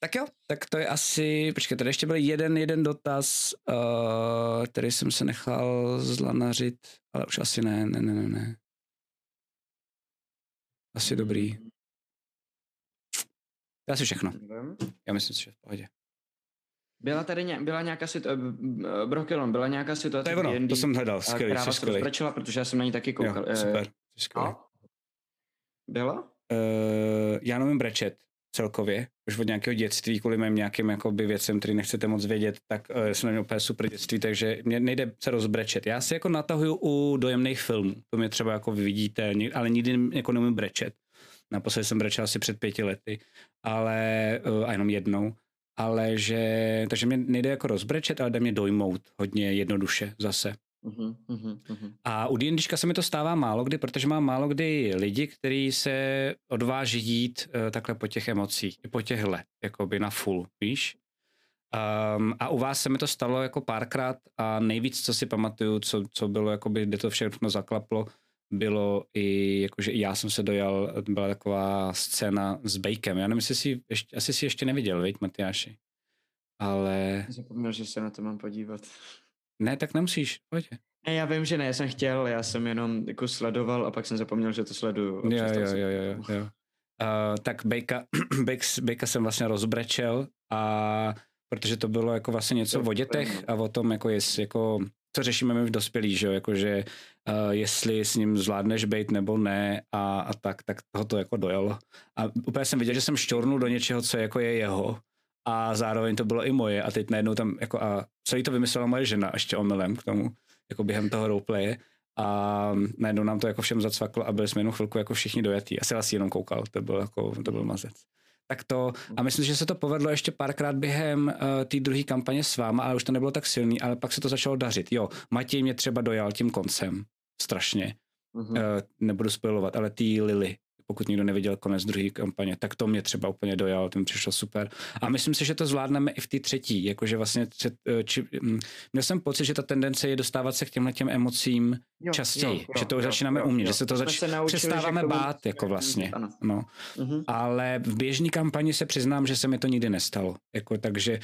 Tak jo, tak to je asi, počkej, tady ještě byl jeden, jeden dotaz, uh, který jsem se nechal zlanařit, ale už asi ne, ne, ne, ne, ne. Asi dobrý. To je asi všechno. Já myslím, že v pohodě. Byla tady ně, byla nějaká situace, Brokelon, byla nějaká situace, to je ono, D&D, to jsem hledal, skvělý, která vás protože já jsem na ní taky koukal. Jo, super, skvělý. Byla? Uh, já nevím brečet celkově, už od nějakého dětství, kvůli mým nějakým jakoby věcem, který nechcete moc vědět, tak uh, jsem měl úplně super dětství, takže mě nejde se rozbrečet. Já si jako natahuju u dojemných filmů, to mě třeba jako vidíte, ale nikdy jako nemůžu brečet. Naposledy jsem brečel asi před pěti lety, ale uh, a jenom jednou, ale že, takže mě nejde jako rozbrečet, ale jde mě dojmout hodně jednoduše zase. A u D&Dčka se mi to stává málo kdy, protože mám málo kdy lidi, kteří se odváží jít uh, takhle po těch emocích, po těchhle, jakoby na full, víš? Um, a u vás se mi to stalo jako párkrát a nejvíc, co si pamatuju, co, co bylo, jakoby, kde to všechno zaklaplo, bylo i, jakože i já jsem se dojal, byla taková scéna s Bakem. Já nevím, jestli si, ještě, asi si ještě neviděl, veď, Matyáši. Ale... Zapomněl, že se na to mám podívat. Ne, tak nemusíš, pojď. Ne, já vím, že ne, já jsem chtěl, já jsem jenom jako sledoval a pak jsem zapomněl, že to sleduju. Jo, jo, jo, jo, jo, jo. Uh, tak Bejka, [CLEARS THROAT] Bejka jsem vlastně rozbrečel a protože to bylo jako vlastně něco o dětech a o tom, jako jest, jako co řešíme my v dospělí, že jo, jakože uh, jestli s ním zvládneš být nebo ne a, a tak, tak toho to jako dojelo. A úplně jsem viděl, že jsem šťornul do něčeho, co jako je jeho a zároveň to bylo i moje a teď najednou tam jako a celý to vymyslela moje žena ještě omylem k tomu, jako během toho roleplaye a najednou nám to jako všem zacvaklo a byli jsme jenom chvilku jako všichni dojatí. Asi vás jenom koukal, to byl jako, to byl mazec. tak to, a myslím, že se to povedlo ještě párkrát během uh, té druhé kampaně s váma, ale už to nebylo tak silný, ale pak se to začalo dařit. Jo, Matěj mě třeba dojal tím koncem, strašně. Uh-huh. Uh, nebudu spojovat, ale ty Lily, pokud někdo neviděl konec druhé kampaně, tak to mě třeba úplně dojalo, tím přišlo super. A myslím si, že to zvládneme i v té třetí, jakože vlastně třet, eh, či, hm, měl jsem pocit, že ta tendence je dostávat se k těmhle těm emocím jo, častěji, jo, jo, že to už jo, začínáme jo, umět, jo. že se to zač, se naučili, přestáváme že bát, jako vlastně. Ano. No. Uh-huh. Ale v běžné kampani se přiznám, že se mi to nikdy nestalo. Jako, takže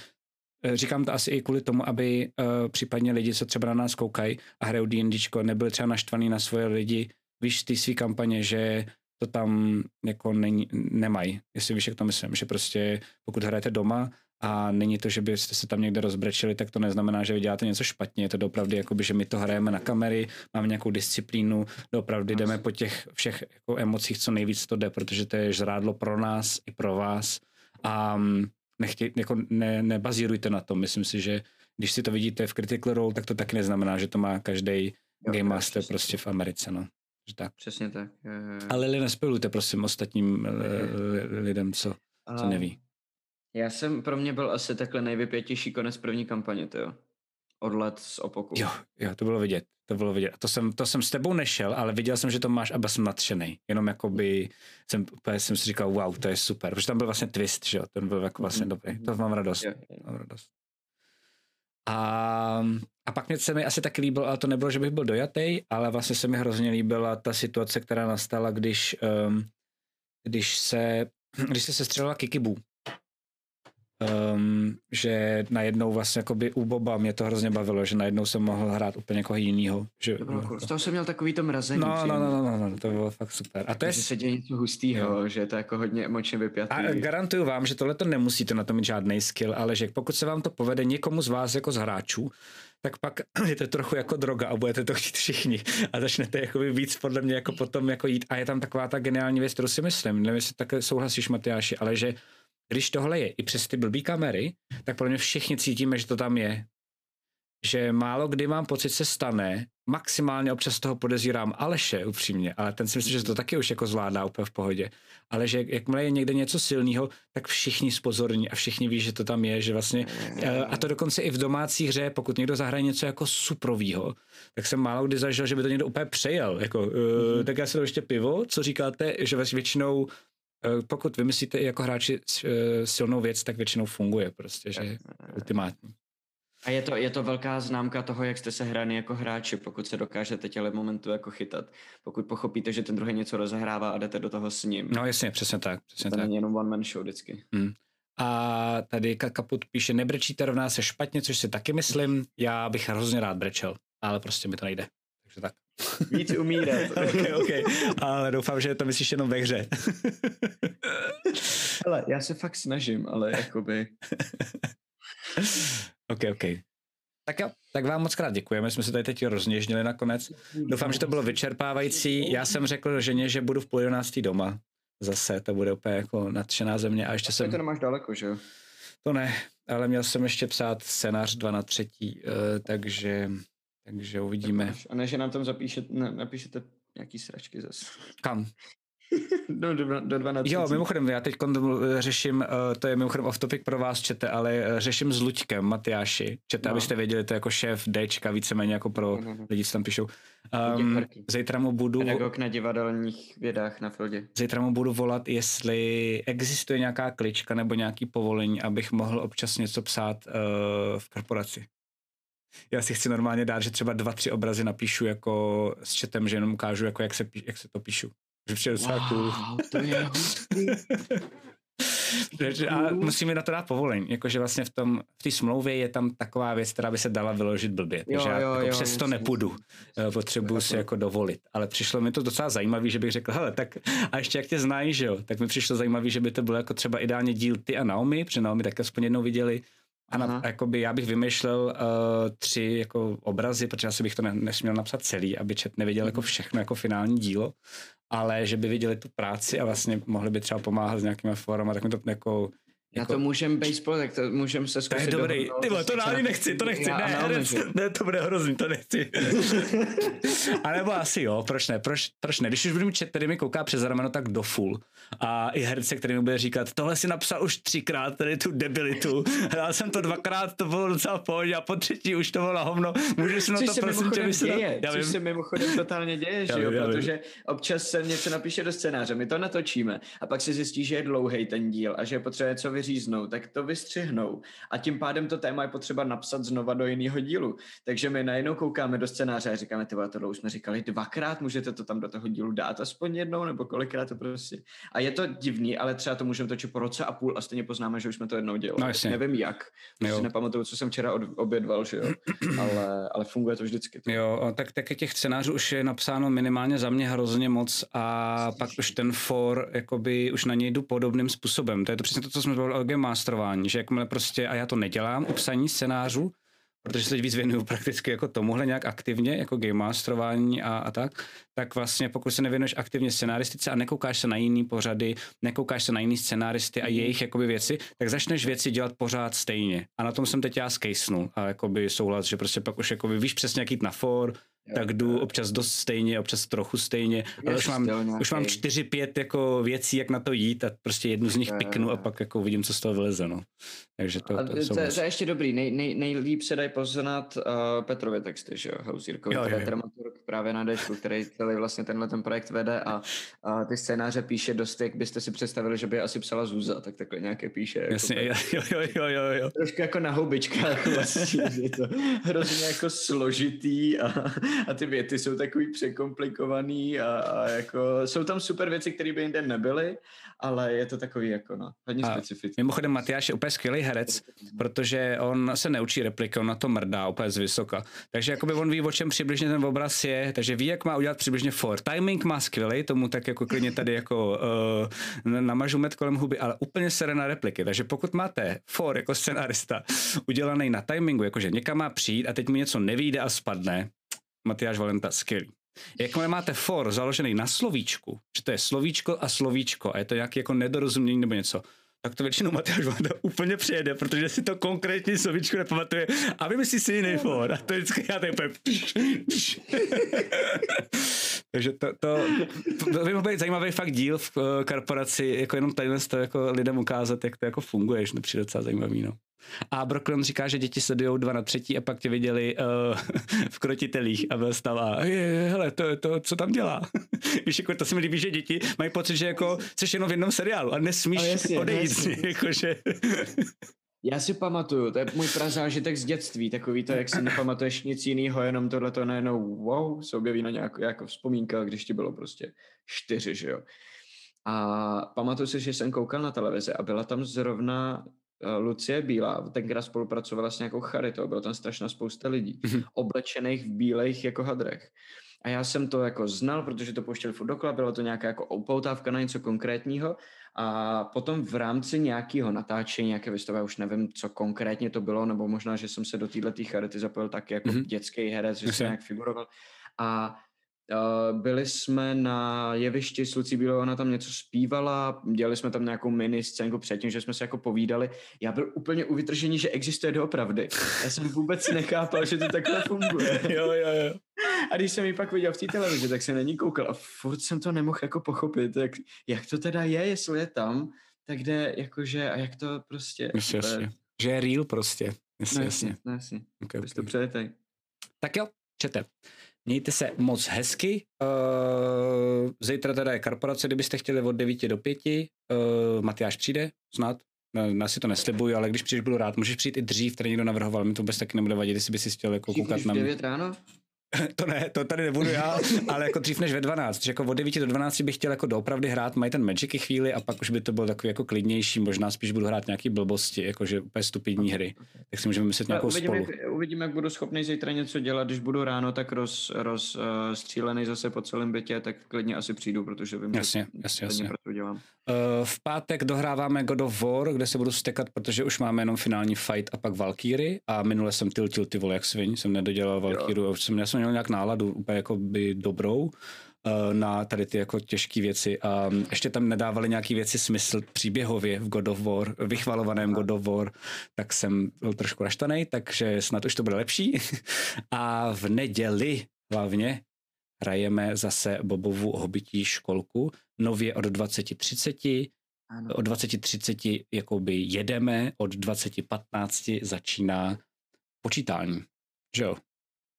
eh, Říkám to asi i kvůli tomu, aby uh, případně lidi, co třeba na nás koukají a hrajou D&Dčko, nebyli třeba naštvaný na svoje lidi, víš, ty svý kampaně, že to tam jako není, nemají. Jestli víš, jak to myslím, že prostě pokud hrajete doma a není to, že byste se tam někde rozbrečili, tak to neznamená, že vy děláte něco špatně. Je to opravdu, jakoby, že my to hrajeme na kamery, máme nějakou disciplínu, opravdu jdeme po těch všech jako emocích, co nejvíc to jde, protože to je žrádlo pro nás i pro vás. A mm, nechtě, jako ne, nebazírujte na tom. Myslím si, že když si to vidíte v Critical Role, tak to taky neznamená, že to má každý Game Master prostě v Americe. No. Že tak. Přesně tak. Ale Lili, nespojujte prosím ostatním lidem, co, co neví. Já jsem, pro mě byl asi takhle nejvypětější konec první kampaně, to jo. Odlet z opoku. Jo, jo, to bylo vidět. To bylo vidět. To jsem, to jsem s tebou nešel, ale viděl jsem, že to máš a byl jsem nadšený. Jenom jakoby jsem, jsem si říkal, wow, to je super. Protože tam byl vlastně twist, že jo, ten byl jako vlastně mm. dobrý. To mám radost. Jo, jo. Mám radost. A, a pak mě se mi asi taky líbilo, ale to nebylo, že bych byl dojatý, ale vlastně se mi hrozně líbila ta situace, která nastala, když, um, když se, když se sestřelila Kikibu um, že najednou vlastně jakoby u Boba mě to hrozně bavilo, že najednou jsem mohl hrát úplně někoho jinýho. Že, to bylo cool. Z toho jsem měl takový to mrazení. No, no, no, no, no, to bylo fakt super. A to je... Že se děje něco hustýho, že je to jako hodně emočně vypjatý. A garantuju vám, že tohle to nemusíte na to mít žádný skill, ale že pokud se vám to povede někomu z vás jako z hráčů, tak pak [CLEARS THROAT] je to trochu jako droga a budete to chtít všichni a začnete jakoby víc podle mě jako potom jako jít a je tam taková ta geniální věc, kterou si myslím, nevím, jestli také souhlasíš Matyáši, ale že když tohle je i přes ty blbý kamery, tak pro mě všichni cítíme, že to tam je. Že málo kdy mám pocit, se stane, maximálně občas toho podezírám Aleše upřímně, ale ten si myslím, že to taky už jako zvládá úplně v pohodě. Ale že jakmile je někde něco silného, tak všichni spozorní a všichni ví, že to tam je, že vlastně, eh, a to dokonce i v domácí hře, pokud někdo zahraje něco jako suprovýho, tak jsem málo kdy zažil, že by to někdo úplně přejel. Jako, mm-hmm. tak já si ještě pivo, co říkáte, že většinou pokud vymyslíte i jako hráči eh, silnou věc, tak většinou funguje prostě, že je ultimátní. A je to, je to velká známka toho, jak jste se hráni jako hráči, pokud se dokážete těle momentu jako chytat. Pokud pochopíte, že ten druhý něco rozehrává a jdete do toho s ním. No jasně, přesně tak. Přesně to tak. není jenom one man show vždycky. Hmm. A tady Kaput píše, nebrečíte rovná se špatně, což si taky myslím. Já bych hrozně rád brečel, ale prostě mi to nejde. Takže tak. Víc umírat. [LAUGHS] okay, okay. Ale doufám, že to myslíš jenom ve hře. [LAUGHS] ale já se fakt snažím, ale jakoby... [LAUGHS] ok, ok. Tak jo, tak vám moc krát děkujeme, jsme se tady teď rozněžnili nakonec. Doufám, že to bylo vyčerpávající. Já jsem řekl ženě, že budu v půl jedenáctý doma. Zase to bude úplně jako nadšená země. A ještě a jsem... To nemáš daleko, že jo? To ne, ale měl jsem ještě psát scénář 2 na třetí, uh, takže takže uvidíme. A než nám tam zapíšete, ne, napíšete nějaký sračky zase. Kam? [LAUGHS] do, do, do 12. Jo, mimochodem, já teď řeším, uh, to je mimochodem off topic pro vás, čete, ale uh, řeším s Luďkem Matyáši. Čete, no. abyste věděli, to je jako šéf Dčka, víceméně jako pro no, no, no. lidi, co tam píšou. Um, zítra mu budu... Pedagog na divadelních vědách na Fildě. Zítra mu budu volat, jestli existuje nějaká klička nebo nějaký povolení, abych mohl občas něco psát uh, v korporaci já si chci normálně dát, že třeba dva, tři obrazy napíšu jako s chatem, že jenom ukážu, jako jak, se, jak se to píšu. Že přijde docela cool. to je [LAUGHS] a musíme na to dát povolení. Jakože vlastně v tom, v té smlouvě je tam taková věc, která by se dala vyložit blbě. Takže jo, já jako jo, přesto nepůjdu. Eh, potřebuju si jako dovolit. Ale přišlo mi to docela zajímavé, že bych řekl, hele, tak a ještě jak tě znají, že jo, tak mi přišlo zajímavé, že by to bylo jako třeba ideálně díl ty a Naomi, protože Naomi tak aspoň jednou viděli, a na, jakoby já bych vymýšlel uh, tři jako obrazy, protože asi bych to ne, nesměl napsat celý, aby čet neviděl jako mhm. všechno jako finální dílo, ale že by viděli tu práci a vlastně mohli by třeba pomáhat s nějakými formami, tak mi to jako Jako... Na to můžem baseball, tak to můžem se zkusit. To je dobrý. Ty vole, to dál nechci, to nechci. Ne, ne, ne, to bude hrozný, to nechci. [LAUGHS] A nebo asi jo, proč ne, proč, proč ne. Když už budu mít který mi kouká přes rameno, tak do full. A i herce, který mi bude říkat, tohle si napsal už třikrát, tady tu debilitu. Hrál jsem to dvakrát, to bylo docela pohodě a po třetí už to bylo na hovno. Můžeš na to prosím tě vysvětlit? Já což se mimochodem totálně děje, že jo, protože občas se něco napíše do scénáře, my to natočíme a pak se zjistí, že je dlouhý ten díl a že je potřeba něco vyříznou, tak to vystřihnou. A tím pádem to téma je potřeba napsat znova do jiného dílu. Takže my najednou koukáme do scénáře a říkáme, ty tohle už jsme říkali dvakrát, můžete to tam do toho dílu dát aspoň jednou, nebo kolikrát to prostě. A je to divný, ale třeba to můžeme točit po roce a půl a stejně poznáme, že už jsme to jednou dělali. No, jasně. Nevím jak. Jo. Si nepamatuju, co jsem včera od, obědval, že jo. ale, ale funguje to vždycky. To. Jo, tak, tak těch scénářů už je napsáno minimálně za mě hrozně moc a pak už ten for, jakoby už na něj jdu podobným způsobem. To je to přesně to, co jsme o game masterování, že jakmile prostě, a já to nedělám, u psaní scénářů, protože se teď víc věnuju prakticky jako tomuhle nějak aktivně, jako game masterování a, a tak, tak vlastně pokud se nevěnuješ aktivně scenaristice a nekoukáš se na jiný pořady, nekoukáš se na jiný scenáristy a jejich jakoby věci, tak začneš věci dělat pořád stejně. A na tom jsem teď já skejsnul a jakoby souhlas, že prostě pak už jakoby víš přesně jak jít na for, tak jdu občas dost stejně, občas trochu stejně, ale už mám, už mám čtyři, pět jako věcí, jak na to jít a prostě jednu z nich piknu a pak jako vidím, co z toho vyleze, no. Takže to, to, to, to, to je ještě dobrý, nej, nej, nejlíp se dají poznat uh, Petrově texty, že jo, který je dramaturg právě na Dečku, který celý vlastně tenhle ten projekt vede a, a ty scénáře píše dost, jak byste si představili, že by asi psala Zuza, tak takhle nějaké píše. Jako Jasně, [LAUGHS] jo, jo, jo, jo, jo. Trošku jako na houbičkách [LAUGHS] vlastně, je to hrozně jako složitý a [LAUGHS] a ty věty jsou takový překomplikovaný a, a jako jsou tam super věci, které by jinde nebyly, ale je to takový jako no, hodně specifický. Mimochodem Matyáš je úplně skvělý herec, protože on se neučí repliky, on na to mrdá úplně z vysoka. Takže jakoby on ví, o čem přibližně ten obraz je, takže ví, jak má udělat přibližně for. Timing má skvělý, tomu tak jako klidně tady jako uh, namažu med kolem huby, ale úplně sere na repliky. Takže pokud máte for jako scenarista udělaný na timingu, jakože někam má přijít a teď mu něco nevíde a spadne, Matyáš Valenta, skvělý. Jakmile máte for založený na slovíčku, že to je slovíčko a slovíčko a je to nějaké jako nedorozumění nebo něco, tak to většinou Matyáš Valenta úplně přijede, protože si to konkrétní slovíčko nepamatuje a vymyslí si jiný for a to vždycky já úplně [LAUGHS] Takže to, to, to by být zajímavý fakt díl v uh, korporaci, jako jenom tady to jako lidem ukázat, jak to jako funguje, že to přijde docela zajímavý, no. A Brooklyn říká, že děti sledují dva na třetí a pak tě viděli uh, v krotitelích a byl stav a je, hele, to, to, co tam dělá. [LAUGHS] Víš, jako to se mi líbí, že děti mají pocit, že jako jsi jenom v jednom seriálu a nesmíš a jasně, odejít. Jasně. Jakože... [LAUGHS] Já si pamatuju, to je můj prazážitek z dětství, takový to, jak si nepamatuješ nic jiného, jenom tohle to najednou wow, se objeví na nějakou jako vzpomínka, když ti bylo prostě čtyři, že jo. A pamatuju si, že jsem koukal na televizi a byla tam zrovna Lucie Bílá, tenkrát spolupracovala s nějakou charitou, bylo tam strašná spousta lidí, mm-hmm. oblečených v bílejch jako hadrech. A já jsem to jako znal, protože to pouštěli furt dokola, byla to nějaká jako upoutávka na něco konkrétního a potom v rámci nějakého natáčení, nějaké vystavy, už nevím, co konkrétně to bylo, nebo možná, že jsem se do této charity zapojil taky jako mm-hmm. dětský herec, že jsem nějak figuroval. A byli jsme na jevišti s Lucí Bílou, ona tam něco zpívala, dělali jsme tam nějakou mini scénku předtím, že jsme se jako povídali. Já byl úplně u vytržení, že existuje doopravdy. Já jsem vůbec nechápal, že to takhle funguje. [LAUGHS] jo, jo, jo. A když jsem ji pak viděl v té televizi, tak se na ní koukal a furt jsem to nemohl jako pochopit, jak, jak to teda je, jestli je tam, tak kde jakože a jak to prostě... Jasně, jasně. Že je real prostě. Jasně, no, jasně. No, jasně. Okay, okay. to přejete. Tak jo, čete. Mějte se moc hezky. Uh, zítra teda je korporace, kdybyste chtěli od 9 do 5. Uh, Matyáš přijde, snad. Já si to neslibuju, ale když přijdeš, budu rád. Můžeš přijít i dřív, tady někdo navrhoval, mi to vůbec taky nebude vadit, jestli by si chtěl jako koukat na mě. 9 ráno? [LAUGHS] to ne, to tady nebudu já, ale jako dřív než ve 12, že jako od 9 do 12 bych chtěl jako doopravdy hrát, mají ten Magic chvíli a pak už by to bylo takový jako klidnější, možná spíš budu hrát nějaký blbosti, jakože úplně stupidní hry, tak si můžeme myslet nějakou uvidím, spolu. Jak, uvidím, jak budu schopný zítra něco dělat, když budu ráno tak roz, roz uh, střílený zase po celém bytě, tak klidně asi přijdu, protože vím, jasně, že jasně, jasně. proto dělám. Uh, v pátek dohráváme God of War, kde se budu stekat, protože už máme jenom finální fight a pak Valkyrie a minule jsem tiltil ty vole jak svin, jsem nedodělal Valkyru, jsem, já jsem měl nějak náladu úplně jako by dobrou uh, na tady ty jako těžké věci a ještě tam nedávali nějaké věci smysl příběhově v God of War, vychvalovaném God of War, tak jsem byl trošku raštaný, takže snad už to bude lepší. [LAUGHS] a v neděli hlavně hrajeme zase Bobovu hobití školku, nově od 20.30, ano. od 20.30 jakoby jedeme, od 20.15 začíná počítání, že jo?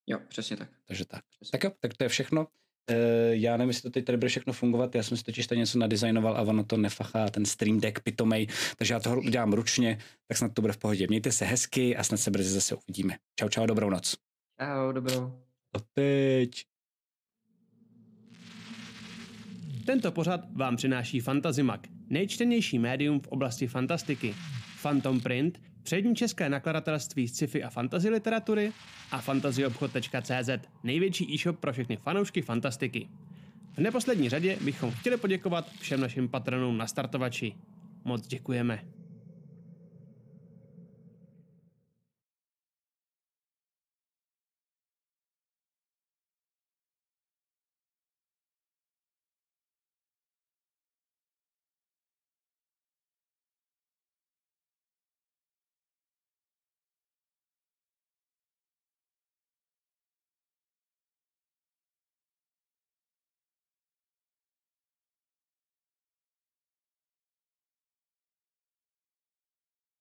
Jo, přesně tak. Takže tak. Přesně. Tak jo, tak to je všechno. Uh, já nevím, jestli to teď tady bude všechno fungovat, já jsem si totiž tady něco nadizajnoval a ono to nefachá, ten Stream Deck pitomej, takže já to udělám ručně, tak snad to bude v pohodě. Mějte se hezky a snad se brzy zase uvidíme. Čau, čau, dobrou noc. Čau, dobrou. A teď. Tento pořad vám přináší Fantazimak, nejčtenější médium v oblasti fantastiky. Phantom Print, přední české nakladatelství sci-fi a fantasy literatury a fantasyobchod.cz, největší e-shop pro všechny fanoušky fantastiky. V neposlední řadě bychom chtěli poděkovat všem našim patronům na startovači. Moc děkujeme.